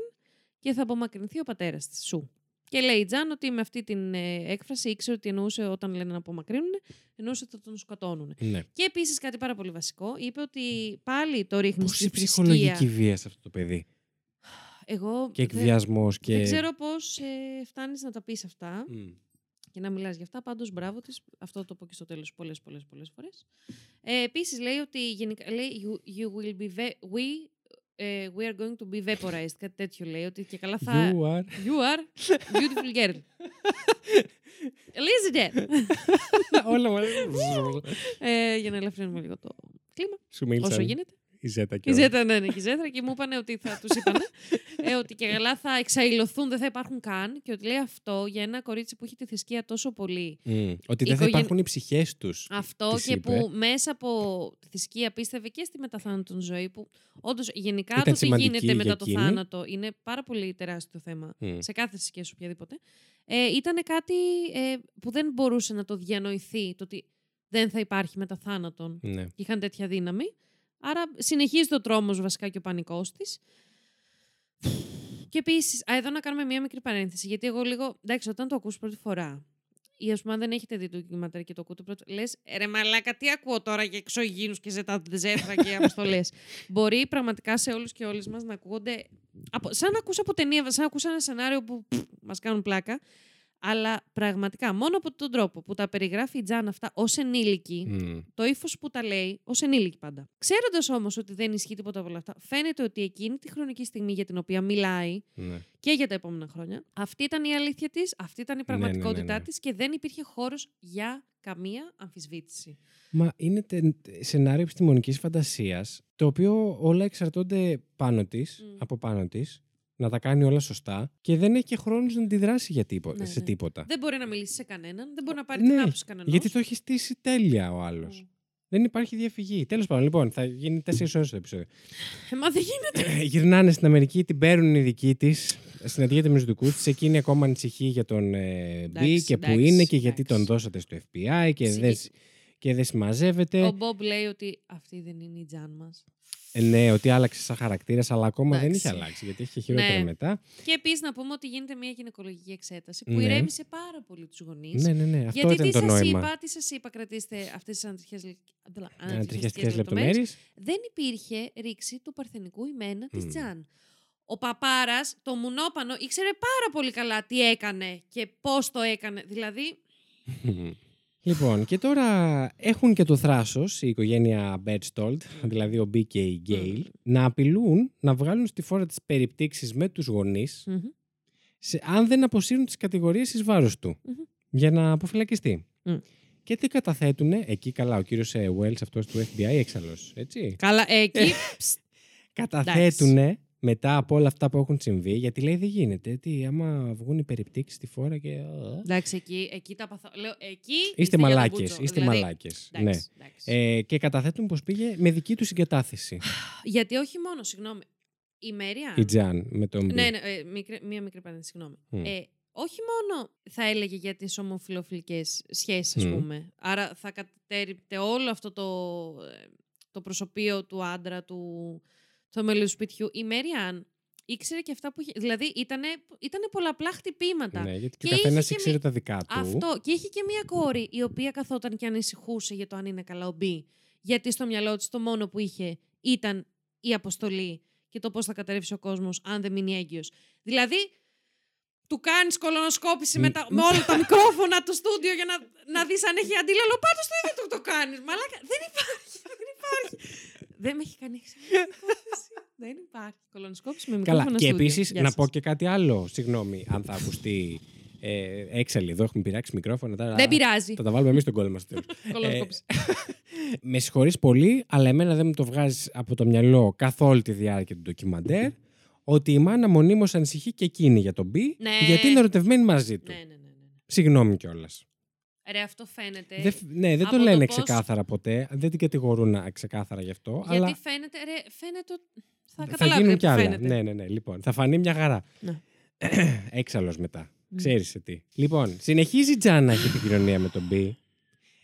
και θα απομακρυνθεί ο πατέρας σου. Και λέει η Τζαν ότι με αυτή την ε, έκφραση ήξερε ότι εννοούσε όταν λένε να απομακρύνουν, εννοούσε ότι θα τον σκοτώνουν. Ναι. Και επίσης κάτι πάρα πολύ βασικό, είπε ότι πάλι το ρίχνει Πόση στη ψυχολογική θρησκεία. βία σε αυτό το παιδί; Εγώ και δεν- εκβιασμός και... Δεν ξέρω πώς ε, φτάνεις να τα πεις αυτά Μμ. και να μιλάς για αυτά. Πάντως, μπράβο της. Αυτό το πω και στο τέλος πολλές, πολλές, πολλές φορές. Ε, επίσης, λέει ότι γενικά, λέει, you, you will be ve- we, ε, we are going to be vaporized. Κάτι τέτοιο λέει. Ότι και καλά θα... You are... You are beautiful girl. Elizabeth. Όλα μαζί. ε, για να ελαφρύνουμε λίγο το κλίμα. Σου μίλησαν Όσο γίνεται. Η Ζέτα και Η ο- Ζέτα, ναι, ναι, και η Ζέτα και μου είπαν ότι θα τους είπαν ε, ότι και καλά θα εξαϊλωθούν, δεν θα υπάρχουν καν και ότι λέει αυτό για ένα κορίτσι που έχει τη θρησκεία τόσο πολύ. Μμ. Ότι δεν θα Οικογεν- υπάρχουν οι ψυχές τους. Αυτό της και είπε. που μέσα από τη θρησκεία πίστευε και στη μεταθάνατον ζωή που όντως γενικά Ήταν το τι σημαντική γίνεται για μετά το εκείνη. θάνατο είναι πάρα πολύ τεράστιο θέμα Μμ. σε κάθε θρησκεία σου οποιαδήποτε. Ε, ήταν κάτι ε, που δεν μπορούσε να το διανοηθεί το ότι δεν θα υπάρχει μεταθάνατον Ναι. και είχαν τέτοια δύναμη. Άρα συνεχίζει το τρόμος βασικά και ο πανικός της. Και επίσης, εδώ να κάνουμε μία μικρή παρένθεση, γιατί εγώ λίγο. Εντάξει, όταν το ακούς πρώτη φορά, ή ας πούμε, αν δεν έχετε δει το ντοκιμαντέρ και το ακούτε πρώτη λες, ρε μαλάκα, τι ακούω τώρα για εξωγήνου και ζετά ζέτρα και αποστολές. Μπορεί πραγματικά σε όλους και όλες μας να ακούγονται. Από, σαν να ακούς από ταινία, σαν να ακούς ένα σενάριο που μας κάνουν πλάκα. Αλλά πραγματικά, μόνο από τον τρόπο που τα περιγράφει η Τζάν αυτά ως ενήλικη, Μμ. το ύφος που τα λέει, ως ενήλικη πάντα. Ξέροντας όμως ότι δεν ισχύει τίποτα από όλα αυτά, φαίνεται ότι εκείνη τη χρονική στιγμή για την οποία μιλάει Ναι. και για τα επόμενα χρόνια, αυτή ήταν η αλήθεια της, αυτή ήταν η Ναι, ναι, ναι, πραγματικότητά ναι. της και δεν υπήρχε χώρος για καμία αμφισβήτηση. Μα είναι τε- σενάριο επιστημονικής φαντασίας, το οποίο όλα εξαρτώνται πάνω της, Μμ. από πάνω της, να τα κάνει όλα σωστά και δεν έχει και χρόνους να αντιδράσει για τίπο- Ναι, σε ναι. τίποτα. Δεν μπορεί να μιλήσει σε κανέναν, δεν μπορεί να πάρει Ναι, την άποψη κανενός. γιατί το έχει στήσει τέλεια ο άλλος. Δεν υπάρχει διαφυγή. Τέλος πάντων, λοιπόν, θα γίνει τέσσερις ώρες το επεισόδιο. Ε, μα δεν γίνεται. Γυρνάνε στην Αμερική, την παίρνουν οι δικοί της, συναντιέται με τους δικούς της. Εκείνη ακόμα ανησυχεί για τον ε, Μπι Εντάξει, και που εντάξει, είναι και γιατί εντάξει. τον δώσατε στο FBI και Ψυχή. δεν, και δεν συμμαζεύεται. Ο Μπομπ λέει ότι αυτή δεν είναι η Τζάν μας. Ε, ναι, ότι άλλαξε σαν χαρακτήρα, αλλά ακόμα δεν Εντάξει. είχε αλλάξει γιατί είχε χειρότερα Ναι. μετά. Και επίσης να πούμε ότι γίνεται μια γυναικολογική εξέταση που Ναι. ηρέμησε πάρα πολύ τους γονείς. Ναι, ναι, ναι, αυτό Γιατί ήταν τι το σας νόημα. Είπα, τι σας είπα, κρατήστε αυτές τις Ανατριχιαστικές ανατριχιαστικές λεπτομέρειες. λεπτομέρειες. Δεν υπήρχε ρήξη του παρθενικού ημένα της Μμ. Τζαν. Ο παπάρας, το μουνόπανο, ήξερε πάρα πολύ καλά τι έκανε και πώς το έκανε. Δηλαδή, Λοιπόν, και τώρα έχουν και το θράσος η οικογένεια Μπέτστολτ, δηλαδή ο Μπι και η Γκέιλ, να απειλούν να βγάλουν στη φόρα τις περιπτύξεις με τους γονείς μμμ. σε, αν δεν αποσύρουν τις κατηγορίες εις βάρος του Μμμ. για να αποφυλακιστεί. Μμ. Και τι καταθέτουν, εκεί καλά, ο κύριος ε, Wells αυτός του FBI έξαλλος, έτσι. καλά, ε, εκεί. ψ, Καταθέτουν μετά από όλα αυτά που έχουν συμβεί, γιατί λέει δεν γίνεται. Τι, άμα βγουν οι περιπτύξεις στη φόρα και... εντάξει, εκεί, εκεί τα παθώ. Λέω, εκεί. Είστε για τον μαλάκες, μπούτσο. είστε Δηλαδή, μαλάκες. Ναι. εντάξει, εντάξει. Ε, και καταθέτουν πως πήγε με δική του συγκατάθεση. Γιατί όχι μόνο, συγγνώμη. Η Μέρια. Η Τζαν με τον Μπι. Ναι, ναι, ε, μικρή- μία μικρή παρένθεση, συγγνώμη. Μμ. Ε, όχι μόνο θα έλεγε για τις ομοφιλοφιλικές σχέσεις, ας Μμ. πούμε. Άρα θα κατέριπτε όλο αυτό το, ε, το προσωπείο του άντρα, του, του μέλου του σπιτιού. Η Μέριαν ήξερε και αυτά που είχε. Δηλαδή ήταν ήτανε πολλαπλά χτυπήματα. Ναι, γιατί και, Και ο καθένας είχε και ήξερε μη- τα δικά του. Αυτό. Και είχε και μία κόρη η οποία καθόταν και ανησυχούσε για το αν είναι καλά ο Μπι. Γιατί στο μυαλό της το μόνο που είχε ήταν η αποστολή και το πώς θα καταρρεύσει ο κόσμος αν δεν μείνει έγκυος. Δηλαδή, του κάνεις κολονοσκόπηση με, τα- με όλα τα μικρόφωνα του στούντιο για να, να δεις αν έχει αντίλαλο. Πάντως το ίδιο του το κάνεις. Μαλάκα, δεν υπάρχει, δεν υπάρχει. Δεν με έχει κάνει υπόθεση. δεν υπάρχει. Κολονοσκόπηση με μικρόφωνα Καλά. Και στούντιο. επίσης Γεια να σας. πω και κάτι άλλο. Συγγνώμη, αν θα ακουστεί ε, έξαλλη. Εδώ έχουμε πειράξει μικρόφωνα. Τώρα, Δεν πειράζει. Θα τα βάλουμε εμείς στον κόλλο μα. Κολονοσκόπηση. με συγχωρείς πολύ, αλλά εμένα δεν μου το βγάζεις από το μυαλό καθ' όλη τη διάρκεια του ντοκιμαντέρ ότι η μάνα μονίμως ανησυχεί και εκείνη για τον Μπι, Ναι. γιατί είναι ερωτευμένη μαζί του. Ναι, ναι, ναι. ναι. Συγγνώμη κιόλας. Ρε, αυτό φαίνεται. Δεν, φ- ναι, δεν από το λένε πώς- ξεκάθαρα ποτέ. Δεν την κατηγορούν α, ξεκάθαρα γι' αυτό. Γιατί αλλά φαίνεται, ρε, φαίνεται ότι θα θα καταλάβετε γίνουν που κι άλλα. φαίνεται. Ναι, ναι, ναι. Λοιπόν, θα φανεί μια χαρά. Ναι. Έξαλλος μετά. Ξέρεις σε τι. Λοιπόν, συνεχίζει η Τζάν να έχει επικοινωνία με τον Μπι.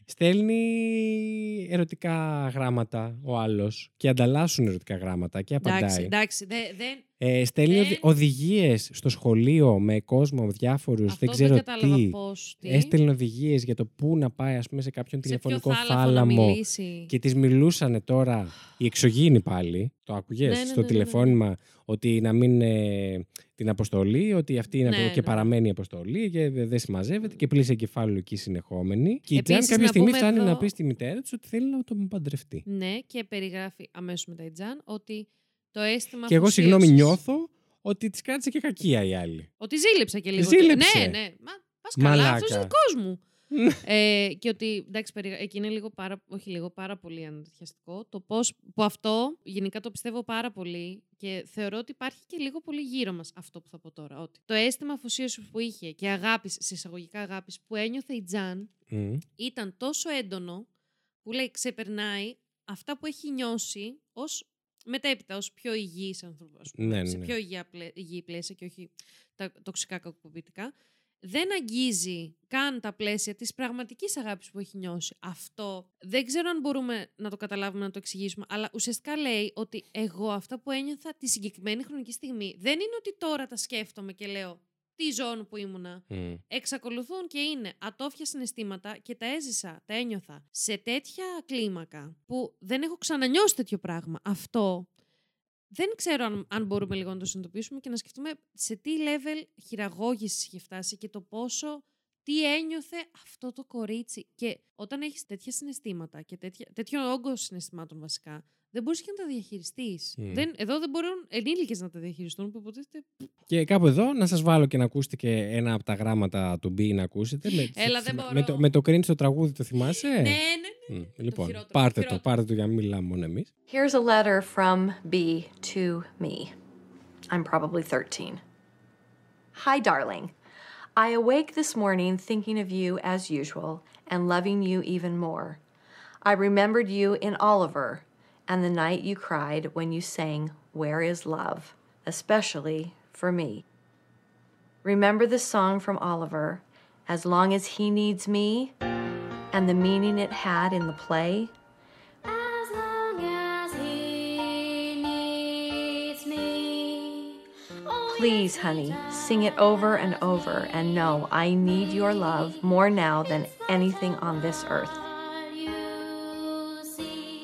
Στέλνει ερωτικά γράμματα ο άλλος και ανταλλάσσουν ερωτικά γράμματα και απαντάει. Εντάξει, εντάξει. δε- δεν... Ε, στέλνει Δεν- οδηγίες στο σχολείο με κόσμο διάφορους. Αυτό Δεν δεν ξέρω κατάλαβα τι. πώς, τι. Έστελνε οδηγίες για το πού να πάει, ας πούμε, σε κάποιον Σε ποιο τηλεφωνικό θάλαμο να θάλαμο. μιλήσει. Και τη μιλούσαν τώρα οι εξωγήινοι πάλι. Το άκουγες Ναι, ναι, στο ναι, ναι, ναι. τηλεφώνημα ότι να μην ε, την αποστολή, ότι αυτή είναι Ναι, από- και ναι. παραμένει η αποστολή και δε- δεν συμμαζεύεται και πλήσε εγκεφάλου εκεί συνεχόμενη. Και η Τζαν Επίσης, κάποια να στιγμή πούμε φτάνει εδώ- να πει στη μητέρα της ότι θέλει να τον παντρευτεί. Ναι, και περιγράφει αμέσως μετά η Τζαν ότι το αίσθημα. Και εγώ, αφοσίωσης- συγγνώμη, νιώθω ότι της κράτησε και κακία η άλλη. Ότι ζήλεψα και λίγο. Ζήλεψε. Ναι, ναι. Μα πας καλά, Μαλάκα. αυτό είναι δικό μου. ε, και ότι εντάξει, περιγρα... εκεί είναι λίγο πάρα, όχι λίγο, πάρα πολύ ανατριχιαστικό. Το πώς που αυτό γενικά το πιστεύω πάρα πολύ και θεωρώ ότι υπάρχει και λίγο πολύ γύρω μας αυτό που θα πω τώρα. Ότι το αίσθημα αφοσίωσης που είχε και αγάπης, σε εισαγωγικά αγάπης, που ένιωθε η Τζαν Μμ. ήταν τόσο έντονο που λέει ξεπερνάει αυτά που έχει νιώσει ως μετέπειτα, ως πιο υγιής άνθρωπος, ας πούμε, Ναι, ναι, σε ναι. πιο υγιή, πλαί- υγιή πλαίσια και όχι τα τοξικά κακοποιητικά, δεν αγγίζει καν τα πλαίσια της πραγματικής αγάπης που έχει νιώσει. Αυτό δεν ξέρω αν μπορούμε να το καταλάβουμε, να το εξηγήσουμε, αλλά ουσιαστικά λέει ότι εγώ αυτά που ένιωθα τη συγκεκριμένη χρονική στιγμή δεν είναι ότι τώρα τα σκέφτομαι και λέω τι ζώνη που ήμουνα Μμ. εξακολουθούν και είναι ατόφια συναισθήματα και τα έζησα, τα ένιωθα σε τέτοια κλίμακα που δεν έχω ξανανιώσει τέτοιο πράγμα. Αυτό δεν ξέρω αν, αν μπορούμε λίγο να το συνειδητοποιήσουμε και να σκεφτούμε σε τι level χειραγώγησης είχε φτάσει και το πόσο τι ένιωθε αυτό το κορίτσι. Και όταν έχεις τέτοια συναισθήματα και τέτοια, τέτοιο όγκο συναισθημάτων βασικά, δεν μπορείς και να τα διαχειριστείς. Μμ. Δεν, εδώ δεν μπορούν ενήλικες να τα διαχειριστούν, που υποτίθεται Και κάπου εδώ να σας βάλω και να ακούσετε και ένα από τα γράμματα του Μπι να ακούσετε. Με, Έλα, δεν με, μπορώ. με το, με το cringe στο τραγούδι το θυμάσαι; Ναι, ναι, Μμ, Λοιπόν, χειρότερο, πάρτε το, χειρότερο. πάρτε το για να μην μιλάμε μόνο εμείς. Here's a letter from B to me. I'm probably 13. Hi, darling. I awake this morning thinking of you as usual and loving you even more. I remembered you in Oliver and the night you cried when you sang Where is Love, especially for me. Remember the song from Oliver, As Long as He Needs Me, and the meaning it had in the play? As long as he needs me. Please, honey, sing it over and over and know I need your love more now than anything on this earth.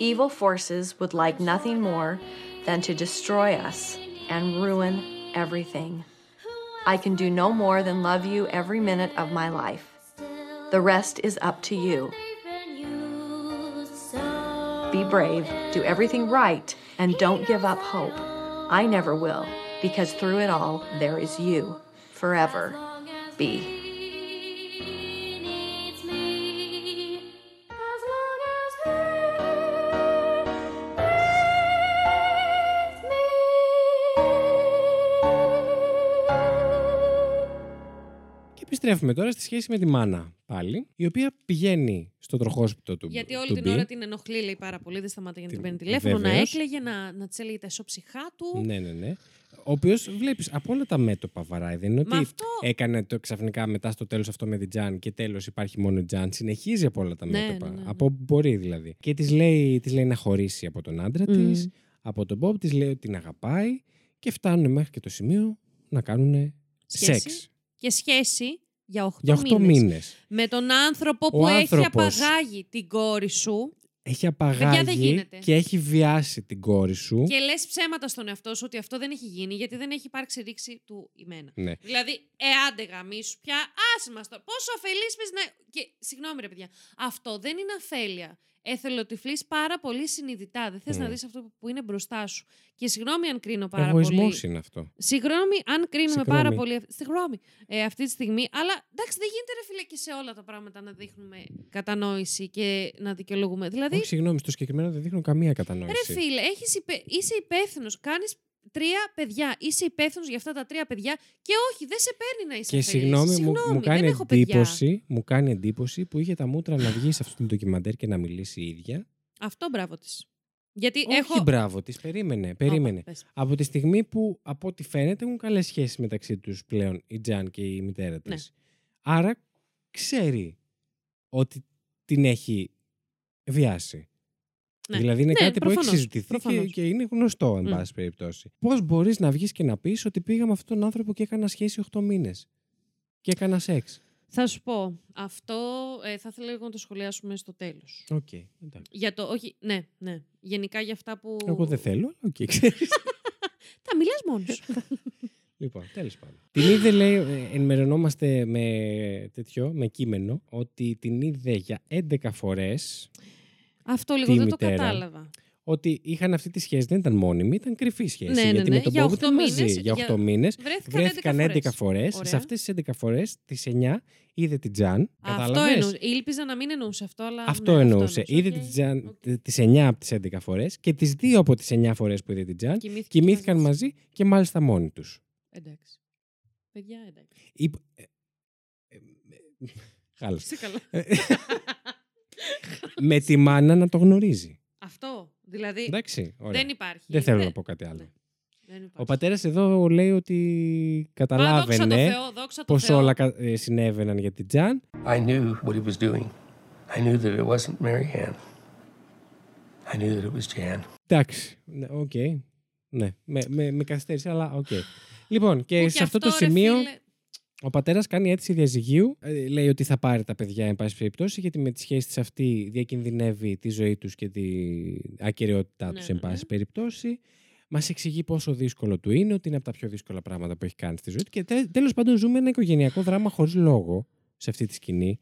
Evil forces would like nothing more than to destroy us and ruin everything. I can do no more than love you every minute of my life. The rest is up to you. Be brave, do everything right, and don't give up hope. I never will, because through it all, there is you. Forever. B. επιστρέφουμε τώρα στη σχέση με τη μάνα πάλι, η οποία πηγαίνει στο τροχόσπιτο του Γιατί όλη του την Μπι. ώρα την ενοχλεί, λέει πάρα πολύ, δεν σταματάει για να την Την- παίρνει τηλέφωνο, να βεβαίως. έκλαιγε, να, να τη έλεγε τα ισόψυχά του. Ναι, ναι, ναι. Ο οποίος βλέπεις από όλα τα μέτωπα βαράει. Δεν είναι Μα ότι αυτό- έκανε το ξαφνικά μετά στο τέλος αυτό με την Τζαν και τέλος υπάρχει μόνο η Τζαν. Συνεχίζει από όλα τα Ναι, μέτωπα. ναι, ναι, ναι. Από όπου μπορεί δηλαδή. Και της λέει, της λέει να χωρίσει από τον άντρα Μμμ. τη, από τον Μπομπ, της λέει ότι την αγαπάει και φτάνουν μέχρι και το σημείο να κάνουν Σχέση. σεξ. Και σχέση για 8, Για 8 μήνες. μήνες. Με τον άνθρωπο Ο που έχει άνθρωπος. απαγάγει την κόρη σου Έχει δεν απαγάγει γίνεται. και έχει βιάσει την κόρη σου. και λες ψέματα στον εαυτό σου ότι αυτό δεν έχει γίνει γιατί δεν έχει υπάρξει ρήξη του ημένα. Ναι. Δηλαδή, ε, άντε γαμίσου πια, άσε μας τώρα. Πόσο αφελής πες να... Και, συγγνώμη ρε παιδιά, αυτό δεν είναι αφέλεια. Εθελοτυφλείς πάρα πολύ συνειδητά. Δεν θες Μμ. να δεις αυτό που είναι μπροστά σου. Και συγγνώμη αν κρίνω πάρα Εγωισμός πολύ. είναι αυτό. Συγγνώμη αν κρίνουμε Συγγνώμη. πάρα πολύ. Συγγνώμη ε, αυτή τη στιγμή. Αλλά εντάξει, δεν γίνεται ρε φίλε και σε όλα τα πράγματα να δείχνουμε κατανόηση και να δικαιολογούμε. Δηλαδή, Όχι, συγγνώμη, στο συγκεκριμένο δεν δείχνω καμία κατανόηση. ρε φίλε, έχεις υπε... είσαι υπεύθυνος. Κάνεις τρία παιδιά. Είσαι υπεύθυνος για αυτά τα τρία παιδιά. Και όχι, δεν σε παίρνει να είσαι Και αφελής. συγγνώμη, μου, μου δεν κάνει έχω παιδιά. εντύπωση, μου κάνει εντύπωση που είχε τα μούτρα να βγει σε αυτό το ντοκιμαντέρ και να μιλήσει η ίδια. Αυτό μπράβο της. Γιατί Όχι, έχω. μπράβο της, περίμενε. περίμενε. πες. Από τη στιγμή που, από ό,τι φαίνεται, έχουν καλές σχέσεις μεταξύ τους πλέον η Τζαν και η μητέρα της. Ναι. Άρα ξέρει ότι την έχει βιάσει. Ναι. Δηλαδή είναι Ναι, κάτι που έχει προφανώς, συζητηθεί και, προφανώς. και είναι γνωστό, εν Μμ. πάση περιπτώσει. Πώς μπορείς να βγεις και να πεις ότι πήγα με αυτόν τον άνθρωπο και έκανα σχέση 8 μήνες. Και έκανα σεξ; Θα σου πω, αυτό ε, θα ήθελα λίγο να το σχολιάσουμε στο τέλος. Οκ. εντάξει. Για το, όχι, ναι, ναι. Γενικά για αυτά που... Εγώ δεν θέλω, αλλά οκ, ξέρεις. Θα μιλάς μόνος σου. Λοιπόν, τέλος πάντων. Την είδε, λέει, ε, ενημερωνόμαστε με τέτοιο, με κείμενο, ότι την είδε για 11 φορές Αυτό λίγο Τη δεν το μητέρα. κατάλαβα. Ότι είχαν αυτή τη σχέση. Δεν ήταν μόνιμη, ήταν κρυφή σχέση. Ναι, ναι, γιατί ναι. με τον Για Bob οκτώ ήταν μαζί. μήνες, Για 8 για- μήνες. βρέθηκαν Βρέθηκαν 11 11 φορές. Σε Ωραία. αυτές τις 11 φορές, τις 9 είδε την Τζαν. Αυτό Κατάλαβες? εννοούσε. Ήλπιζα να μην εννοούσε αυτό, αλλά. Αυτό ναι, εννοούσε. Είδε Οκ. την Τζαν τις 9 από τις 11 φορές και τις 2 από τις 9 φορές που είδε την Τζαν Κοιμήθηκε κοιμήθηκαν μαζί μαζί και μάλιστα μόνοι του. Εντάξει. Παιδιά, εντάξει. Χάλασε. Είσαι καλά. με τη μάνα να το γνωρίζει. Αυτό. Δηλαδή. Εντάξει, ωραία. Δεν υπάρχει. Δεν θέλω Δεν- να πω κάτι άλλο. δεν υπάρχει. Ο πατέρας εδώ λέει ότι δόξα τω καταλάβαινε Θεώ, δόξα τω πώς Θεώ. όλα κα- ε, συνέβαιναν για την Τζαν. I knew what he was doing. I knew that it wasn't Mary Ann. I knew that it was Jan. Εντάξει. Ναι, οκ. Ναι, με, με, με καθυστέρησε, αλλά οκ. Λοιπόν, και Που σε κι αυτό το αυτό, ρε σημείο φίλε, ο πατέρας κάνει αίτηση διαζυγίου. Ε, λέει ότι θα πάρει τα παιδιά, εν πάση περιπτώσει, γιατί με τη σχέση τη αυτή διακινδυνεύει τη ζωή τους και την ακεραιότητά Ναι, τους, εν ναι, πάση περιπτώσει. Μας εξηγεί πόσο δύσκολο του είναι, ότι είναι από τα πιο δύσκολα πράγματα που έχει κάνει στη ζωή του. Και τέλος πάντων, ζούμε ένα οικογενειακό δράμα χωρίς λόγο σε αυτή τη σκηνή.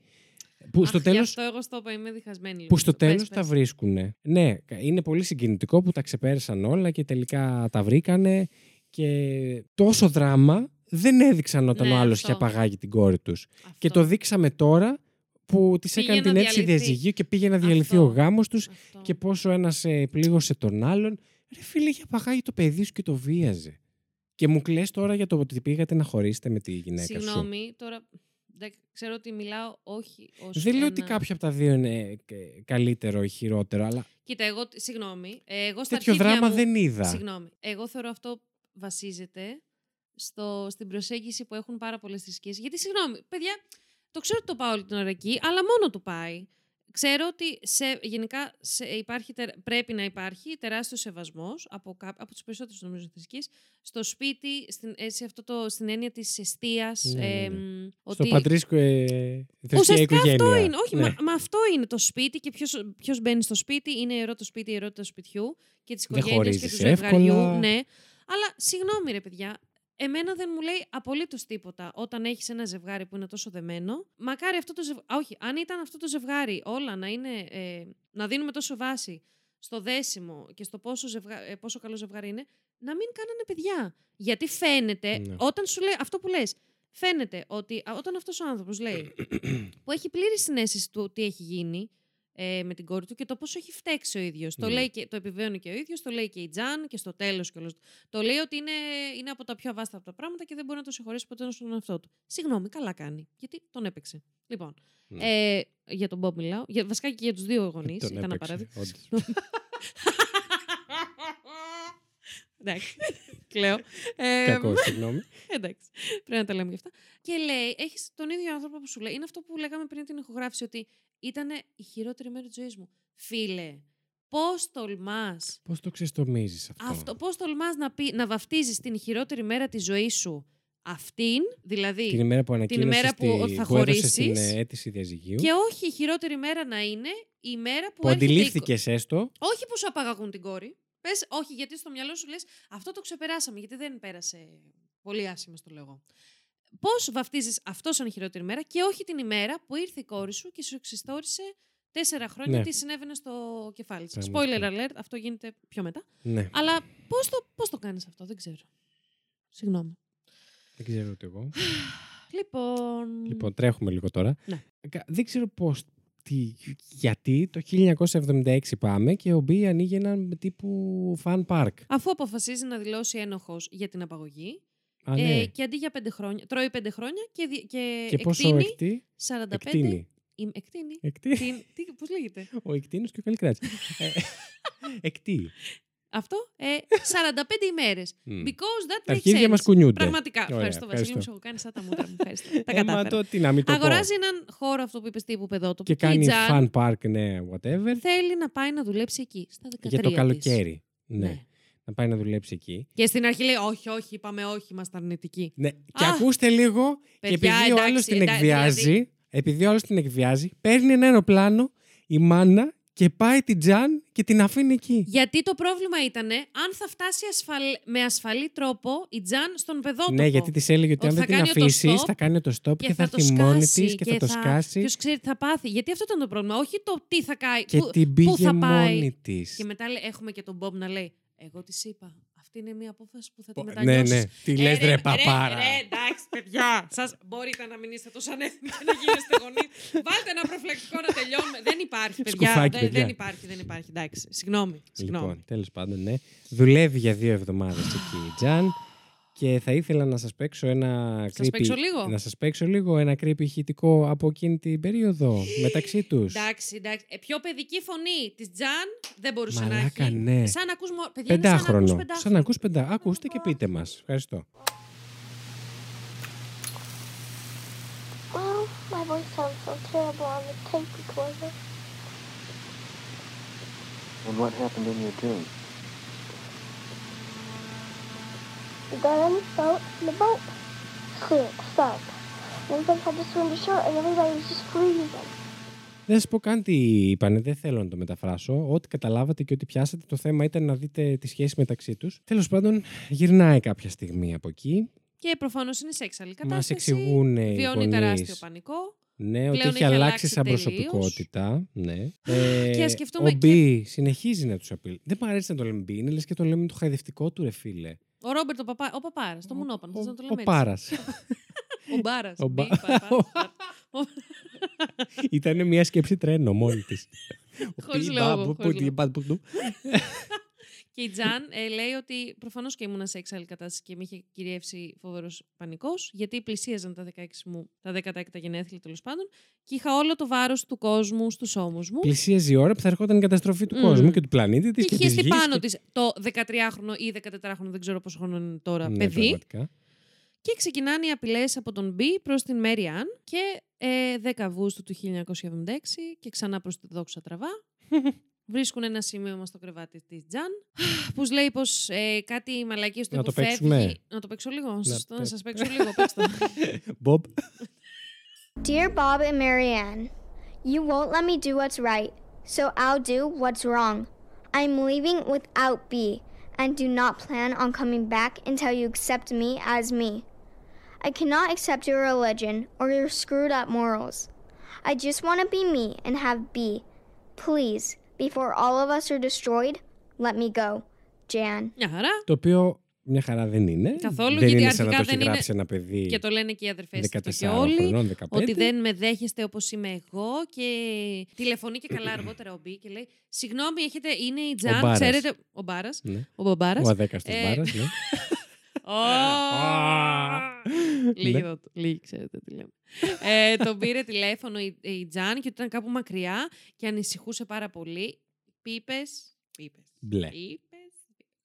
Που στο αχ, γι' τέλος αυτό εγώ στο είπα, είμαι διχασμένη. λίγο. που στο Πες, τέλος πες. τα βρίσκουν. Ναι, είναι πολύ συγκινητικό που τα ξεπέρασαν όλα και τελικά τα βρήκανε και τόσο δράμα δεν έδειξαν όταν Ναι, ο άλλος αυτό. είχε απαγάγει την κόρη τους. Και το δείξαμε τώρα που της Πήγε έκανε να την αίτηση διαλυθεί. διαζυγίου και πήγε να διαλυθεί ο γάμος τους και πόσο ένας ε, πλήγωσε τον άλλον. Ρε φίλε, είχε απαγάγει το παιδί σου και το βίαζε. Και μου κλαις τώρα για το ότι πήγατε να χωρίσετε με τη γυναίκα σου. Συγγνώμη, τώρα δεν- ξέρω ότι μιλάω όχι ως Δεν λέω ένα... ότι κάποιο από τα δύο είναι ε, καλύτερο ή χειρότερο, αλλά Κοίτα, εγώ, συγγνώμη, ε, εγώ στα Τέτοιο αρχίδια δράμα μου- δεν είδα. Συγγνώμη, εγώ θεωρώ αυτό βασίζεται στο, στην προσέγγιση που έχουν πάρα πολλές θρησκείες. Γιατί, συγγνώμη, παιδιά, το ξέρω ότι το πάω όλη την ώρα εκεί, αλλά μόνο του πάει. Ξέρω ότι σε, γενικά σε, υπάρχει, τε- πρέπει να υπάρχει τεράστιος σεβασμός από, κά- από τους περισσότερους νομίζω θρησκείες στο σπίτι, στην, έτσι, αυτό το, στην έννοια της εστίας. Ναι, ναι, ναι. εμ, Στο ότι- πατρίσκο ε, θρησκεία Ουσιαστικά οικογένεια. αυτό είναι. Όχι, Ναι. μα, μα αυτό είναι το σπίτι και ποιος, ποιος μπαίνει στο σπίτι. Είναι ιερό το σπίτι, η ιερότητα του σπιτιού και της Δεν οικογένειας και του χωρίζεις ζευγαριού. εύκολα. Ναι. Αλλά συγγνώμη, ρε παιδιά. Εμένα δεν μου λέει απολύτως τίποτα όταν έχεις ένα ζευγάρι που είναι τόσο δεμένο. Μακάρι αυτό το ζευγάρι. Όχι, αν ήταν αυτό το ζευγάρι όλα να είναι. Ε, να δίνουμε τόσο βάση στο δέσιμο και στο πόσο, ζευγα... ε, πόσο καλό ζευγάρι είναι, να μην κάνανε παιδιά. Γιατί φαίνεται, Ναι. όταν σου λέει αυτό που λες, φαίνεται ότι α, όταν αυτός ο άνθρωπος λέει που έχει πλήρη συνέστηση του τι έχει γίνει ε, με την κόρη του και το πόσο έχει φταίξει ο ίδιος. Το, Ναι. λέει και, το επιβεβαιώνει και ο ίδιος, το λέει και η Τζαν και στο τέλος και όλος. Το λέει ότι είναι, είναι από τα πιο αβάστα πράγματα και δεν μπορεί να το συγχωρέσει ποτέ στον εαυτό του. Συγγνώμη, καλά κάνει. Γιατί τον έπαιξε. Λοιπόν, Ναι. ε, για τον Μπομπ μιλάω. Για, βασικά και για τους δύο γονείς. Τον Ήταν ένα έπαιξε, παράδειγμα. όντως. Εντάξει. Κλαίω. Ε, Κακό, συγγνώμη. Εντάξει. Πρέπει να τα λέμε γι' αυτά. Και λέει, έχεις τον ίδιο άνθρωπο που σου λέει. Είναι αυτό που λέγαμε πριν την ηχογράφηση, ότι ήταν η χειρότερη μέρα της ζωής μου. Φίλε, πώς τολμάς. Πώς το ξεστομίζεις αυτό; Αυτό, πώς τολμάς να, πει, να βαφτίζεις την χειρότερη μέρα της ζωής σου αυτήν, δηλαδή Την ημέρα που την ανακοίνωσες ημέρα που στη- θα που έδωσες στην χωρίσεις ε, αίτηση διαζυγίου. και όχι η χειρότερη μέρα να είναι η μέρα που, που έρχεται η κο- αντιλήφθηκες έστω. όχι που σου απαγαγούν την κόρη. Πες, όχι, γιατί στο μυαλό σου λες αυτό το ξεπεράσαμε, γιατί δεν πέρασε πολύ άσχημα, στο λέω εγώ. Πώς βαφτίζεις αυτό σαν χειρότερη μέρα και όχι την ημέρα που ήρθε η κόρη σου και σου εξιστόρισε τέσσερα χρόνια Ναι. τι συνέβαινε στο κεφάλι της. Πραγματικά. Spoiler alert, αυτό γίνεται πιο μετά. Ναι. Αλλά πώς το, πώς το κάνεις αυτό, δεν ξέρω. Συγγνώμη. Δεν ξέρω ούτε εγώ. Λοιπόν. Λοιπόν, τρέχουμε λίγο τώρα. Ναι. Κα- Δεν ξέρω πώς, τι, γιατί το 1976 πάμε και ο Μπι ανοίγει έναν τύπου fan park. Αφού αποφασίζει να δηλώσει ένοχος για την απαγωγή. Α, ναι. ε, και αντί για πέντε χρόνια. Τρώει πέντε χρόνια και, δι- και, Και πόσο εκτείνει εκτεί; 45. Εκτείνει. Είμαι- Εκτείνει. Εκτείνει. Τι, τι, πώς λέγεται; Ο εκτείνος και ο Καλικράτης. Ε, Εκτεί. Αυτό. Ε, 45 ημέρες. Μμ. Because that Τα makes αρχίδια sense. μας κουνιούνται. Πραγματικά. Ωραία, ευχαριστώ, Βασίλη. Μου ευχαριστώ. σου έχω κάνει σαν τα μούτρα μου. Ευχαριστώ. Τα Ε, μα κατάφερα. το τι να μην το πω. Αγοράζει έναν χώρο αυτό που είπες τύπου παιδότοπο. Και η κάνει Τζαν fun park, ναι, whatever. Θέλει να πάει να δουλέψει εκεί. Στα 13 Για το της. καλοκαίρι. Ναι. Ναι. Να πάει να δουλέψει εκεί. Και στην αρχή λέει: Όχι, όχι, είπαμε όχι, είμαστε αρνητικοί. Ναι. Και Α, ακούστε λίγο. παιδιά, και επειδή ο εντάξει, άλλος την εντά- εκβιάζει, δηλαδή- επειδή ο άλλος την εκβιάζει, παίρνει ένα αεροπλάνο η μάνα και πάει την Τζαν και την αφήνει εκεί. Γιατί το πρόβλημα ήταν αν θα φτάσει ασφαλ... με ασφαλή τρόπο η Τζαν στον παιδότοπο. Ναι, γιατί της έλεγε ότι αν δεν θα την κάνει το αφήσεις, stop θα κάνει το stop και, θα το έρθει μόνη σκάσει τη και, θα το σκάσει. Ποιος ξέρει τι θα πάθει. Γιατί αυτό ήταν το πρόβλημα. Όχι το τι θα κάνει. Και πού, την πού πήγε θα πάει. μόνη της. Και μετά λέει- έχουμε και τον Μπομπ να λέει: Εγώ της είπα. Αυτή είναι μια απόφαση που θα τη Ναι, μετανιώσει. ναι. Τι λες, ρε, παπάρα. Ρε, εντάξει, παιδιά. Σας μπορείτε να μην είστε τόσο ανέθιμοι και να γίνεστε γονείς. Βάλτε ένα προφυλακτικό να τελειώνουμε. Δεν υπάρχει, παιδιά. Σκουφάκι, δεν, παιδιά. δεν υπάρχει, δεν υπάρχει. Εντάξει. Συγγνώμη. συγγνώμη. Λοιπόν, τέλος πάντων, ναι. Δουλεύει για δύο εβδομάδες εκεί η Τζαν. Και θα ήθελα να σας παίξω ένα Σας creepy- παίξω λίγο; Να σας παίξω λίγο ένα creepy ηχητικό από εκείνη την περίοδο μεταξύ τους. Εντάξει, εντάξει. Ε, πιο παιδική φωνή της Τζαν δεν μπορούσε Μαλάκα, να έχει. ναι. Σαν να ακούς, μο- παιδιά, είναι σαν να ακούς Πεντάχρονο. πεντάχρονο. Σαν να ακούς πεντά. Ακούστε και πείτε μας. Ευχαριστώ. Well, my voice sounds so terrible on the tape recorder. And what happened in your dream? We got on the boat, and the boat sank, sunk. And we both had to swim to shore, and everybody was just freezing. Δεν σα πω καν τι είπανε, δεν θέλω να το μεταφράσω. Ό,τι καταλάβατε και ό,τι πιάσατε, το θέμα ήταν να δείτε τη σχέση μεταξύ τους. Τέλος πάντων, γυρνάει κάποια στιγμή από εκεί. Και προφανώς είναι σε έξαλλη Μας κατάσταση. εξηγούν οι Βιώνει γονείς, τεράστιο πανικό. Ναι, ότι Πλέον έχει έχει αλλάξει αλλάξει σαν τελείως. προσωπικότητα. Ναι. Ε, Και σκεφτούμε ο Μπι συνεχίζει να τους απειλεί. Δεν μου αρέσει να το λέμε Μπι, είναι λες και το λέμε το χαϊδευτικό του, ρε φίλε. Ο Ρόμπερτ ο, παπά, ο Παπάρας, το Μουνόπαν. θες να το Ο λέμε Πάρα. έτσι. Ο Μπάρας. Ο Μπα- Ήταν μια σκέψη τρένο μόνη της. Χωρίς λόγο, χωρίς λόγο. Και η Τζαν ε, λέει ότι προφανώς και ήμουνα σε έξαλλη κατάσταση και με είχε κυριεύσει φοβερός πανικός, γιατί πλησίαζαν τα 16 μου, τα 16 γενέθλια τέλος πάντων, και είχα όλο το βάρος του κόσμου στους ώμους μου. Πλησίαζε η ώρα που θα ερχόταν η καταστροφή του Μμμ. κόσμου και του πλανήτη της Και και, είχε της στη γης πάνω και- της το 13χρονο ή 14χρονο, δεν ξέρω πόσο χρόνο είναι τώρα, Ναι, παιδί. πραγματικά. Και ξεκινάνε οι απειλές από τον Μπι προς την Μέρι Αν και ε, 10 Αυγούστου του 1976 και ξανά προς τη δόξα τραβά. Βρίσκουν ένα σημείο στο κρεβάτι τη Τζαν, που λέει πω ε, κάτι μαλακίε του Να το υποφεύγει. παίξουμε. Να το παίξω λίγο. Να, σας- πε- να σας παίξω λίγο. Παίξτε. Bob. Dear Bob and Marianne, you won't let me do what's right, so I'll do what's wrong. I'm leaving without B and do not plan on coming back until you accept me as me. I cannot accept your religion or your screwed up morals. I just want to be me and have B. Please, before all of us are destroyed, let me go. Jan. Μια χαρά. Το οποίο μια χαρά δεν είναι. Καθόλου, δεν γιατί είναι σαν να το αρχικά έχει δεν είναι- γράψει ένα παιδί. Και το λένε και οι αδερφές και 14 όλοι. χρονών, 15. Ότι δεν με δέχεστε όπως είμαι εγώ. Και τηλεφωνεί και καλά αργότερα ο Μπι και λέει: Συγγνώμη, έχετε, είναι η Τζαν, Μπάρας. ξέρετε. Ο Μπάρας. Ναι. Ο Μπομπάρα. Ο αδέκαστος Μπάρας, ναι. Λίγοι, Ναι. το- λίγοι ξέρετε τι λέμε. ε, τον πήρε τηλέφωνο η, η Τζαν και ότι ήταν κάπου μακριά και ανησυχούσε πάρα πολύ. Πίπες. Πίπες. Μπλε.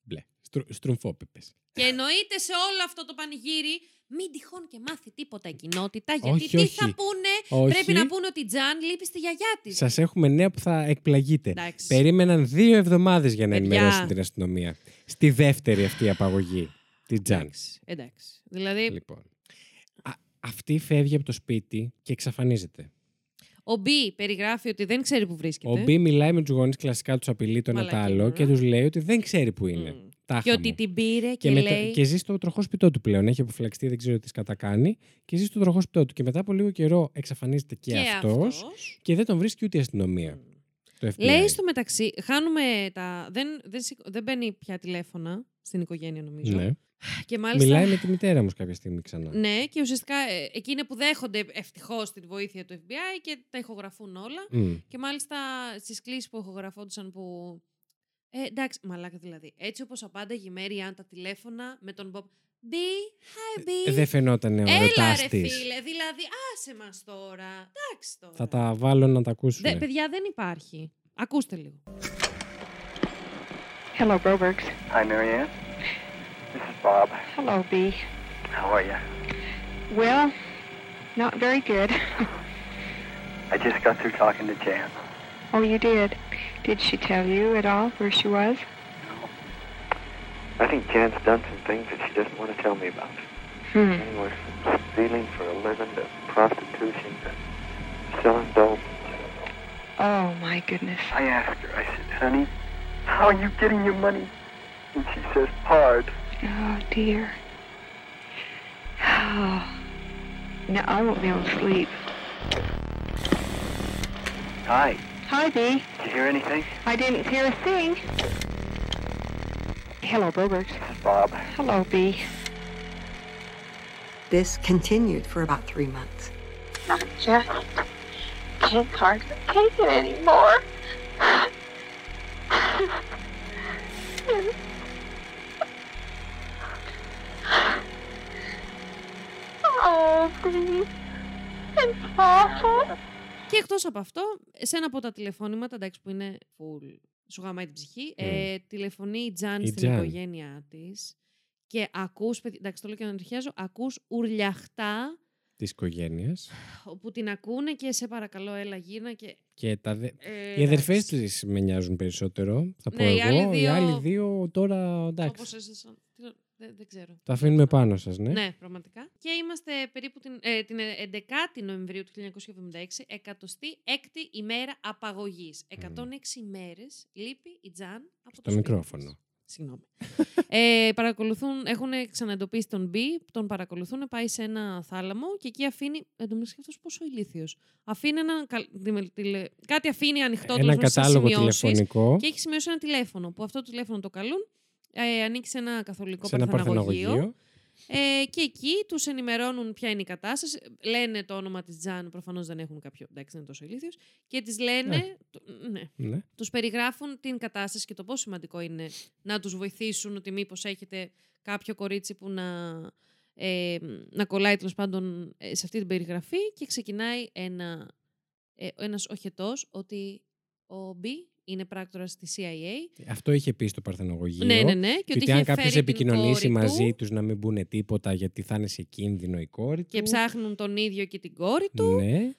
Μπλε. Στρου, στρουμφόπιπες. Και εννοείται σε όλο αυτό το πανηγύρι, μην τυχόν και μάθει τίποτα η κοινότητα, γιατί Όχι, τι όχι. θα πούνε, Όχι. πρέπει να πούνε ότι η Τζαν λείπει στη γιαγιά της. Σας έχουμε νέα που θα εκπλαγείτε. Εντάξει. Περίμεναν δύο εβδομάδες για να Παιδιά. ενημερώσουν την αστυνομία. Στη δεύτερη αυτή απαγωγή. Τη Τζαν. Εντάξει. Δηλαδή, Λοιπόν. Α, αυτή φεύγει από το σπίτι και εξαφανίζεται. ο Μπι περιγράφει ότι δεν ξέρει που βρίσκεται. Ο Μπι μιλάει με τους γονείς, κλασικά τους απειλεί το ένα το Μαλακή, άλλο μωρά. και τους λέει ότι δεν ξέρει που είναι. Τάχα και ότι μου. την πήρε και, και, μετά- λέει. και ζει στο τροχό σπιτό του πλέον. Έχει αποφυλαξτεί, δεν ξέρω τι κατακάνει. Και ζει στο τροχό σπιτό του. Και μετά από λίγο καιρό εξαφανίζεται και, Και αυτός αυτός. Και δεν τον βρίσκει ούτε η αστυνομία. Το FBI. Λέει στο μεταξύ, χάνουμε τα. Δεν, δεν, σηκ- δεν μπαίνει πια τηλέφωνα στην οικογένεια, νομίζω. Ναι. Και μάλιστα. Μιλάει με τη μητέρα μου κάποια στιγμή ξανά. Ναι, και ουσιαστικά ε, εκεί είναι που δέχονται ευτυχώς τη βοήθεια του FBI και τα ηχογραφούν όλα. Μμ. Και μάλιστα στις κλήσεις που ηχογραφόντουσαν που. Ε, εντάξει, μαλάκα δηλαδή. Έτσι όπως απάνταγε η Μέρι Αν τα τηλέφωνα με τον Bob. B, hi B. Ε, Δεν φαινόταν ο Έλα ερωτάς ρε της. φίλε, δηλαδή άσε μας τώρα. Εντάξει τώρα. Θα τα βάλω να τα ακούσουν. Δε, παιδιά δεν υπάρχει. Ακούστε λίγο. Hello, Brobergs. Hi, Marianne. This is Bob. Hello, B. How are you? Well, not very good. I just got through talking to Jan. oh, you did. Did she tell you at all where she was? No. I think Jan's done some things that she doesn't want to tell me about. Hmm. Anywhere from stealing for a living to prostitution to selling dope. Oh, my goodness. I asked her, I said, honey, how are you getting your money? And she says, hard. Oh, dear. Oh. Now, I won't be able to sleep. Hi. Hi, B. Did you hear anything? I didn't hear a thing. Hello, Brobergs. This is Bob. Hello, B. This continued for about three months. I just can't hardly take it anymore. oh, please. It's awful. Και εκτός από αυτό, σε ένα από τα τηλεφώνηματα, εντάξει που είναι full, σου γαμάει την ψυχή, ε, τηλεφωνεί η Τζαν Η στην Τζαν. οικογένειά της και ακούς, παιδί- εντάξει το λέω και να τριχιάζω, ακούς ουρλιαχτά Της οικογένειας. που την ακούνε και σε παρακαλώ έλα γύρνα και... Και τα δε... Ε, οι αδερφές εντάξει. της με νοιάζουν περισσότερο. Θα πω Ναι, οι εγώ. άλλοι Οι δύο- άλλοι δύο τώρα εντάξει. Όπως έζησαν. Τι να- Δεν, δεν ξέρω. Τα αφήνουμε πάνω σας, ναι. Ναι, πραγματικά. Και είμαστε περίπου την, ε, την 11η Νοεμβρίου του 1976, 106η ημέρα απαγωγής. 106 ημέρες λείπει η Τζαν από το, Το σπίτι μικρόφωνο. της. Συγγνώμη. ε, παρακολουθούν, έχουν ξαναεντοπίσει τον B, τον παρακολουθούν, πάει σε ένα θάλαμο και εκεί αφήνει. Εν τω μεταξύ αυτός πόσο ηλίθιος. Αφήνει ένα. καλ- τηλε- τηλε- κάτι αφήνει ανοιχτό Ένα τέλος πάντων, στις κατάλογο σημειώσεις τηλεφωνικό. Και έχει σημειώσει ένα τηλέφωνο. Που αυτό το τηλέφωνο το καλούν. Ε, ανήκει σε ένα καθολικό Σε ένα παρθεναγωγείο. παρθεναγωγείο. Ε, και εκεί τους ενημερώνουν ποια είναι η κατάσταση. Λένε το όνομα της Τζαν, προφανώς δεν έχουν κάποιο. Εντάξει, δεν είναι τόσο ηλίθιος. Και της λένε. Ναι. το- ναι. Ναι. Τους περιγράφουν την κατάσταση και το πόσο σημαντικό είναι να τους βοηθήσουν ότι μήπως έχετε κάποιο κορίτσι που να, ε, να κολλάει τέλος πάντων ε, σε αυτή την περιγραφή. Και ξεκινάει ένα, ε, ένας οχετός ότι ο B είναι πράκτορας στη CIA Αυτό είχε πει στο Παρθενογωγείο. Ναι, ναι, ναι, και ότι ότι είχε αν κάποιος φέρει την επικοινωνήσει κόρη μαζί του. τους να μην πούνε τίποτα γιατί θα είναι σε κίνδυνο η κόρη του. και ψάχνουν τον ίδιο και την κόρη του. Ναι. τέλος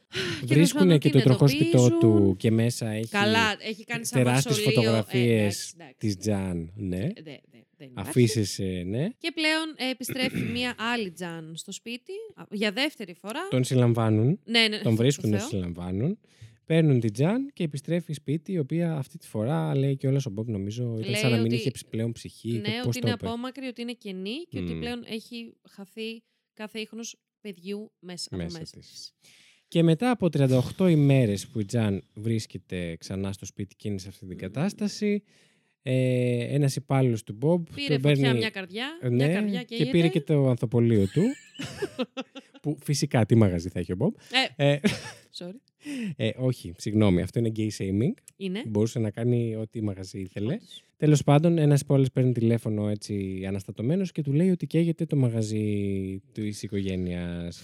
Βρίσκουν πάντων και την το τροχόσπιτό εντοπίζουν. του και μέσα έχει Καλά, έχει κάνει σαν τεράστιες μαυσολείο. Ε, φωτογραφίες εντάξει, της Τζαν. Ναι. Δε- δε- δεν υπάρχει. Αφήσεις, ε, ναι. Και πλέον ε, επιστρέφει μία άλλη Τζαν στο σπίτι α, για δεύτερη φορά. Τον συλλαμβάνουν. Ναι, ναι, Τον στο βρίσκουν, τον Θεό. συλλαμβάνουν. Παίρνουν την Τζαν και επιστρέφει σπίτι, η οποία αυτή τη φορά λέει και όλα ο Μπομπ, νομίζω, ήταν Λέει σαν να μην ότι- είχε ψ- πλέον ψυχή. Ναι, και πώς ότι το είναι είπε. απόμακρη, ότι είναι κενή και ότι Μμμ. πλέον έχει χαθεί κάθε ίχνος παιδιού μέσα, από Μέσα μέσα της. της. Και μετά από 38 ημέρες που η Τζαν βρίσκεται ξανά στο σπίτι και είναι σε αυτή την κατάσταση, ε, ένας υπάλληλος του Μπομπ Πήρε τον φωτιά παίρνει... μια καρδιά, Ε, μια ναι, καρδιά και καίγεται. πήρε και το ανθοπολείο του, που φυσικά τι μαγαζί θα έχει ο Μπομπ. Ε, Ε, sorry. Ε, όχι, συγγνώμη, αυτό είναι gay shaming. Είναι. Μπορούσε να κάνει ό,τι μαγαζί ήθελε. Τέλος πάντων, ένας υπάλληλος παίρνει τηλέφωνο έτσι αναστατωμένος και του λέει ότι καίγεται το μαγαζί της οικογένειας.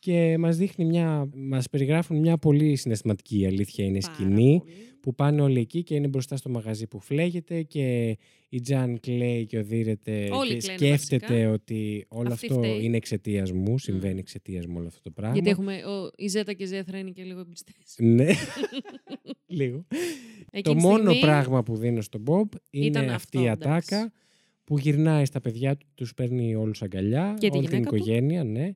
Και μας δείχνει μια, μας περιγράφουν μια πολύ συναισθηματική η αλήθεια είναι σκηνή που πάνε όλοι εκεί και είναι μπροστά στο μαγαζί που φλέγεται και η Τζαν κλαίει και οδύρεται Όλοι και κλαίνε σκέφτεται βασικά. ότι όλο Αυτή αυτό φταίει. είναι εξαιτίας μου, συμβαίνει εξαιτίας μου όλο αυτό το πράγμα. Γιατί έχουμε, ο, η Ζέτα και η Ζέθρα είναι και λίγο εμπιστές. Ναι. Λίγο. το Εκείνη τη μόνο στιγμή πράγμα που δίνω στον Μπομπ είναι ήταν αυτή αυτό, η εντάξει. ατάκα που γυρνάει στα παιδιά του, τους παίρνει όλους αγκαλιά, Και τη όλη την γυναίκα του. οικογένεια, ναι,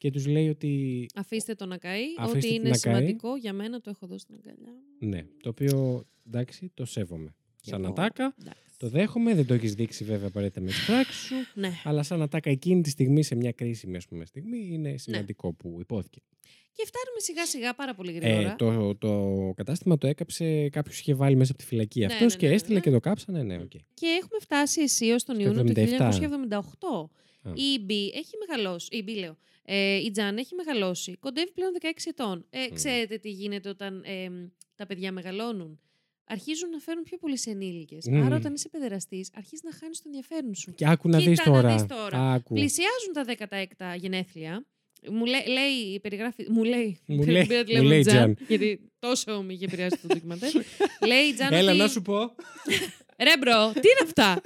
και τους λέει ότι... Αφήστε το να καεί. Αφήστε Ό,τι το είναι να καεί. σημαντικό για μένα το έχω δώσει στην αγκαλιά. μου. Ναι, το οποίο, εντάξει, το σέβομαι. Κι Σαν εγώ, ατάκα, το δέχομαι, δεν το έχεις δείξει βέβαια απαραίτητα με τις πράξεις σου, Ναι. αλλά σαν ατάκα εκείνη τη στιγμή, σε μια κρίσιμη ας πούμε, στιγμή, είναι σημαντικό που ειπώθηκε. Και φτάνουμε σιγά σιγά πάρα πολύ Ε, γρήγορα. το, το κατάστημα το έκαψε, κάποιος είχε βάλει μέσα από τη φυλακή Ναι, αυτός ναι, και ναι, έστειλε ναι. και το κάψανε, ναι, οκ. Και έχουμε φτάσει αισίως τον Στο Ιούνιο του 77. 1978. Α. Η B έχει μεγαλώσει. Η B λέω. Ε, η Τζαν έχει μεγαλώσει. Κοντεύει πλέον 16 ετών. Ε, Ξέρετε τι γίνεται όταν ε, τα παιδιά μεγαλώνουν; Αρχίζουν να φέρουν πιο πολλές ενήλικες. Μμμ. Άρα, όταν είσαι παιδεραστής, αρχίζεις να χάνεις το ενδιαφέρον σου. Και άκου να Κοίτα δεις τώρα. δεις τώρα. Άκου. Πλησιάζουν τα 16 γενέθλια. Μου λέει, λέει, περιγράφει, μου λέει, Μου πήρα λέει- τηλέφωνο μου λέει η Τζαν, Τζαν. γιατί τόσο με είχε επηρεάσει το ντοκιμαντέρ. λέει η Τζαν Έλα ότι- να σου πω. Ρε bro, τι είναι αυτά;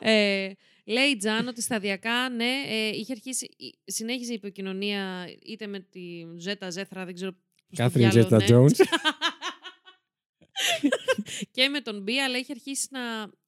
ε, λέει η Τζάν ότι σταδιακά, ναι, ε, είχε αρχίσει, η- συνέχιζε η επικοινωνία είτε με τη Ζέτα Ζέθρα, δεν ξέρω πώς το Κάθριν διάλογο, Ζέτα ναι. Τζόουνς. και με τον B, αλλά είχε αρχίσει να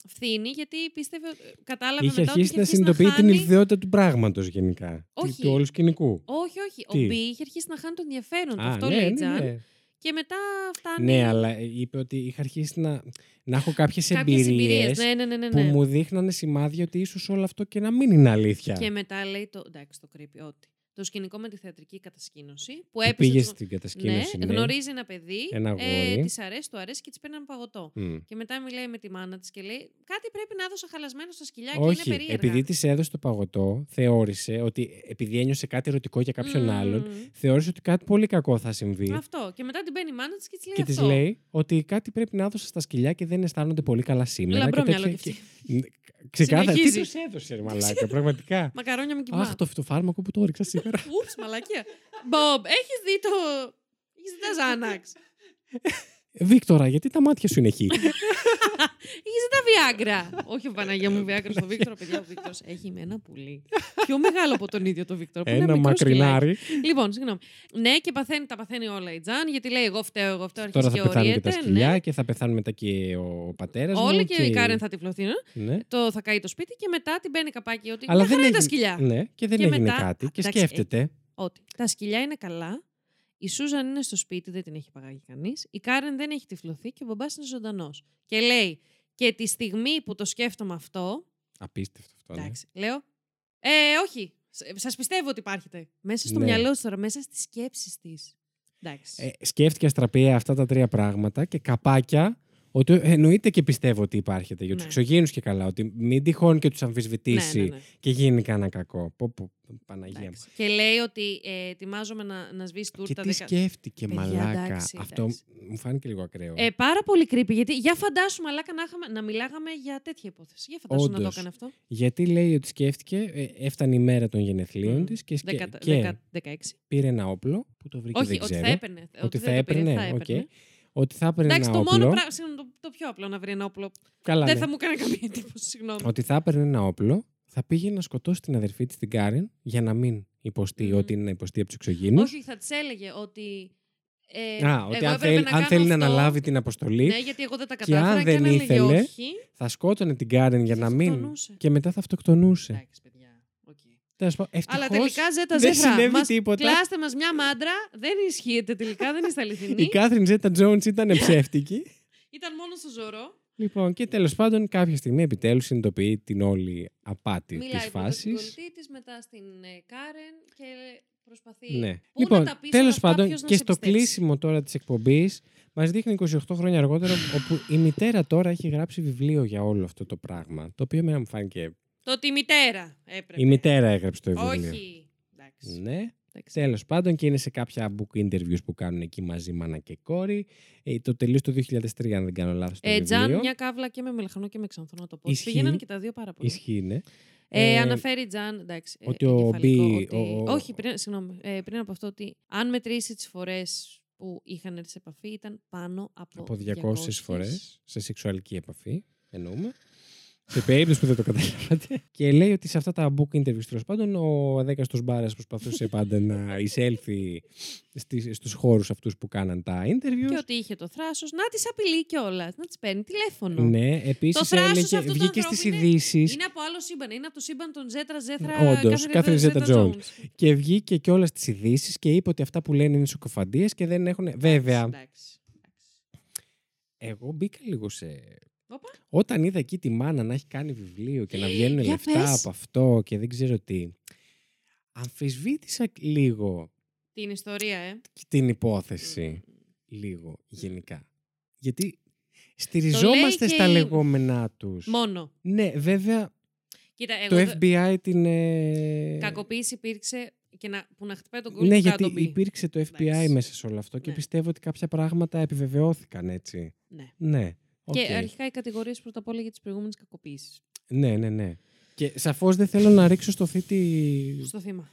φθίνει γιατί πίστευε, κατάλαβε Είχε μετά ότι αρχίσει είχε να αρχίσει συνειδητοποιεί την χάνει- ιδιότητα του πράγματος γενικά. του- Όχι. Του όλου σκηνικού. Όχι, όχι. Τι; Ο B είχε αρχίσει να χάνει το ενδιαφέρον του. Α, Αυτό ναι, λέει η ναι, Τζαν. ναι. Και μετά φτάνει. Ναι, αλλά είπε ότι είχα αρχίσει να, να έχω κάποιες Κάποιες εμπειρίες εμπειρίες, ναι, ναι, ναι, ναι, που ναι. μου δείχνανε σημάδια ότι ίσως όλο αυτό και να μην είναι αλήθεια. Και μετά λέει το. Εντάξει, το creepy, ότι. Το σκηνικό με τη θεατρική κατασκήνωση. Που Που έπεσε. πήγες στο- στην κατασκήνωση, ναι. γνωρίζει ένα παιδί. Ένα αγόρι. Ε, της αρέσει, του αρέσει και της παίρνει ένα παγωτό. Μμ. Και μετά μιλάει με τη μάνα της και λέει: Κάτι πρέπει να έδωσα χαλασμένο στα σκυλιά και είναι Όχι, περίεργα. επειδή της έδωσε το παγωτό, θεώρησε ότι επειδή ένιωσε κάτι ερωτικό για κάποιον Μμμ. άλλον, θεώρησε ότι κάτι πολύ κακό θα συμβεί. Αυτό. Και μετά την παίρνει η μάνα της και της λέει Και της αυτό. λέει ότι κάτι πρέπει να έδωσα στα σκυλιά και δεν αισθάνονται πολύ καλά σήμερα. Λαμπρό και μυαλό τέτοια- κι και- Ν- Ξεκάθαρα. Τι Συνεχίζει. τους έδωσε, ρε μαλάκα, πραγματικά; Μακαρόνια με κιμά. Αχ, το φυτοφάρμακο που το έριξα σήμερα. Oops, μαλακία. Μπομπ, έχεις δει το. Έχεις δει τα Xanax. Βίκτορα, γιατί τα μάτια σου είναι εκεί; Έχεις δει τα Viagra. Όχι, Παναγία μου, Viagra στο Βίκτορα, παιδιά. Ο Βίκτορας έχει με ένα πουλί. Πιο μεγάλο από τον ίδιο το Βίκτορα. που είναι Ένα μικρό μακρινάρι. σκυλάκι. Λοιπόν, συγγνώμη. Ναι, και παθαίνει, τα παθαίνει όλα η Τζαν, γιατί λέει: Εγώ φταίω, εγώ φταίω. Τώρα Αρχίζει θα και πεθάνουν και τα οριέται. σκυλιά ναι. και θα πεθάνουν μετά και ο πατέρας μου. Όλοι και η Κάρεν θα τυφλωθεί. ναι. Ναι. Το θα καεί το σπίτι και μετά την παίρνει καπάκι ότι. Αλλά Αλλά δεν δεν είναι τα έγινε- σκυλιά. Ναι, και δεν έγινε κάτι. Και εντάξει, σκέφτεται. ε, ότι τα σκυλιά είναι καλά. Η Σούζαν είναι στο σπίτι, δεν την έχει παγάγει κανείς. Η Κάρεν δεν έχει τυφλωθεί και ο μπαμπάς είναι ζωντανός. Και λέει, και τη στιγμή που το σκέφτομαι αυτό. Απίστευτο αυτό. Ναι. Εντάξει, λέω. Ε, όχι. Σας πιστεύω ότι υπάρχετε. Μέσα στο Ναι. μυαλό τη τώρα, μέσα στις σκέψεις της. Εντάξει. Ε, σκέφτηκε αστραπία αυτά τα τρία πράγματα και καπάκια ότι εννοείται και πιστεύω ότι υπάρχετε για τους Ναι. εξωγήινους και καλά. Ότι μην τυχόν και τους αμφισβητήσει Ναι, ναι, ναι. και γίνει κανένα κακό. Πω, πω, Παναγία μου. Και λέει ότι ε, ετοιμάζομαι να, να σβήσει Και τούρτα. τι δεκα- σκέφτηκε, Παιδιά, μαλάκα. εντάξει, Αυτό εντάξει. μου φάνηκε λίγο ακραίο. Ε, πάρα πολύ creepy. Γιατί για φαντάσου, μαλάκα, να, είχαμε, να μιλάγαμε για τέτοια υπόθεση. Για φαντάσου να το Όντως. έκανε αυτό. Γιατί λέει ότι σκέφτηκε, ε, έφτανε η μέρα των γενεθλίων της και, σκε- Δεκα- και δεκα- 16. πήρε ένα όπλο που το βρήκε Όχι, δεν ότι ξέρω. θα έπαιρνε. Ότι, Ότι θα δεν το πήρε, έπαιρνε, θα οκ. έπαιρνε. Ότι θα έπαιρνε Εντάξει, ένα το όπλο. μόνο πράγμα. συγγνώμη, Το, το πιο απλό να βρει ένα όπλο. Καλά, δεν ναι. θα μου έκανε καμία εντύπωση, συγγνώμη. Ότι θα έπαιρνε ένα όπλο, θα πήγε να σκοτώσει την αδερφή της την Κάρεν για να μην υποστεί ό,τι είναι να υποστεί από τους εξωγήνους. Όχι, θα της έλεγε ότι. Ε, Α, ότι εγώ αν, έπρεπε θέλει, να αν κάνω θέλει να αυτό. αναλάβει την αποστολή. Ναι, γιατί εγώ δεν τα και κατάφερα αν και δεν αν έλεγε ήθελε, όχι. θα σκότωνε την Κάρεν για να μην. αυτοκτονούσε. Και μετά θα αυτοκτονούσε. Εντάξει, παιδιά. Τέλος πάντων, Αλλά ευτυχώς τελικά ζέτα δεν ζέφρα. συνέβη Μας τίποτα. Κλάστε μας μια μάντρα. Δεν ισχύεται τελικά, δεν είστε αληθινοί. Η Κάθριν Ζέτα Τζόντ ήταν ψεύτικη. Ήταν μόνος στο ζωρό. λοιπόν, και τέλος πάντων, κάποια στιγμή επιτέλους συνειδητοποιεί την όλη απάτη της Μιλάει πρώτα στην φάσης. κολλητή της, μετά στην ε, Κάρεν και προσπαθεί. Ναι. Πού λοιπόν, να τα πεις όλα τέλος αυτά, πάντων, ποιος να και σε στο πιστέψει. κλείσιμο τώρα της εκπομπής, μας δείχνει 28 χρόνια αργότερα, όπου η μητέρα τώρα έχει γράψει βιβλίο για όλο αυτό το πράγμα. Το οποίο εμένα μου φάνηκε. Το ότι η μητέρα έπρεπε. Η μητέρα έγραψε το βιβλίο. Όχι. Εντάξει. Ναι. Τέλος πάντων, και είναι σε κάποια book interviews που κάνουν εκεί μαζί μάνα και κόρη. Ε, το τελείωσε το 2003, αν δεν κάνω λάθος. Ε, Τζαν, μια κάβλα και με μελαχρινό και με ξανθό να το πω. Ισχύει. Πηγαίνανε και τα δύο πάρα πολύ. Ισχύει, ναι. Ε, Ε, αναφέρει Τζαν, εντάξει, ε, ότι ο εγκεφαλικό, Μπι- ότι- ο- ο- Όχι, πριν, συγγνώμη, ε, πριν από αυτό ότι αν μετρήσει τις φορές που είχαν έρθει σε επαφή ήταν πάνω από, από 200 φορές σε σεξουαλική επαφή, εννοούμε. Σε περίπτωση που δεν το καταλάβατε. Και λέει ότι σε αυτά τα book interviews τέλος πάντων ο αδέκαστο Μπάρα προσπαθούσε πάντα να εισέλθει στις, στους χώρους αυτούς που κάναν τα interviews. Και ότι είχε το θράσος να τις απειλεί κιόλας, να τις παίρνει τηλέφωνο. Ναι, Το επίσης θράσος έλεγε, αυτού του βγήκε ανθρώπου στις είναι- ειδήσεις. Είναι από άλλο σύμπαν. Είναι από το σύμπαν των Ζέτρα Ζέθρα. Όντως, κάθε Ζέτα Τζόουνς. Jones. Και βγήκε και όλα στι ειδήσεις και είπε ότι αυτά που λένε είναι σοκοφαντίες και δεν έχουν. Βέβαια. Εντάξει. Εγώ μπήκα λίγο σε. Όπα. Όταν είδα εκεί τη μάνα να έχει κάνει βιβλίο και να βγαίνουν Για λεφτά πες. από αυτό και δεν ξέρω τι. Αμφισβήτησα λίγο Την ιστορία, ε. την υπόθεση. Λίγο γενικά. Γιατί στηριζόμαστε και στα η- λεγόμενά τους. Μόνο. Ναι, βέβαια Κοίτα, εγώ το δεν- FBI την... ε, Κακοποίηση υπήρξε και να, που να χτυπάει τον κόσμο. Ναι, κάτω γιατί τον B. υπήρξε το FBI μέσα σε όλο αυτό και Ναι. πιστεύω ότι κάποια πράγματα επιβεβαιώθηκαν έτσι. Ναι. Ναι. Και οκ. αρχικά οι κατηγορίες πρώτα απ' όλα για τις προηγούμενες κακοποιήσεις. Ναι, ναι, ναι. Και σαφώς δεν θέλω να ρίξω στο θύτη. Στο θύμα.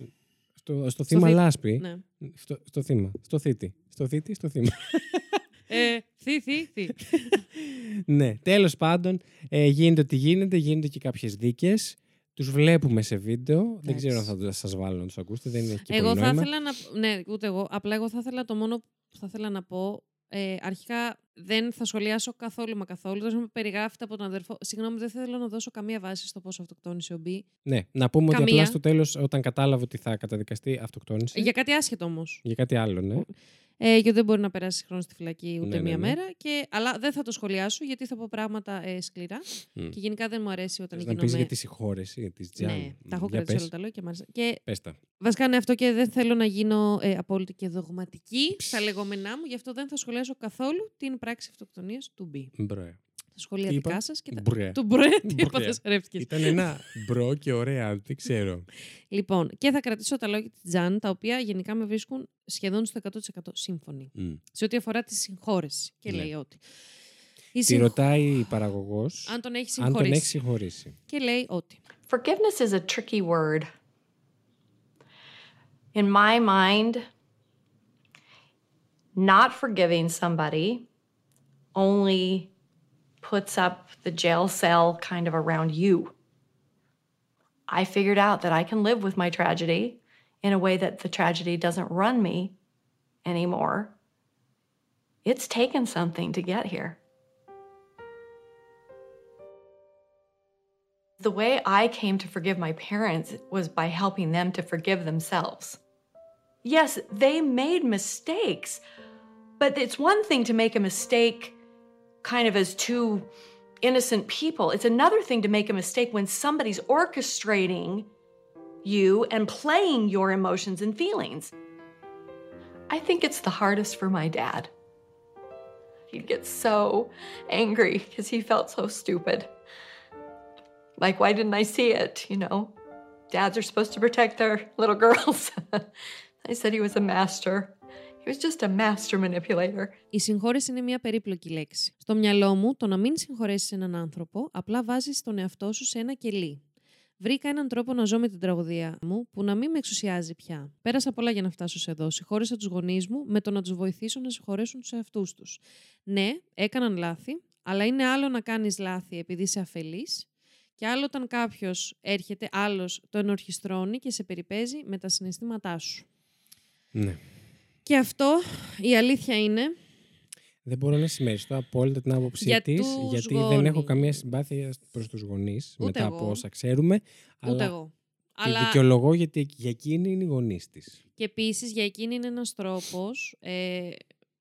Στο, στο θύμα θή- λάσπη. ναι. Στο, στο θύμα. Στο θήτη. Στο θήτη, στο θύμα. ε, θη, θη, θη. ναι, τέλος πάντων, ε, γίνεται ό,τι γίνεται, γίνονται και κάποιες δίκες. Τους βλέπουμε σε βίντεο. Δεν ξέρω αν θα το- σας βάλω να τους ακούσετε. Δεν έχει και Εγώ πολύ θα νόημα. ήθελα να. Ναι, ούτε εγώ. Απλά εγώ θα ήθελα το μόνο που θα ήθελα να πω. Ε, αρχικά δεν θα σχολιάσω καθόλου μα καθόλου. Δεν με περιγράφεται από τον αδερφό. Συγγνώμη, δεν θέλω να δώσω καμία βάση στο πόσο αυτοκτόνησε ο Μπι. Ναι, να πούμε ότι Καμία. απλά στο τέλος, όταν κατάλαβε ότι θα καταδικαστεί, αυτοκτόνησε. Για κάτι άσχετο όμως. Για κάτι άλλο, ναι. Ε, γιατί δεν μπορεί να περάσει χρόνο στη φυλακή ούτε Ναι, ναι, μία ναι. μέρα. Και, αλλά δεν θα το σχολιάσω γιατί θα πω πράγματα ε, σκληρά. Μμ. Και γενικά δεν μου αρέσει όταν Θες να γίνομαι. πεις για τη συγχώρεση της Τζαν. Ναι, τα έχω Για κρατήσει πες. όλα τα λόγια και μ' άρεσε. Και Πες τα. Βασικά είναι αυτό και δεν θέλω να γίνω ε, απόλυτη και δογματική στα λεγόμενά μου, γι' αυτό δεν θα σχολιάσω καθόλου την πράξη αυτοκτονίας του Μπι. Μπρε. Τα σχόλια Τι δικά είπα; σας και τα... Μπρε. Του μπρε, τι Μπρε. έπαθες, ρεύτηκες. Ήταν ένα bro και ωραία, δεν ξέρω. Λοιπόν, και θα κρατήσω τα λόγια της Τζαν, τα οποία γενικά με βρίσκουν σχεδόν στο 100% σύμφωνη. Μμ. Σε ό,τι αφορά τη συγχώρεση. Και Ναι. λέει ότι... Η Τη συγχ- ρωτάει η παραγωγός Αν τον έχει αν τον έχει συγχωρήσει. συγχωρήσει. Και λέει ότι... Forgiveness is a tricky word. In my mind, not forgiving somebody only puts up the jail cell kind of around you. I figured out that I can live with my tragedy in a way that the tragedy doesn't run me anymore. It's taken something to get here. The way I came to forgive my parents was by helping them to forgive themselves. Yes, they made mistakes, but it's one thing to make a mistake kind of as two innocent people. It's another thing to make a mistake when somebody's orchestrating you and playing your emotions and feelings. I think it's the hardest for my dad. He'd get so angry because he felt so stupid. Like, why didn't I see it? You know, dads are supposed to protect their little girls. I said he was a master. He was just a master manipulator. Η συγχώρεση είναι μια περίπλοκη λέξη. Στο μυαλό μου, το να μην συγχωρέσεις έναν άνθρωπο, απλά βάζεις τον εαυτό σου σε ένα κελί. Βρήκα έναν τρόπο να ζω με την τραγωδία μου που να μην με εξουσιάζει πια. Πέρασα πολλά για να φτάσω σε εδώ. Συγχώρεσα τους γονείς μου με το να τους βοηθήσω να συγχωρέσουν τους εαυτούς τους. Ναι, έκαναν λάθη, αλλά είναι άλλο να κάνεις λάθη επειδή είσαι αφελής, και άλλο όταν κάποιος έρχεται, άλλος το ενορχιστρώνει και σε περιπέζει με τα συναισθήματά σου. Ναι. Και αυτό η αλήθεια είναι Δεν μπορώ να συμμεριστώ απόλυτα την άποψή Για της, τους γιατί δεν έχω γόνεις. καμία συμπάθεια προς τους γονείς Ούτε μετά εγώ. από όσα ξέρουμε. Ούτε αλλά εγώ. Τη Αλλά δικαιολογώ γιατί για εκείνη είναι οι γονείς της. και επίσης για εκείνη είναι ένας τρόπος. Ε,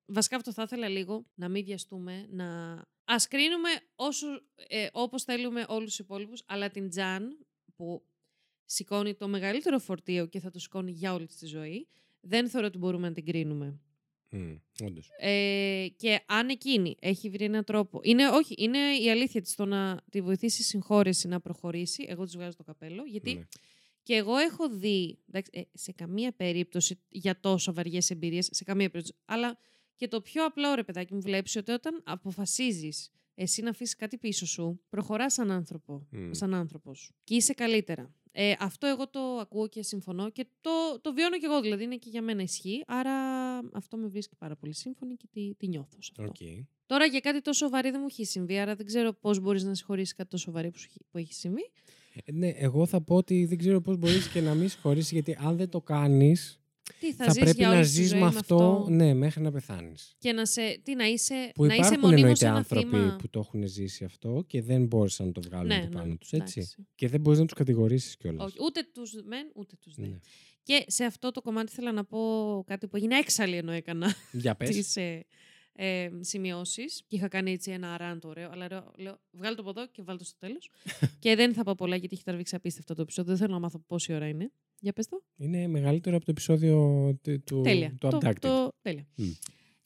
βασικά αυτό θα ήθελα λίγο να μην βιαστούμε, να. Α κρίνουμε όσο, ε, όπως θέλουμε όλους τους υπόλοιπους, αλλά την Τζαν που σηκώνει το μεγαλύτερο φορτίο και θα το σηκώνει για όλη της τη ζωή, δεν θεωρώ ότι μπορούμε να την κρίνουμε. Όντως. Ε, και αν εκείνη έχει βρει έναν τρόπο. Είναι, όχι, είναι η αλήθεια της το να τη βοηθήσει η συγχώρεση να προχωρήσει. Εγώ της βγάζω το καπέλο. Γιατί Ναι. και εγώ έχω δει. εντάξει, ε, σε καμία περίπτωση για τόσο βαριές εμπειρίες, σε καμία περίπτωση. Αλλά και το πιο απλό ρε παιδάκι μου βλέπεις ότι όταν αποφασίζεις εσύ να αφήσεις κάτι πίσω σου, προχωράς σαν άνθρωπο. Μμ. Σαν άνθρωπος. Και είσαι καλύτερα. Ε, αυτό εγώ το ακούω και συμφωνώ και το, το βιώνω και εγώ, δηλαδή είναι και για μένα ισχύει. Άρα αυτό με βρίσκει πάρα πολύ σύμφωνη και τη, τη νιώθω σε αυτό. Οκ. Τώρα για κάτι τόσο βαρύ δεν μου έχει συμβεί, άρα δεν ξέρω πώς μπορείς να συγχωρήσεις κάτι τόσο βαρύ που, σου έχει- που έχει συμβεί. Ε, Ναι, εγώ θα πω ότι δεν ξέρω πώς μπορείς και να μην συγχωρήσεις, γιατί αν δεν το κάνεις, Τι θα, θα ζεις πρέπει για να όλη σου τη ζεις ζωή με αυτό, ναι, μέχρι να πεθάνεις. Και να, σε, τι, να είσαι, Που να είσαι υπάρχουν μονίμως εννοείται ένα άνθρωποι θύμα. που το έχουν ζήσει αυτό και δεν μπόρεσαν να το βγάλουν Ναι, από πάνω ναι, τους, έτσι. εντάξει. Και δεν μπορείς να τους κατηγορήσεις κιόλας. Όχι, ούτε τους μεν, ούτε τους δε. Ναι. Και σε αυτό το κομμάτι θέλω να πω κάτι που έγινε έξαλλη ενώ έκανα Για πες. τις ε, ε, σημειώσεις. Και είχα κάνει έτσι ένα ράντ ωραίο, αλλά λέω, λέω βγάλω το από εδώ και βάλω το στο τέλος. και δεν θα πω πολλά γιατί έχει τραβήξει απίστευτο το επεισόδιο. Δεν θέλω να μάθω πόση ώρα είναι. Για πες το. Είναι μεγαλύτερο από το επεισόδιο τε- του, Τέλεια. του Το- Abducted. το- τέλεια. Μμ.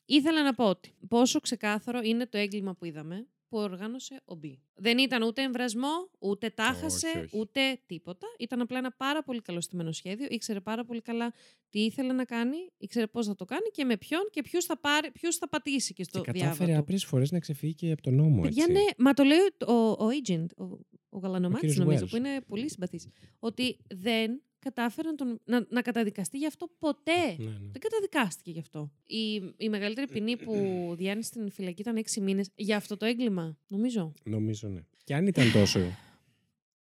Ήθελα να πω ότι πόσο ξεκάθαρο είναι το έγκλημα που είδαμε που οργάνωσε ο Μπι. Δεν ήταν ούτε εμβρασμό, ούτε τάχασε, Όχι, όχι. ούτε τίποτα. Ήταν απλά ένα πάρα πολύ καλό στημένο σχέδιο. Ήξερε πάρα πολύ καλά τι ήθελε να κάνει, ήξερε πώς θα το κάνει και με ποιον και ποιους θα, πάρει, ποιους θα πατήσει και στο Και κατάφερε διάβατο. άπειρε φορές να ξεφύγει και από τον νόμο. Παιδιά, έτσι. ναι, μα το λέει ο, ο agent, ο, ο Γαλανομάτης κύριος νομίζω, Wells. που είναι πολύ συμπαθής, ότι δεν κατάφερε να, τον, να, να καταδικαστεί γι' αυτό ποτέ. Ναι, ναι. Δεν καταδικάστηκε γι' αυτό. Η, η μεγαλύτερη ποινή που διάνυσε στην φυλακή ήταν έξι μήνες για αυτό το έγκλημα. Νομίζω. Νομίζω ναι. Και αν ήταν τόσο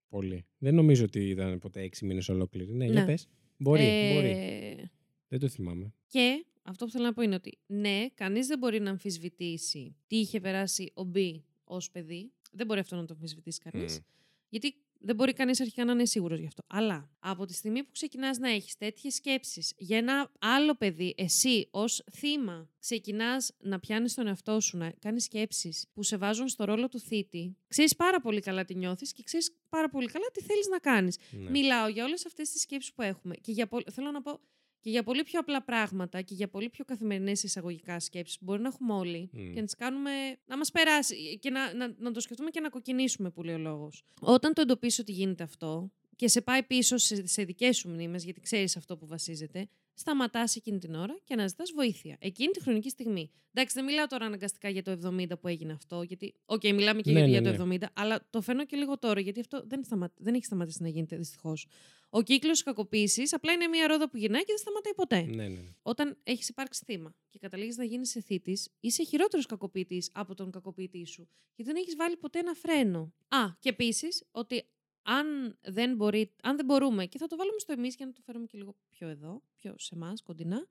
πολύ. Δεν νομίζω ότι ήταν ποτέ έξι μήνες ολόκληροι. Ναι, για Ναι. πες. Μπορεί, Ε, μπορεί. Δεν το θυμάμαι. Και αυτό που θέλω να πω είναι ότι ναι, κανείς δεν μπορεί να αμφισβητήσει τι είχε περάσει ο Μπι ως παιδί. Δεν μπορεί αυτό να το αμφισβητήσει κανείς. Μμ. Γιατί δεν μπορεί κανείς αρχικά να είναι σίγουρος γι' αυτό. Αλλά από τη στιγμή που ξεκινάς να έχεις τέτοιες σκέψεις για ένα άλλο παιδί, εσύ ως θύμα, ξεκινάς να πιάνεις τον εαυτό σου, να κάνεις σκέψεις που σε βάζουν στο ρόλο του θήτη, ξέρεις πάρα πολύ καλά τι νιώθεις και ξέρεις πάρα πολύ καλά τι θέλεις να κάνεις. Ναι. Μιλάω για όλες αυτές τις σκέψεις που έχουμε. Και για, πο- θέλω να πω και για πολύ πιο απλά πράγματα και για πολύ πιο καθημερινές εισαγωγικά σκέψεις που μπορεί να έχουμε όλοι Μμ. και να τις κάνουμε να μας περάσει και να, να, να το σκεφτούμε και να κοκκινήσουμε, που λέει ο λόγος. Όταν το εντοπίσεις ότι γίνεται αυτό και σε πάει πίσω σε, σε δικές σου μνήμες, γιατί ξέρεις αυτό που βασίζεται, σταματάς εκείνη την ώρα και αναζητάς βοήθεια. Εκείνη τη χρονική στιγμή. Εντάξει, δεν μιλάω τώρα αναγκαστικά για το 70 που έγινε αυτό, γιατί. Οκ, μιλάμε και Ναι, για, ναι, για το ναι. 70, αλλά το φέρνω και λίγο τώρα, γιατί αυτό δεν, σταμα... δεν έχει σταματήσει να γίνεται δυστυχώς. Ο κύκλος κακοποίησης απλά είναι μια ρόδα που γυρνάει και δεν σταματάει ποτέ. Ναι, ναι. Όταν έχεις υπάρξει θύμα και καταλήγεις να γίνεις θήτη, είσαι χειρότερος κακοποιητής από τον κακοποιητή σου. Γιατί δεν έχεις βάλει ποτέ ένα φρένο. Α, και επίσης ότι αν δεν, μπορεί, αν δεν μπορούμε, και θα το βάλουμε στο εμείς για να το φέρουμε και λίγο πιο εδώ, πιο σε εμάς, κοντινά.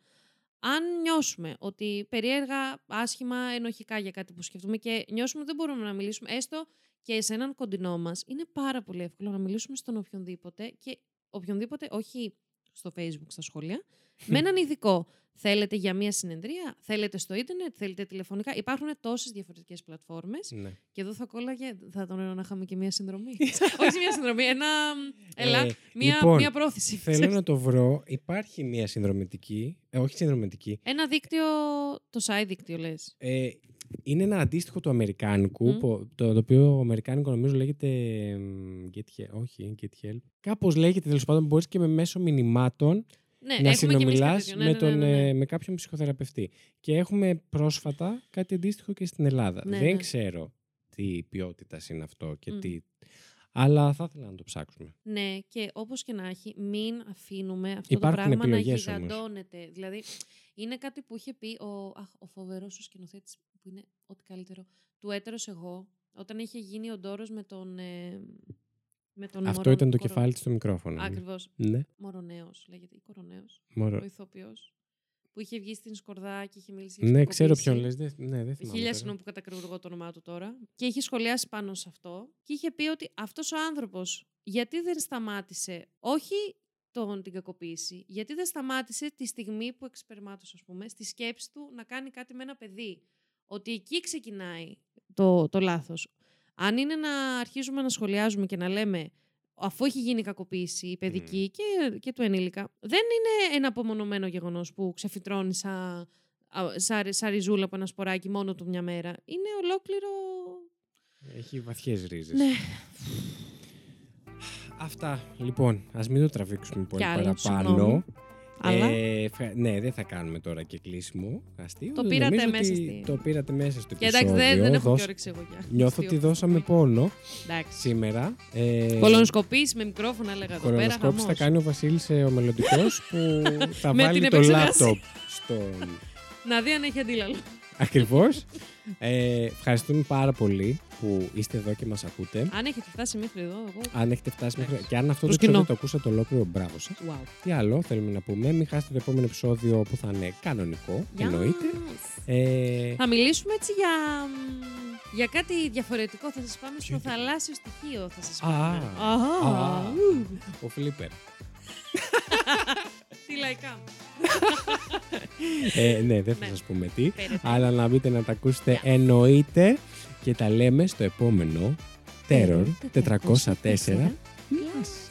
Αν νιώσουμε ότι περίεργα, άσχημα, ενοχικά για κάτι που σκεφτούμε και νιώσουμε ότι δεν μπορούμε να μιλήσουμε, έστω και σε έναν κοντινό μας, είναι πάρα πολύ εύκολο να μιλήσουμε στον οποιονδήποτε και οποιονδήποτε, όχι στο Facebook, στα σχόλια, με έναν ειδικό. Θέλετε για μία συνεδρία, θέλετε στο ίντερνετ, θέλετε τηλεφωνικά. Υπάρχουν τόσες διαφορετικές πλατφόρμες. Ναι. Και εδώ θα κόλλαγε. Θα τον έλεγα να είχαμε και μία συνδρομή. Όχι μία συνδρομή, ένα. Έλα, Ε, μία, λοιπόν, μία πρόθεση. Θέλω να το βρω. Υπάρχει μια συνδρομητική. Ε, όχι συνδρομητική. Ένα δίκτυο. Το side δίκτυο λες. Ε, είναι ένα αντίστοιχο του Αμερικάνικου, Μμ. που- το, το οποίο Αμερικάνικο νομίζω λέγεται εμ, Get Help. Όχι, Get Help. Κάπως λέγεται τέλος πάντων, μπορείς και με μέσω μηνυμάτων Ναι, να έχουμε και εμείς κάτι συνομιλάς τέτοιο. Ναι, με, ναι, τον, ναι, ναι, ναι. ε, με κάποιον ψυχοθεραπευτή. Και έχουμε πρόσφατα κάτι αντίστοιχο και στην Ελλάδα. Ναι, Δεν ναι. ξέρω τι ποιότητα είναι αυτό και Μμ. τι... Αλλά θα ήθελα να το ψάξουμε. Ναι, και όπως και να έχει, μην αφήνουμε αυτό Υπάρχουν το πράγμα να επιλογές όμως. γιγαντώνεται. Δηλαδή, είναι κάτι που είχε πει ο, αχ, ο φοβερός ο σκηνοθέτης, που είναι ό,τι καλύτερο, του έτερο εγώ, όταν είχε γίνει ο Ντόρος με τον. Ε, με τον Αυτό Μωρό- ήταν το Κορο- κεφάλι του στο μικρόφωνο. Ακριβώς. Ναι. Μωρονέος λέγεται, ή Κορονέος, Μωρο- ο ηθοποιός, που είχε βγει στην Σκορδά και είχε μιλήσει για Ναι, την ξέρω κακοποίηση. ποιον λες. Δεν- ναι, δεν θυμάμαι Χίλια τώρα. συγγνώμη που κατακρουργώ το όνομά του τώρα. Και είχε σχολιάσει πάνω σε αυτό και είχε πει ότι αυτός ο άνθρωπος γιατί δεν σταμάτησε, όχι τον, την κακοποίηση, γιατί δεν σταμάτησε τη στιγμή που εξπερμάτωσε, ας πούμε, στη σκέψη του να κάνει κάτι με ένα παιδί. Ότι εκεί ξεκινάει το, το λάθος. Αν είναι να αρχίζουμε να σχολιάζουμε και να λέμε αφού έχει γίνει κακοποίηση η παιδική και, και του ενήλικα, δεν είναι ένα απομονωμένο γεγονός που ξεφυτρώνει σαν α, σαν, σαν ριζούλα από ένα σποράκι μόνο του μια μέρα. Είναι ολόκληρο. Έχει βαθιές ρίζες. Ναι. Αυτά. Λοιπόν, ας μην το τραβήξουμε πολύ Κι άλλο, παραπάνω. συγγνώμη. Αλλά- Ε, ευχα- ναι, δεν θα κάνουμε τώρα και κλείσιμο. Αστείο. Το πήρατε Νομίζω μέσα ότι στη- Το πήρατε μέσα στο Και επεισόδιο. εντάξει, δεν- δεν έχω Δώσ- και όρεξη εγώ για Νιώθω αστείο ότι αυτή τη δώσαμε πόνο Εντάξει. σήμερα. Ε, Κολονοσκοπήσεις με μικρόφωνα, έλεγα εδώ πέρα. Κολονοσκόπηση θα χαμός. κάνει ο Βασίλης ε, ο μελλοντικός που θα Με βάλει την το επεξεργασία. λάπτοπ στον... Να δει αν έχει αντίλαλο. Ακριβώς. Ε, ευχαριστούμε πάρα πολύ που είστε εδώ και μας ακούτε. Αν έχετε φτάσει μέχρι εδώ, εγώ. Αν έχετε φτάσει μέχρι. Και αν αυτό το Προσκυνώ. επεισόδιο το ακούσατε ολόκληρο, μπράβο σας. Wow. Τι άλλο θέλουμε να πούμε; Μην χάσετε το επόμενο επεισόδιο που θα είναι κανονικό. Εννοείται. Ε, Θα μιλήσουμε έτσι για, μ, για κάτι διαφορετικό. Θα σας πάμε στο θαλάσσιο στοιχείο. Θα σας Α, πάμε. α, Α, ο Φλίπερ. Τι λαϊκά. Ε, ναι, δεν θα Ναι. σας πούμε τι. Περαιτέρω. Αλλά να μπείτε να τα ακούσετε εννοείται και τα λέμε στο επόμενο Terror 404. Yes.